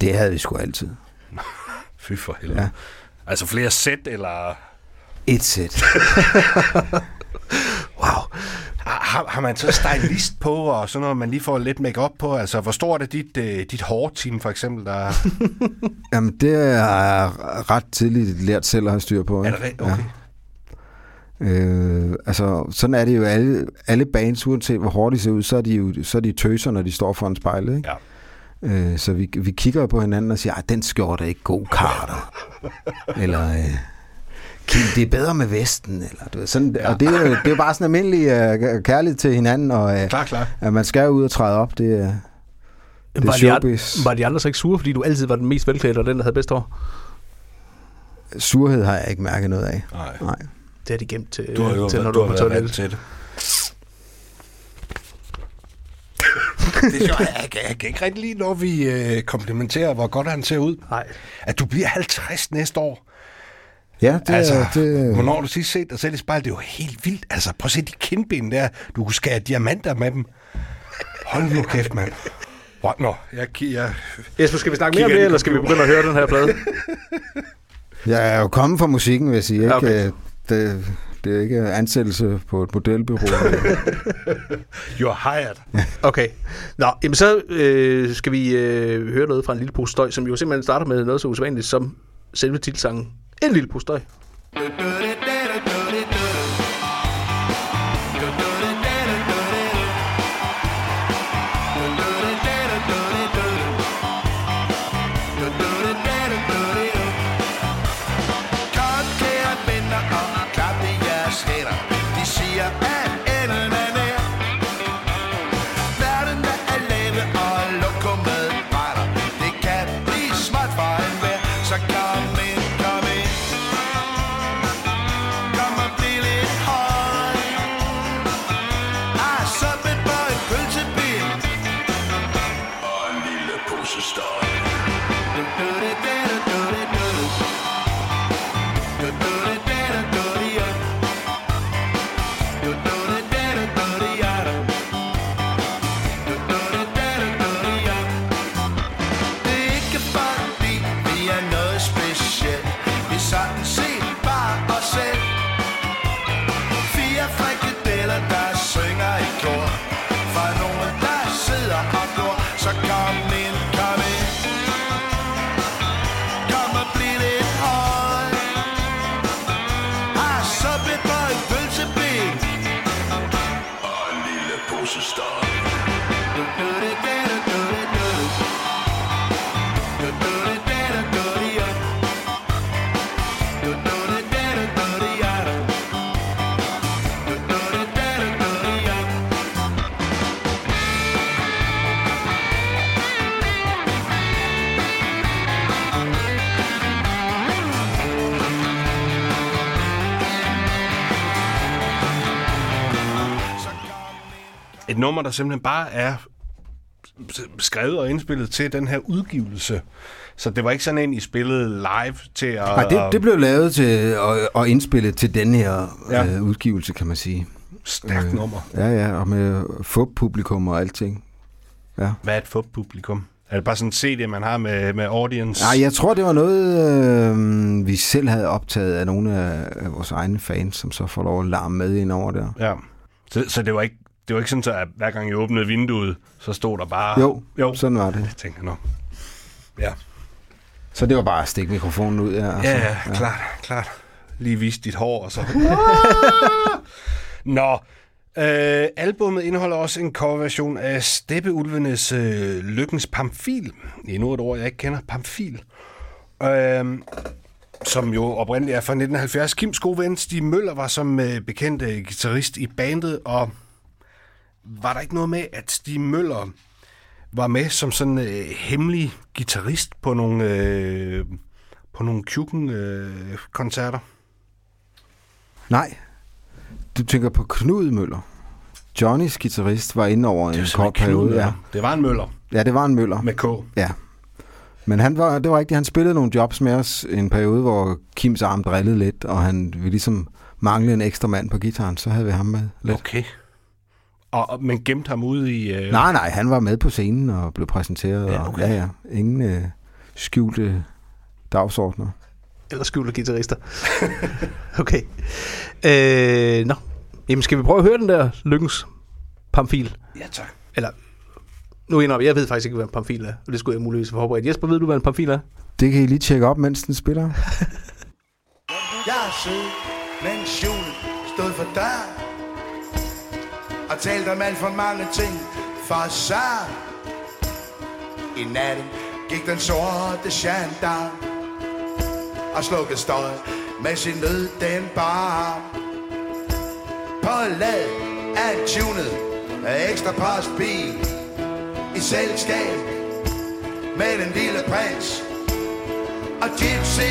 Det havde vi sgu altid. Fy for helvede. Ja. Altså flere sæt, eller... Et sæt. Wow. Har, har man så stylist på, og sådan noget, man lige får lidt make på? Altså, hvor stort er dit, øh, dit hårteam, for eksempel? Der... Jamen, det har jeg ret tidligt lært selv at have styr på. Er ikke? det rigtigt? Okay. Øh, altså, sådan er det jo alle, alle bands, uanset hvor hårdt de ser ud, så er de jo så er de tøser, når de står foran spejlet. Ikke? Ja. Øh, så vi, vi kigger på hinanden og siger, "Ej, den skjorte er ikke god, Carter. eller, øh, Kim, det er bedre med vesten. Eller, du ved, sådan, ja. Og det er, jo, det er jo bare sådan almindelig øh, kærlighed til hinanden, og øh, Klar, klar. at man skal ud og træde op. Det, øh, det er var, de, showbiz. an- var de andre så ikke sure, fordi du altid var den mest velklædte og den, der havde bedst hår? Surhed har jeg ikke mærket noget af. Nej. Nej. Det har de gemt til, Du har jo til når du du er på har været vant toilettet. til det. det er sjovt. Jeg, kan- jeg kan ikke rigtig lide, når vi øh, komplimenterer, hvor godt han ser ud. Nej. At du bliver 50 næste år. Ja, det, altså, det, hvornår har du sidst set dig selv i spejlet? Det er jo helt vildt. Altså, prøv at se de kindben der. Du kunne skære diamanter med dem. Hold nu kæft, mand. Hvor, nå, jeg, jeg, Jesper, skal vi snakke mere om det, eller skal vi begynde at høre den her plade? Jeg er jo kommet fra musikken, vil jeg sige. Ikke? Okay. Det, det er ikke ansættelse på et modelbureau. you're hired. Okay. Nå, jamen så øh, skal vi øh, høre noget fra en lille pose støj, som jo simpelthen starter med noget så usædvanligt som selve titelsangen. En lille postej. Et nummer, der simpelthen bare er skrevet og indspillet til den her udgivelse. Så det var ikke sådan en, I spillede live til at... Nej, det, det blev lavet til og, og indspillet til den her Ja. øh, udgivelse, kan man sige. Stærkt Øh. nummer. Ja, ja, og med FUB-publikum og alting. Ja. Hvad er et FUB-publikum? Er det bare sådan en CD, man har med, med audience? Nej, jeg tror, det var noget, øh, vi selv havde optaget af nogle af, af vores egne fans, som så får lov at larme med ind over der. Ja. Så, så det var ikke det var ikke sådan, så at hver gang I åbnede vinduet, så stod der bare... Jo, jo. sådan var det. Jeg tænker nå. Ja. Så det var bare at stikke mikrofonen ud. Ja, Ja, ja, klart, klart. Lige vise dit hår, og så... Nå, øh, albummet indeholder også en coverversion af Steppeulvenes øh, Lykkens Pamfil. Endnu et ord, jeg ikke kender. Pamfil. Øh, som jo oprindeligt er fra 1970. Kims gode ven Stig Møller var som øh, bekendt øh, guitarist i bandet, og var der ikke noget med, at Stig Møller var med som sådan øh, hemmelig guitarist på nogle, øh, på nogle Kjuken-koncerter? Nej, du tænker på Knud Møller. Johnnys guitarist var inde over en kort periode. Ja. Det var en Møller ja, det var en Møller. med K. Ja. Men han var, det var rigtigt, han spillede nogle jobs med os en periode, hvor Kims arm drillede lidt, og han ville ligesom mangle en ekstra mand på gitaren, så havde vi ham med lidt. Okay. Og, og, men gemte ham ude i... Øh, Nej, nej, han var med på scenen og blev præsenteret. Ja, og, okay. ja, ja. Ingen øh, skjulte dagsordner. Eller skjulte guitarister. okay. Øh, nå. Jamen, skal vi prøve at høre den der Lykkens Pamfil? Ja, tak. Eller, nu indrømmer jeg, jeg ved faktisk ikke, hvad en pamfil er. Og det skulle jeg muligvis have forberedt. Jesper, ved du, hvad en pamfil er? Det kan I lige tjekke op, mens den spiller. Jeg er sød, mens julen stod for døren og talte om alt for mange ting. For så I natten gik den sorte gendarm Og slukkede støj med sin nød den bar. På lad af en tunet ekstra postbil I selskab med den lille prins. Og Gypsy.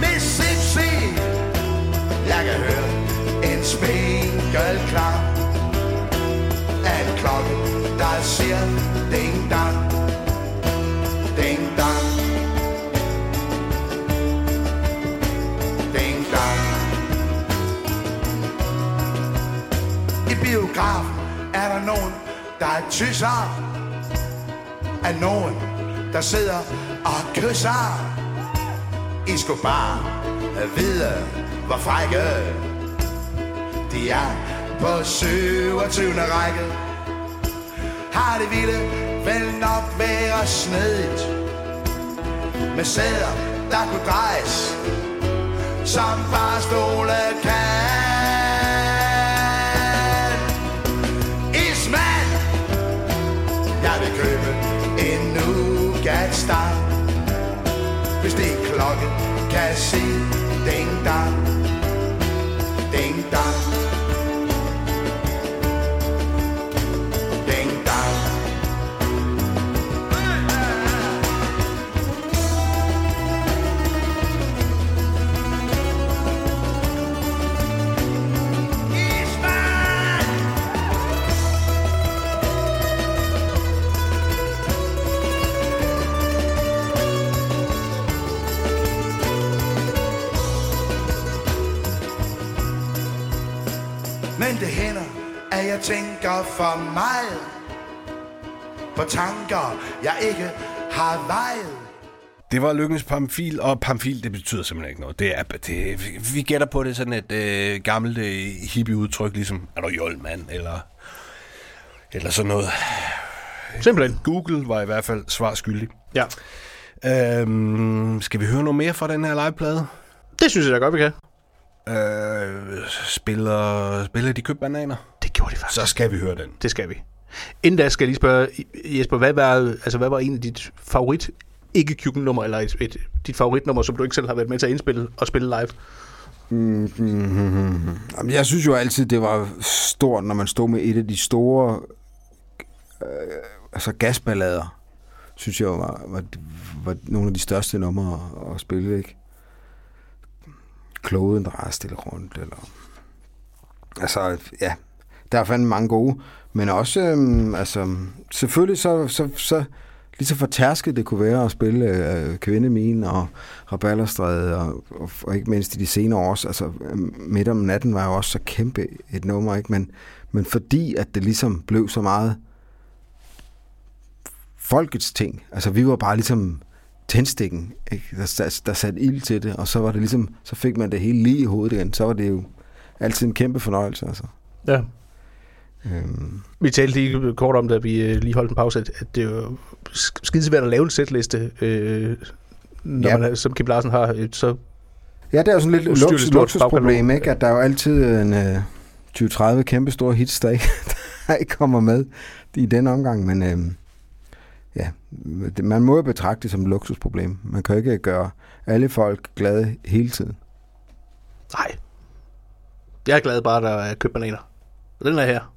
Mississippi Jeg kan høre en spinkel klar. Af en klokke, der siger ding dang? Ding dang. Ding dang. I biografen er der nogen, der er tysser. Af nogen, der sidder og kysser. I skulle bare vide, hvor frække de er på 27. række. Har det ville vel nok være snedigt med sæder, der kunne drejes som bare stole kan. Men det hænder, at jeg tænker for meget På tanker, jeg ikke har vejet Det var Lykkens Pamfil, og Pamfil, det betyder simpelthen ikke noget. Det er, det, vi- gætter på det sådan et øh, gammelt øh, hippie-udtryk, ligesom, er du jol, mand, eller, eller sådan noget. Simpelthen. Google var i hvert fald svar skyldig. Ja. Øhm, skal vi høre noget mere fra den her liveplade? Det synes jeg da godt, vi kan. Øh, spiller, spiller de købt bananer? Det gjorde de faktisk. Så skal vi høre den. Det skal vi. Inden da skal jeg lige spørge, Jesper, hvad var, altså, hvad var en af dit favorit ikke nummer eller et, et, dit favoritnummer, som du ikke selv har været med til at indspille og spille live? Jamen, jeg synes jo altid, det var stort, når man stod med et af de store øh, altså gasballader. Synes jeg var, var, var nogle af de største numre at, at spille, ikke? Kloden drejer stille rundt, eller... Altså, ja, der er fandme mange gode, men også, øhm, altså, selvfølgelig så, så, så lige så fortærsket det kunne være at spille øh, Kvindemin og Raballerstræde, og, og, og, ikke mindst i de senere år, altså øhm, midt om natten var jo også så kæmpe et nummer, ikke? Men, men fordi at det ligesom blev så meget folkets ting, altså vi var bare ligesom tændstikken, ikke? Der, der, satte ild til det, og så var det ligesom, så fik man det hele lige i hovedet igen, så var det jo altid en kæmpe fornøjelse, altså. Ja. Øhm, Vi talte lige kort om, da vi øh, lige holdt en pause, at, at det er jo skide svært at lave en sætliste, øh, når Ja. man, som Kim Larsen har, øh, så Ja, det er jo sådan lidt stort luksusproblem, ikke? At der er jo altid en øh, 20-30 kæmpe store hits, der ikke, der ikke kommer med i den omgang. Men øh, ja, det, man må jo betragte det som et luksusproblem. Man kan ikke gøre alle folk glade hele tiden. nej. Jeg er glad bare, der er købt bananer. Og den er her.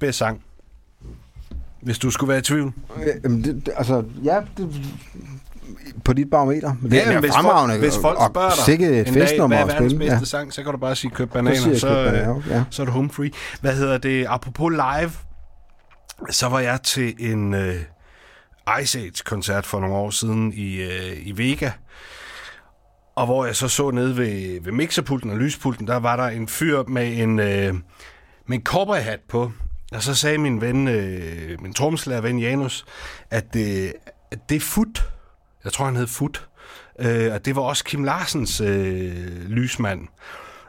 Verdens bedste sang. Hvis du skulle være i tvivl. Øh, jamen, det, altså, ja, det, på dit barometer. Men det Ja, er hvis fremragende. folk, hvis folk spørger dig sikke et en dag, hvad er verdens bedste Ja. sang, så kan du bare sige køb Så bananer, jeg så, køb øh, bananer, ja. så er du home free. Hvad hedder det? Apropos live, så var jeg til en øh, Ice Age-koncert for nogle år siden i, øh, i Vega. Og hvor jeg så så nede ved, ved mixerpulten og lyspulten, der var der en fyr med en, øh, med en cowboyhat på. Og så sagde min ven, øh, min tromslærer ven Janus, at, øh, at det er Fut. Jeg tror, han hed Fut. Øh, og det var også Kim Larsens øh, lysmand.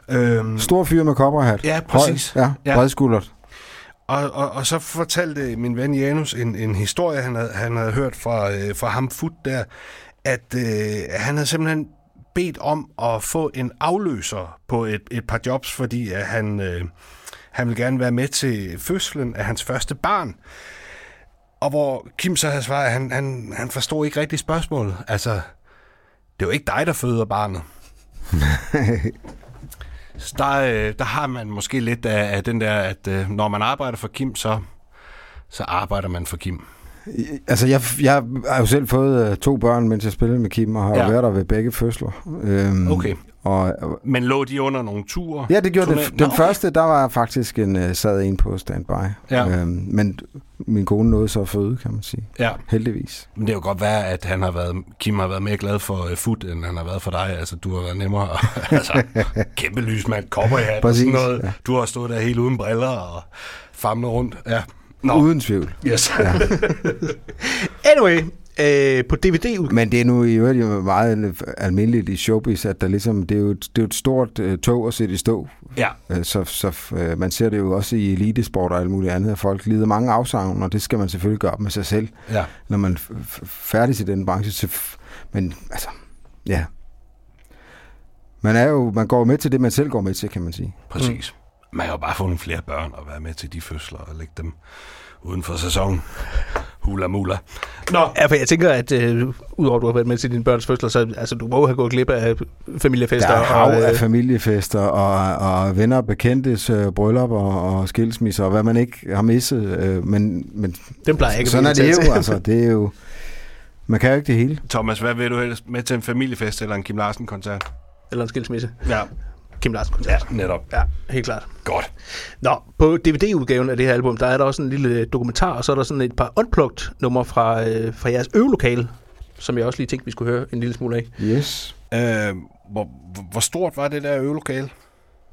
Øhm, Stor fyr med kopperhat. Ja, præcis. Høj, ja, Ja. bredskuldret. og, og, og så fortalte min ven Janus en, en historie, han havde, han havde hørt fra, øh, fra ham Fut der, at øh, han havde simpelthen bedt om at få en afløser på et, et par jobs, fordi at han, øh, han ville gerne være med til fødslen af hans første barn. Og hvor Kim så havde svaret, at han, han, han forstod ikke rigtig spørgsmålet. Altså, det er jo ikke dig, der føder barnet. Så der, øh, der har man måske lidt af, af den der, at øh, når man arbejder for Kim, så, så arbejder man for Kim. Altså, jeg, jeg har jo selv fået øh, to børn, mens jeg spillede med Kim, og har ja. været der ved begge fødsler. Øhm, Okay. Og, og, Men lå de under nogle ture? ja, det gjorde det. Nå, Den okay. første, der var faktisk en, uh, sad en på standby. Ja. Øhm, men min kone nåede så at føde, kan man sige. Ja. Heldigvis. Men det kan jo godt være, at han har været, Kim har været mere glad for uh, foot, end han har været for dig. Altså, du har været nemmere. altså, kæmpe lysmand, kopper i hat og Præcis, sådan noget. ja. Du har stået der helt uden briller og famlet rundt. Ja. Nå, Uden tvivl. Yes. anyway, øh, på DVD Men det er nu i øvrigt jo meget almindeligt i showbiz, at der ligesom, det er jo, det er jo et stort uh, tog at sætte i stå. ja. Øh, Så, så uh, man ser det jo også i elitesport og alt muligt andet, at folk lider mange afsavn, og det skal man selvfølgelig gøre op med sig selv, ja. når man er f- f- færdig til den branche. Så f- Men altså, ja. Man, er jo, man går med til det, man selv går med til, kan man sige. Præcis. Mm. Man kan jo bare få nogle flere børn og være med til de fødsler og lægge dem uden for sæsonen. Hula mula. Nå, Ja, for jeg tænker, at øh, udover at du har været med til dine børns fødsler, så altså, du må jo have gået glip af familiefester. Der er hav og, af øh, familiefester og, og venner og bekendtes øh, bryllup og, og skilsmisser, og hvad man ikke har misset. Øh, men, men dem plejer jeg ikke at sådan er det jo, altså. Det er jo... Man kan jo ikke det hele. Thomas, hvad vil du helst med til en familiefest eller en Kim Larsen-koncert? Eller en skilsmisse. Ja, Kim Larsen koncert. netop. Ja, helt klart. Godt. Nå, på DVD-udgaven af det her album, der er der også en lille dokumentar, og så er der sådan et par unplugged numre fra, øh, fra jeres øvelokale, som jeg også lige tænkte, vi skulle høre en lille smule af. Yes. Øh, hvor, hvor- stort var det der øvelokale?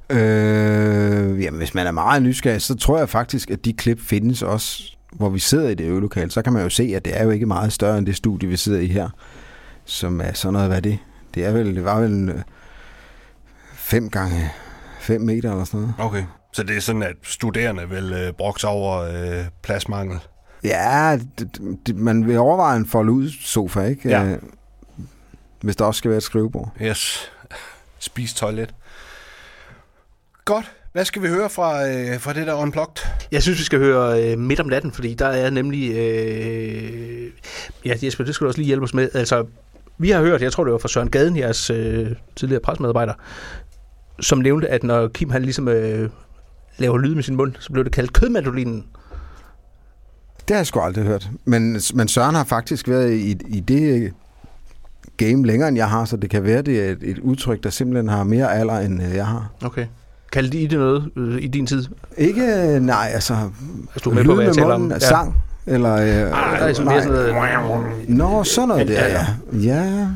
Øh, jamen, hvis man er meget nysgerrig, så tror jeg faktisk, at de klip findes også, hvor vi sidder i det øvelokale. Så kan man jo se, at det er jo ikke meget større end det studie, vi sidder i her. Som er sådan noget, hvad er det? Det, er vel, det var vel øh, fem gange fem meter eller sådan noget. Okay. Så det er sådan, at studerende vil øh, brokse over øh, pladsmangel? Ja, det, det, man vil overveje en folde ud sofa, ikke? Ja. Øh, Hvis der også skal være et skrivebord. Yes. Spis toilet. Godt. Hvad skal vi høre fra, øh, fra det der Unplugged? Jeg synes, vi skal høre øh, Midt om natten, fordi der er nemlig... Øh, ja, Jesper, det skal du også lige hjælpe os med. Altså, vi har hørt, jeg tror det var fra Søren Gaden, jeres øh, tidligere presmedarbejder, som nævnte, at når Kim han ligesom øh, laver lyd med sin mund, så blev det kaldt kødmandolinen. Det har jeg sgu aldrig hørt. Men, men Søren har faktisk været i, i det game længere, end jeg har, så det kan være, det er et, et udtryk, der simpelthen har mere alder, end øh, jeg har. Okay. Kaldte I det noget øh, i din tid? Ikke, øh, nej, altså... Altså, du er med på, hvad jeg taler med om. munden, sang, eller... Øh, Ah, der er sådan mere sådan noget... Nå, sådan noget Ja, der, ja, ja. Ja.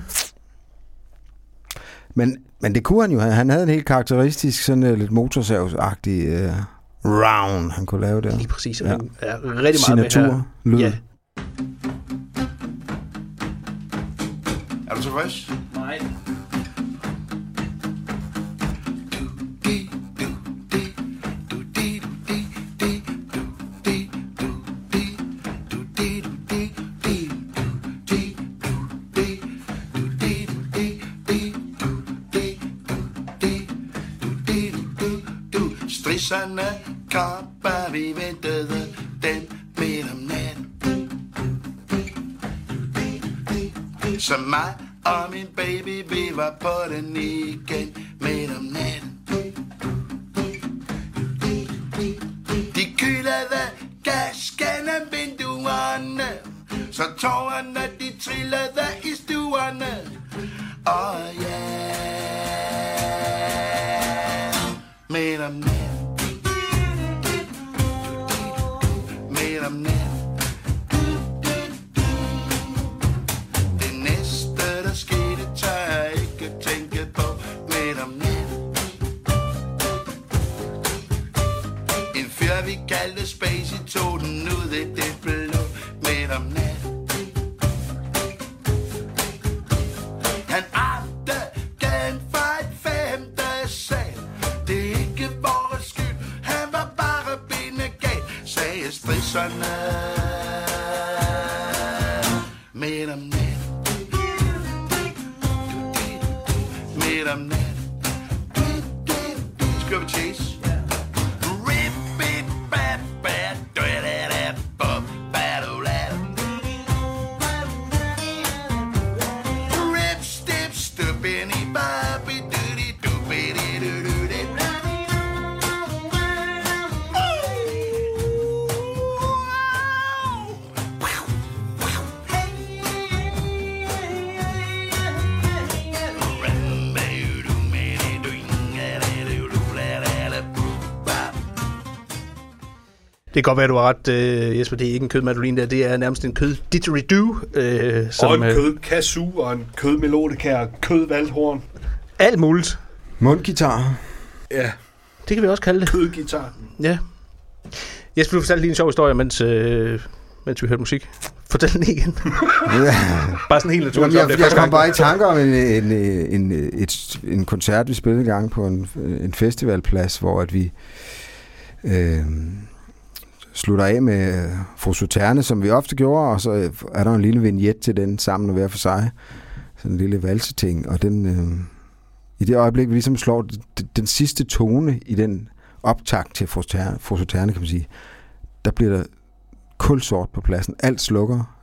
Men, men det kunne han jo. have. Han havde en helt karakteristisk, sådan uh, lidt motorsavsagtig uh, round, han kunne lave der. Lige præcis. Ja. Ja. Er rigtig meget Signatur, med lyd. her. Ja. Er du tilfreds? Nej. Strisserne kapper, vi ventede den midt om natten. Så mig og min baby, vi var på den igen midt om natten. De kylede gas gennem vinduerne, så tårerne de trillede i stuerne. Oh, yeah. midt om natten. Kaldte Spacey, tog den ud i det blå midt om natten. Han armte den fra et femte sal. Det er ikke vores skyld, han var bare benegal, sagde stridserne. Kan godt være, du har ret, øh, Jesper. Det er ikke en kødmadolin der. Det er nærmest en kød didgeridoo. Øh, som, og en øh, kød og en kød melodikær, kød valthorn. Alt muligt. Mundgitar. Ja, Det kan vi også kalde det. kødgitar. Ja. Jesper, du fortalte lige en sjov historie, mens, øh, mens vi hørte musik. Fortæl den igen. Ja. bare sådan helt naturligt. Jamen, det jeg, er jeg første kom gang. bare i tanke om en, en, en, en, et, en koncert, vi spillede engang på en, en festivalplads, hvor at vi øh, slutter af med øh, Fru Suterne, som vi ofte gjorde, og så øh, er der en lille vignet til den sammen og hver for sig. Sådan en lille valseting, og den, øh, i det øjeblik, vi ligesom slår den, den sidste tone i den optakt til Fru Suterne, Fru Suterne, kan man sige, der bliver der kulsort på pladsen. Alt slukker.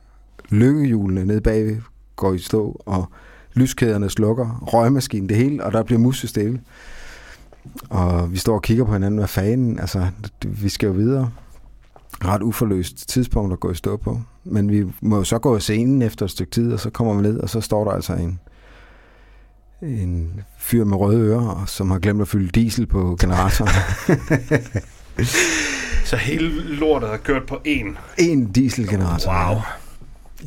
Lykkehjulene nede bagved går i stå, og lyskæderne slukker, røgmaskinen, det hele, og der bliver musestille. Og vi står og kigger på hinanden, hvad fanden, altså, vi skal jo videre. Ret uforløst tidspunkt at gå i stå på. Men vi må jo så gå af scenen efter et stykke tid, og så kommer vi ned, og så står der altså en, en fyr med røde ører, og som har glemt at fylde diesel på generatoren. Så hele lortet er kørt på én. en dieselgenerator. Wow.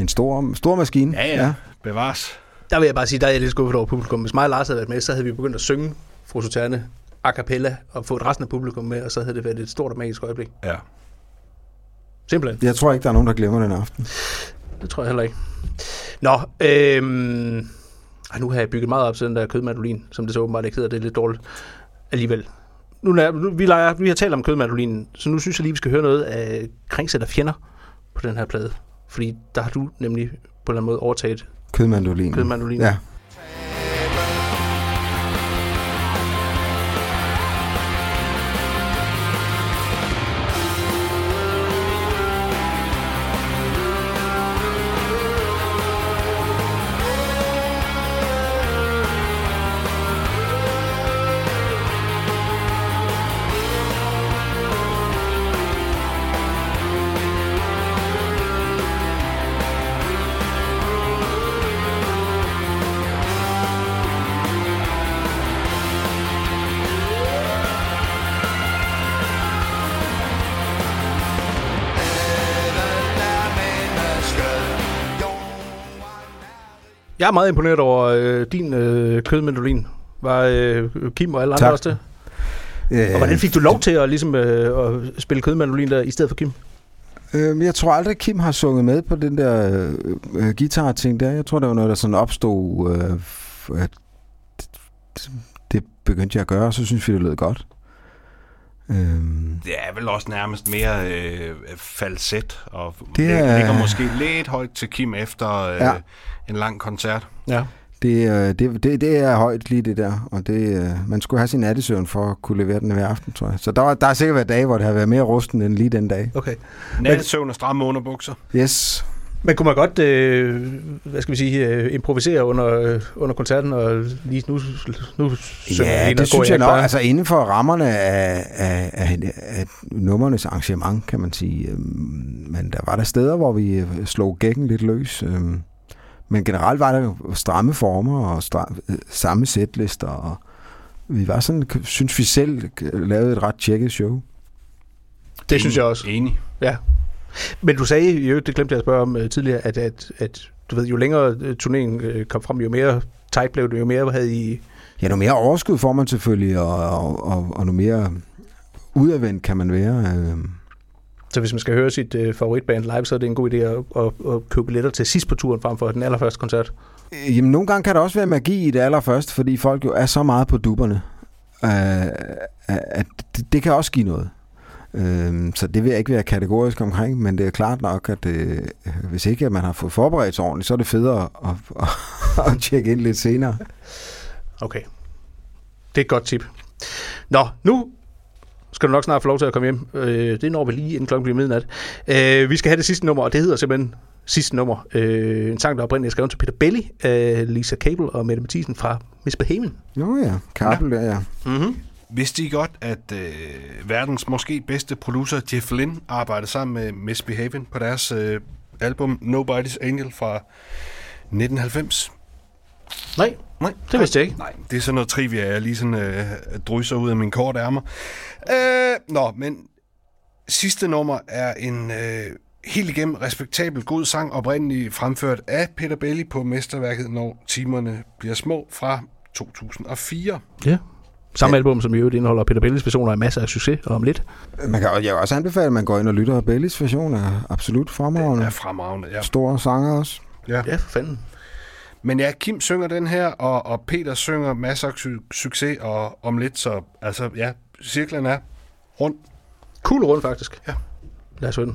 En stor, stor maskine. Ja, ja. Bevares. Der vil jeg bare sige, der er jeg lidt skuffet over publikum. Hvis mig og Lars havde været med, så havde vi begyndt at synge Fru Suterne a cappella og fået resten af publikum med, og så havde det været et stort og magisk øjeblik. Ja. Simpelthen. Jeg tror ikke, der er nogen, der glemmer den aften. Det tror jeg heller ikke. Nå, øhm, nu har jeg bygget meget op til den der kødmadolin, som det så åbenbart ikke hedder. Det er lidt dårligt alligevel. Nu, er, nu vi, leger, vi har talt om kødmadolinen, så nu synes jeg lige, vi skal høre noget af Kringsæt Fjender på den her plade. Fordi der har du nemlig på en eller anden måde overtaget Kødmandolin. kødmadolinen. Ja. Jeg er meget imponeret over øh, din øh, kødmadolin. Var øh, Kim og alle andre Tak. også det? Øh, Og hvordan fik du lov til at, ligesom, øh, at spille kødmadolin der i stedet for Kim? Øh, jeg tror aldrig, Kim har sunget med på den der øh, øh, guitar-ting der. Jeg tror, det var noget, der sådan opstod. Øh, at det, det begyndte jeg at gøre, og så synes vi, det lød godt. Øhm, Det er vel også nærmest mere øh, falset, og Det er- ligger måske lidt højt til Kim efter øh, Ja. en lang koncert. Ja. det, det, det, det er højt lige det der, og det, øh, man skulle have sin nattesøvn for at kunne levere den hver aften, tror jeg. Så der, var, der har sikkert været dage, hvor det har været mere rusten end lige den dag. Okay. Nattesøvn og stramme underbukser. Yes. Men kunne man godt, øh, hvad skal vi sige, øh, improvisere under, øh, under koncerten, og lige nu, nu synger Ja, det og synes jeg nok. Altså inden for rammerne af, af, af, af nummernes arrangement, kan man sige. Øhm, Men der var der steder, hvor vi øh, slog gækken lidt løs. øhm. Men generelt var der jo stramme former og stra- øh, samme sætlister. Og vi var sådan, synes vi selv, lavede et ret tjekket show. Det synes jeg også. Enig. Ja. Men du sagde jo, det glemte jeg at spørge om uh, tidligere, at, at, at du ved, jo længere uh, turneringen uh, kom frem, jo mere tight blev det, jo mere havde I... Ja, noget mere overskud får man selvfølgelig, og, og, og, og noget mere udadvendt kan man være. Så hvis man skal høre sit uh, favoritband live, så er det en god idé at, at, at købe billetter til sidst på turen, frem for den allerførste koncert. Øh, Jamen, nogle gange kan der også være magi i det allerførste, fordi folk jo er så meget på dupperne, øh, at det, det kan også give noget. Øh, så det vil jeg ikke være kategorisk omkring, men det er klart nok, at øh, hvis ikke man har fået forberedt sig ordentligt, så er det federe at, at, at, tjekke ind lidt senere. Okay. Det er et godt tip. Nå, nu skal du nok snart få lov til at komme hjem. Øh, det når vi lige inden klokken bliver midnat. Øh, vi skal have det sidste nummer, og det hedder simpelthen sidste nummer. Øh, en sang, der oprindeligt er skrevet til Peter Belli, øh, Lisa Cable og Mette Mathisen fra Miss Behaven. Jo ja, kabel der, ja. Mm-hmm. Vidste I godt, at øh, verdens måske bedste producer Jeff Lynne arbejdede sammen med Misbehaving på deres øh, album Nobody's Angel fra 1990? Nej, Nej, det vidste jeg ikke. Nej, det er sådan noget trivia, jeg lige sådan øh, drysser ud af min kort ærmer. Øh, nå, men Sidste nummer er en øh, helt igennem respektabel god sang, oprindeligt fremført af Peter Belli på mesterværket Når timerne bliver små fra 2004. Ja. Samme album, som i øvrigt indeholder Peter Bellis versioner af masser af succes og om lidt. Man kan, jeg vil også anbefale, at man går ind og lytter, og Bellis version er absolut fremragende. er fremragende, ja. Store sanger også. ja. Ja, for fanden. Men ja, Kim synger den her, og, og Peter synger masser af su- succes og om lidt, så altså ja, cirklen er rundt. Cool rundt, faktisk. Ja. Lad os høre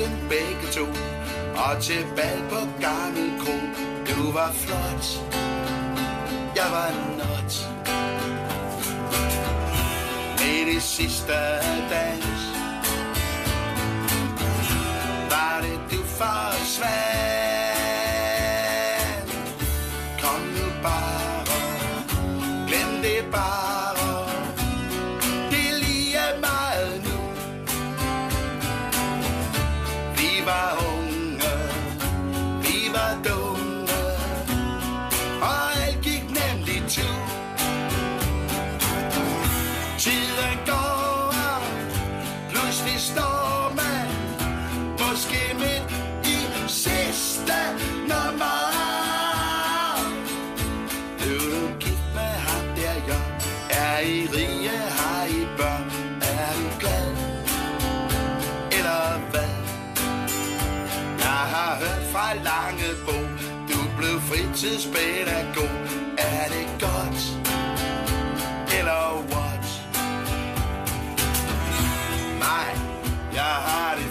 dem begge to. Og til bal på gammel kro. Du var flot. Jeg var not. Med det sidste dans. Var det du forsvandt? Kom fra Langebro Du blev fritidspædagog Er det godt, eller what? Nej, jeg har det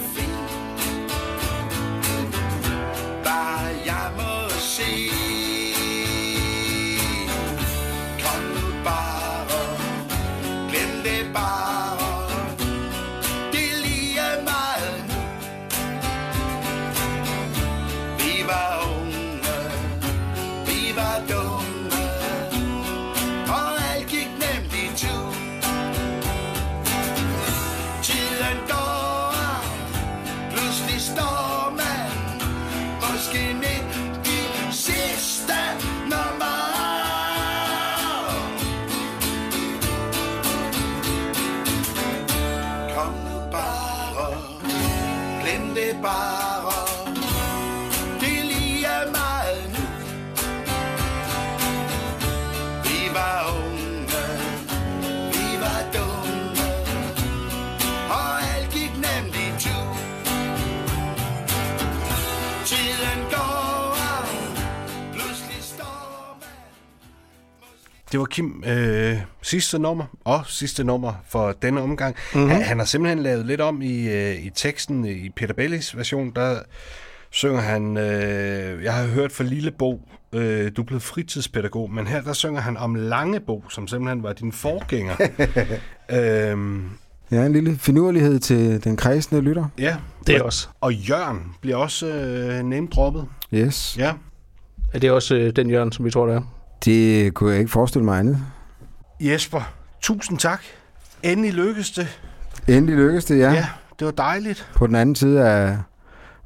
Det var Kim øh, sidste nummer, og sidste nummer for denne omgang. Mm-hmm. Han, han har simpelthen lavet lidt om i, øh, i teksten i Peter Bellis version, der synger han, øh, jeg har hørt for Lillebo, øh, du er blevet fritidspædagog, men her der synger han om Langebo, som simpelthen var din forgænger. øhm, Ja, en lille finurlighed til den kredsende lytter. ja, Det er også. og Jørgen bliver også øh, name-droppet. Yes. Ja. Er det også øh, den Jørgen, som vi tror, det er? Det kunne jeg ikke forestille mig andet. Jesper, tusind tak. Endelig lykkedes det. Endelig lykkedes det, ja. Ja, det var dejligt. På den anden side af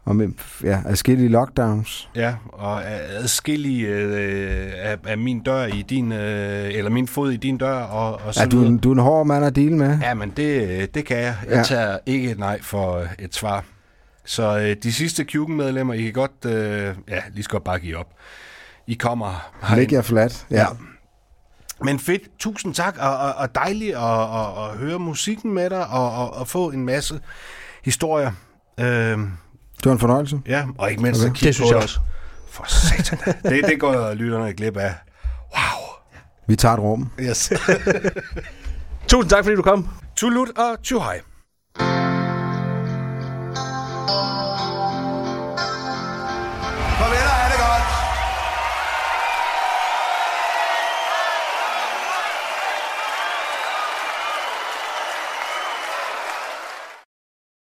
om, ja, adskillige lockdowns. Ja, og adskillige øh, af, af min dør i din, øh, eller min fod i din dør, og, og så Ja, du, er en- du er en hård mand at deale med. Ja, men det, det kan jeg. Jeg Ja. tager ikke et nej for øh, et svar. Så øh, de sidste Kugen-medlemmer, I kan godt, øh, ja, lige skal bare give op. I kommer Læg herind. jer flat. Ja. Ja. Men fedt, tusind tak, og, og, og dejligt at, at, at høre musikken med dig, og, og, og få en masse historier. Øh, Det var en fornøjelse. ja, og ikke mindst Okay. at kigge Det synes jeg også. For satan. det, det går lytterne glip af. Wow. Vi tager et rum. Yes. Tusind tak, fordi du kom. Tulut og tjuhej.